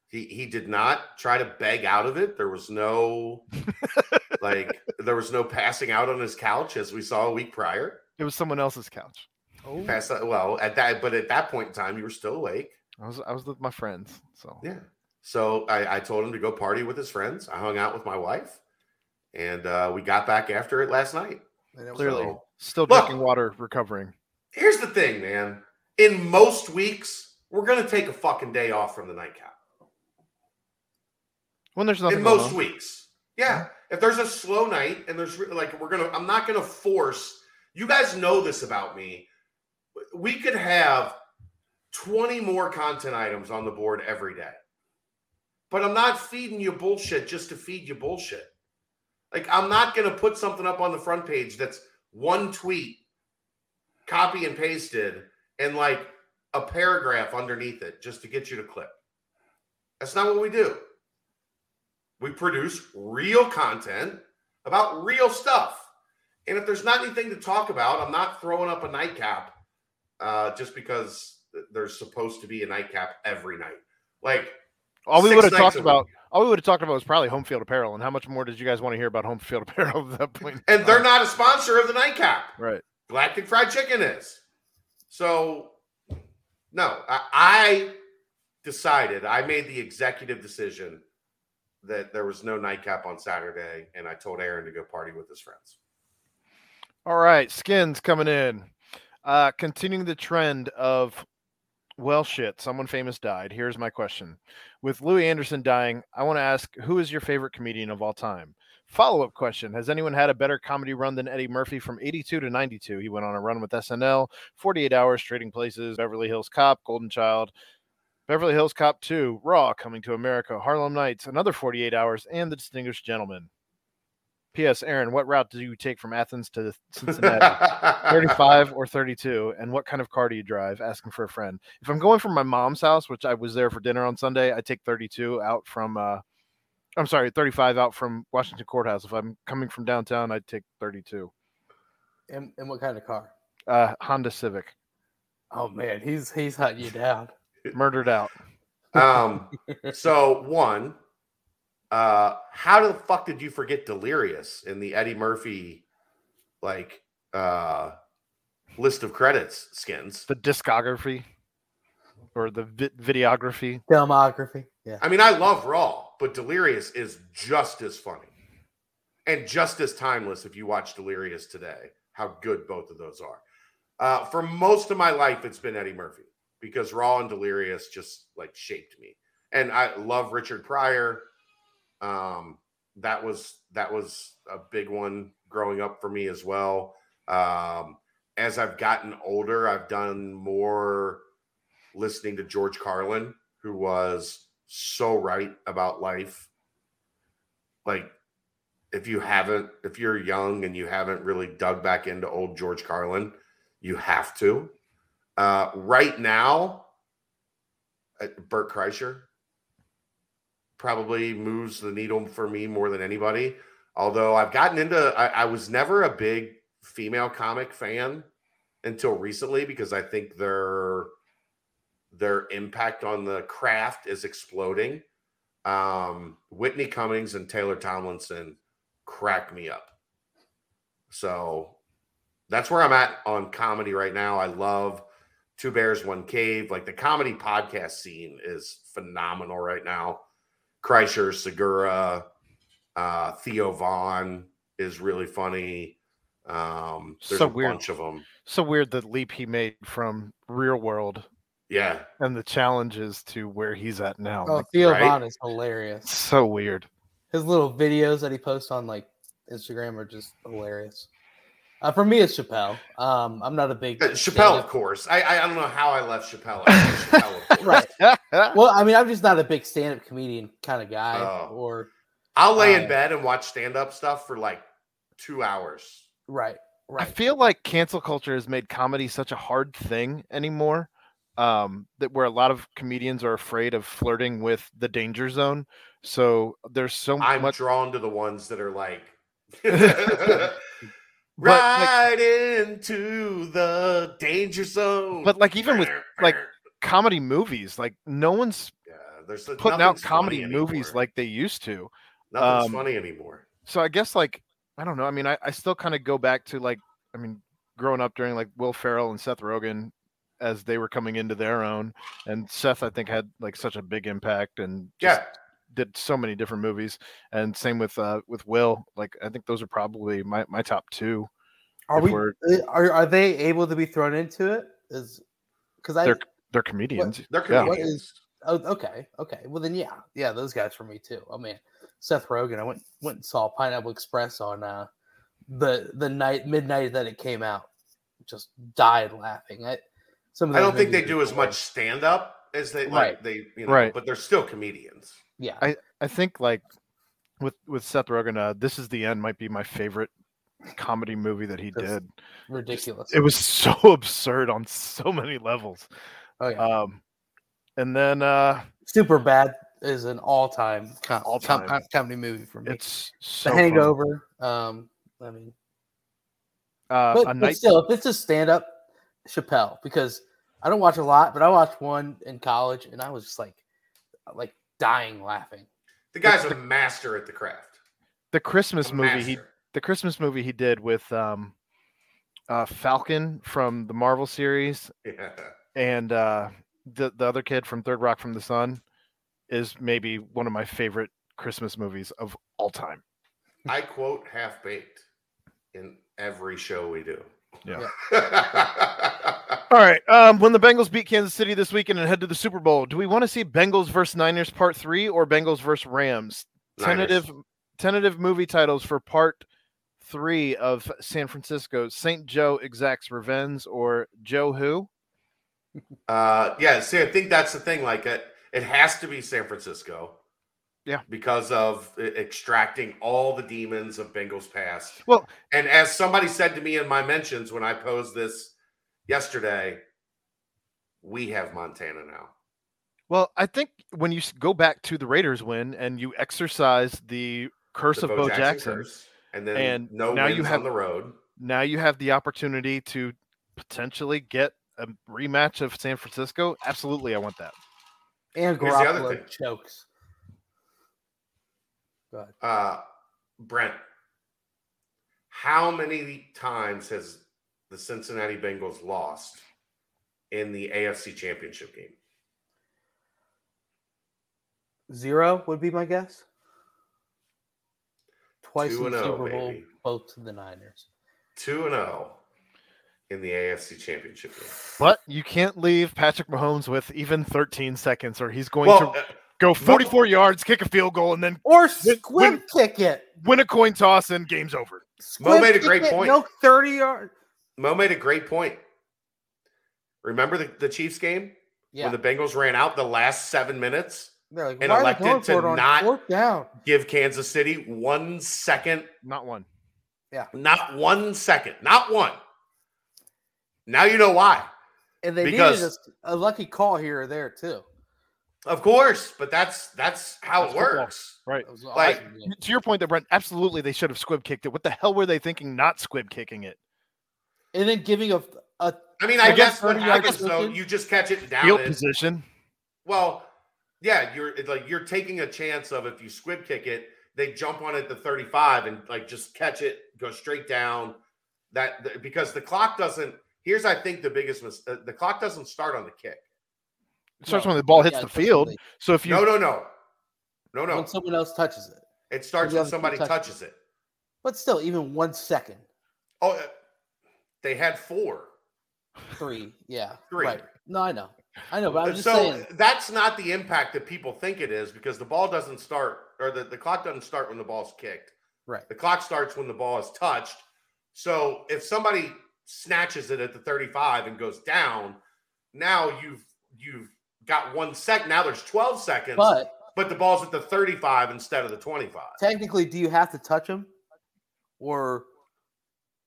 He he did not try to beg out of it. There was no like there was no passing out on his couch as we saw a week prior. It was someone else's couch. Oh, Pass well at that, but at that point in time, you were still awake. I was I was with my friends. So Yeah. So I, I told him to go party with his friends. I hung out with my wife, and uh, we got back after it last night. and it clearly So- still Look. drinking water, recovering. Here's the thing, man. In most weeks, we're gonna take a fucking day off from the nightcap. When there's nothing in going most on. weeks. Yeah. If there's a slow night and there's like, we're going to, I'm not going to force, you guys know this about me. We could have 20 more content items on the board every day, but I'm not feeding you bullshit just to feed you bullshit. Like, I'm not going to put something up on the front page that's one tweet, copy and pasted, and like a paragraph underneath it just to get you to click. That's not what we do. We produce real content about real stuff. And if there's not anything to talk about, I'm not throwing up a nightcap uh, just because there's supposed to be a nightcap every night. Like, All we would have talked about, all we would have talked about was probably home field apparel, and how much more did you guys want to hear about home field apparel at that point? and they're not a sponsor of the nightcap. right. Galactic Fried Chicken is. So, no, I, I decided, I made the executive decision that there was no nightcap on Saturday, and I told Aaron to go party with his friends. All right, skins coming in. Uh, continuing the trend of Well, shit. Someone famous died. Here's my question. With Louie Anderson dying, I want to ask who is your favorite comedian of all time? Follow up question Has anyone had a better comedy run than Eddie Murphy from 82 to 92? He went on a run with SNL, 48 Hours, Trading Places, Beverly Hills Cop, Golden Child, Beverly Hills Cop 2, Raw, Coming to America, Harlem Nights, another 48 Hours, and The Distinguished Gentleman. P.S. Aaron, what route do you take from Athens to Cincinnati? 35 or 32 and what kind of car do you drive asking for a friend if i'm going from my mom's house which i was there for dinner on sunday i take 32 out from uh i'm sorry 35 out from washington courthouse if i'm coming from downtown i'd take 32 And, and what kind of car? uh honda civic Oh man, he's he's hunting you down. Murdered out um, so one, uh, how the fuck did you forget Delirious in the Eddie Murphy like uh list of credits skins? the discography or the vi- videography Filmography. Yeah. I mean, I love Raw, but Delirious is just as funny and just as timeless if you watch Delirious today, how good both of those are. Uh, for most of my life, it's been Eddie Murphy because Raw and Delirious just like shaped me. And I love Richard Pryor. Um, that was that was a big one growing up for me as well. Um, as I've gotten older, I've done more listening to George Carlin, who was so right about life. Like, if you haven't, if you're young and you haven't really dug back into old George Carlin, you have to. Uh, right now, uh, Bert Kreischer probably moves the needle for me more than anybody. Although I've gotten into, I, I was never a big female comic fan until recently because I think their their impact on the craft is exploding. Um, Whitney Cummings and Taylor Tomlinson crack me up. So that's where I'm at on comedy right now. I love Two Bears, One Cave. Like the comedy podcast scene is phenomenal right now. Kreischer, Segura, uh, Theo Von is really funny. Um, there's So a weird. bunch of them. so weird the leap he made from real world Yeah. and the challenges to where he's at now Oh, Like, Theo right? Von is hilarious. so weird His little videos that he posts on like Instagram are just hilarious. Uh, for me, it's Chappelle. Um, I'm not a big Uh, Chappelle, of stand-up- course. I, I I don't know how I left Chappelle. I Chappelle. Right. Well, I mean, I'm just not a big stand-up comedian kind of guy. Oh. Or I'll lay in Uh, bed and watch stand up stuff for like two hours. right, I feel like cancel culture has made comedy such a hard thing anymore. Um, that where a lot of comedians are afraid of flirting with the danger zone. So there's so I'm much. drawn to the ones that are like But, like- right into the danger zone. But like even with like comedy movies, like no one's yeah, there's putting out comedy movies anymore. like they used to. nothing's um, funny anymore. So I guess like I don't know. I mean, I, I still kind of go back to like I mean, growing up during like Will Ferrell and Seth Rogen as they were coming into their own, and Seth I think had like such a big impact and just Yeah, did so many different movies. And same with uh with Will. Like I think those are probably my my top two. Are we? we're- uh, Are are they able to be thrown into it? Is because I They're They're comedians. they're Yeah. Comedians. is- Oh, okay, okay. Well, then, yeah, yeah, those guys for me too. Oh man, Seth Rogen. I went went and saw Pineapple Express on uh, the the night midnight that it came out. Just died laughing. I some of I don't think they do are as much stand up as they like. Right. They you know, Right. but they're still comedians. Yeah, I I think like with with Seth Rogen, uh, This Is the End might be my favorite comedy movie that he That's- did. ridiculous. It was so absurd on so many levels. oh yeah, Um, and then uh, Superbad is an all time com- All-time. com- comedy movie for me. it's so the. Hangover. Um, I mean, Uh, but, a but night. still, if it's a stand up, Chappelle because I don't watch a lot, but I watched one in college and I was just like, like dying laughing. The guy's a master at the craft. the Christmas A movie he the Christmas movie he did with um, uh, Falcon from the Marvel series Yeah. and uh, the the other kid from Third Rock from the Sun is maybe one of my favorite Christmas movies of all time. I quote half baked in every show we do. Yeah. All right. Um, when the Bengals beat Kansas City this weekend and head to the Super Bowl, do we want to see Bengals versus Niners Part Three or Bengals versus Rams? Tentative Niners. tentative movie titles for Part Three of San Francisco: Saint Joe exacts revenge or Joe Who? Uh, yeah, see, I think that's the thing. Like, it, it has to be San Francisco. Yeah. Because of extracting all the demons of Bengals past. Well- and as somebody said to me in my mentions when I posed this yesterday, we have Montana now. Well, I think when you go back to the Raiders win and you exercise the curse The of Bo Jackson, curse, and then and no now wins you have- on the road. now you have the opportunity to potentially get a rematch of San Francisco. Absolutely, I want that. And Here's the other Garoppolo thing. chokes. Go ahead. Uh, Brent, how many times has the Cincinnati Bengals lost in the AFC Championship game? Zero would be my guess. Twice Two in the and oh, Super Bowl, baby. both to the Niners. Two and zero in the AFC Championship game. But you can't leave Patrick Mahomes with even 13 seconds, or he's going Well, to uh, go 44 yards, kick a field goal, and then Or Win- squib win- kick it. win a coin toss, and game's over. Squib made a great it, point. No 30 yard. Mo made a great point. Remember the, the Chiefs game Yeah. when the Bengals ran out the last seven minutes, like, and why are they elected to for it on not- fourth down? give Kansas City one second Not one. Yeah. Not one second. Not one. Now you know why. And they Because- needed a, a lucky call here or there too. Of course, but that's that's how That's it football. works. Right. Like- awesome. To your point, that Brent, absolutely, they should have squib kicked it. What the hell were they thinking? Not squib kicking it. and then giving a, a I mean, I guess that's what 30 yards happens though, you just catch it down. Field position. well, yeah, you're it's like you're taking a chance of if you squib kick it, they jump on it to 35 and like just catch it, go straight down. That because the clock doesn't. Here's I think the biggest mis- uh, the clock doesn't start on the kick. It starts No, when the ball hits yeah, the field. definitely. So if you No, no, no, no, no. when someone else touches it. It starts when somebody touches it. touches it. But still, even one second, Oh, uh, they had four. three, yeah, Three. right. No, I know, I know, but I'm just so saying. that's not the impact that people think it is because the ball doesn't start or the, the clock doesn't start when the ball's kicked. Right. The clock starts when the ball is touched. So if somebody snatches it at the 35 and goes down, now you've you've got one second. Now there's 12 seconds, But but the ball's at the 35 instead of the 25. technically, do you have to touch him, or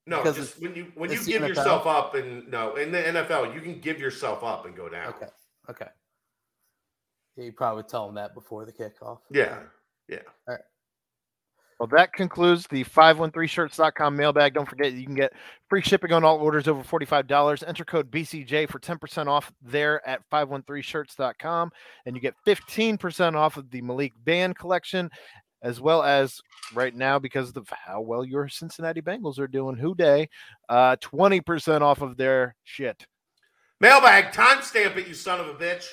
No, just when you when you give NFL? yourself up and no, in the NFL, you can give yourself up and go down. okay, okay? Yeah, you probably tell him that before the kickoff. Yeah yeah. Well, that concludes the 513shirts.com mailbag. Don't forget, you can get free shipping on all orders over $45. Enter code BCJ for 10% off there at 513shirts.com. And you get 15% off of the Malik Vann collection, as well as right now, because of how well your Cincinnati Bengals are doing, Who Dey, uh, 20% off of their shit. Mailbag, timestamp it, you son of a bitch.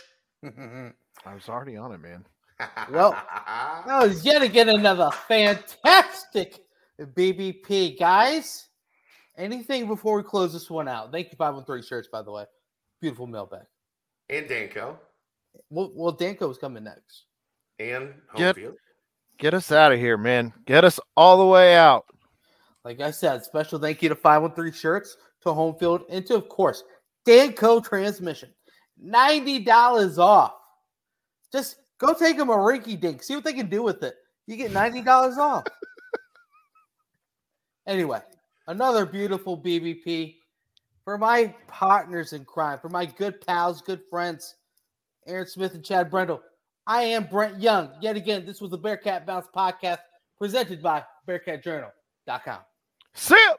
I was already on it, man. Well, That was yet again another fantastic BBP, guys. Anything before we close this one out? Thank you, 513 shirts, by the way. Beautiful mailbag. and Danco Well, well Danco is coming next. and Get- Homefield. Get us out of here, man. Get us all the way out. Like I said, special thank you to 513 shirts, to home field, and to, of course, Danco transmission. $90 off. Just go take them a rinky dink. See what they can do with it. You get $90 off. Anyway, another beautiful BBP for my partners in crime, for my good pals, good friends, Aaron Smith and Chad Brendel. I am Brent Young. Yet again, this was the Bearcat Bounce podcast presented by BearcatJournal.com. See ya.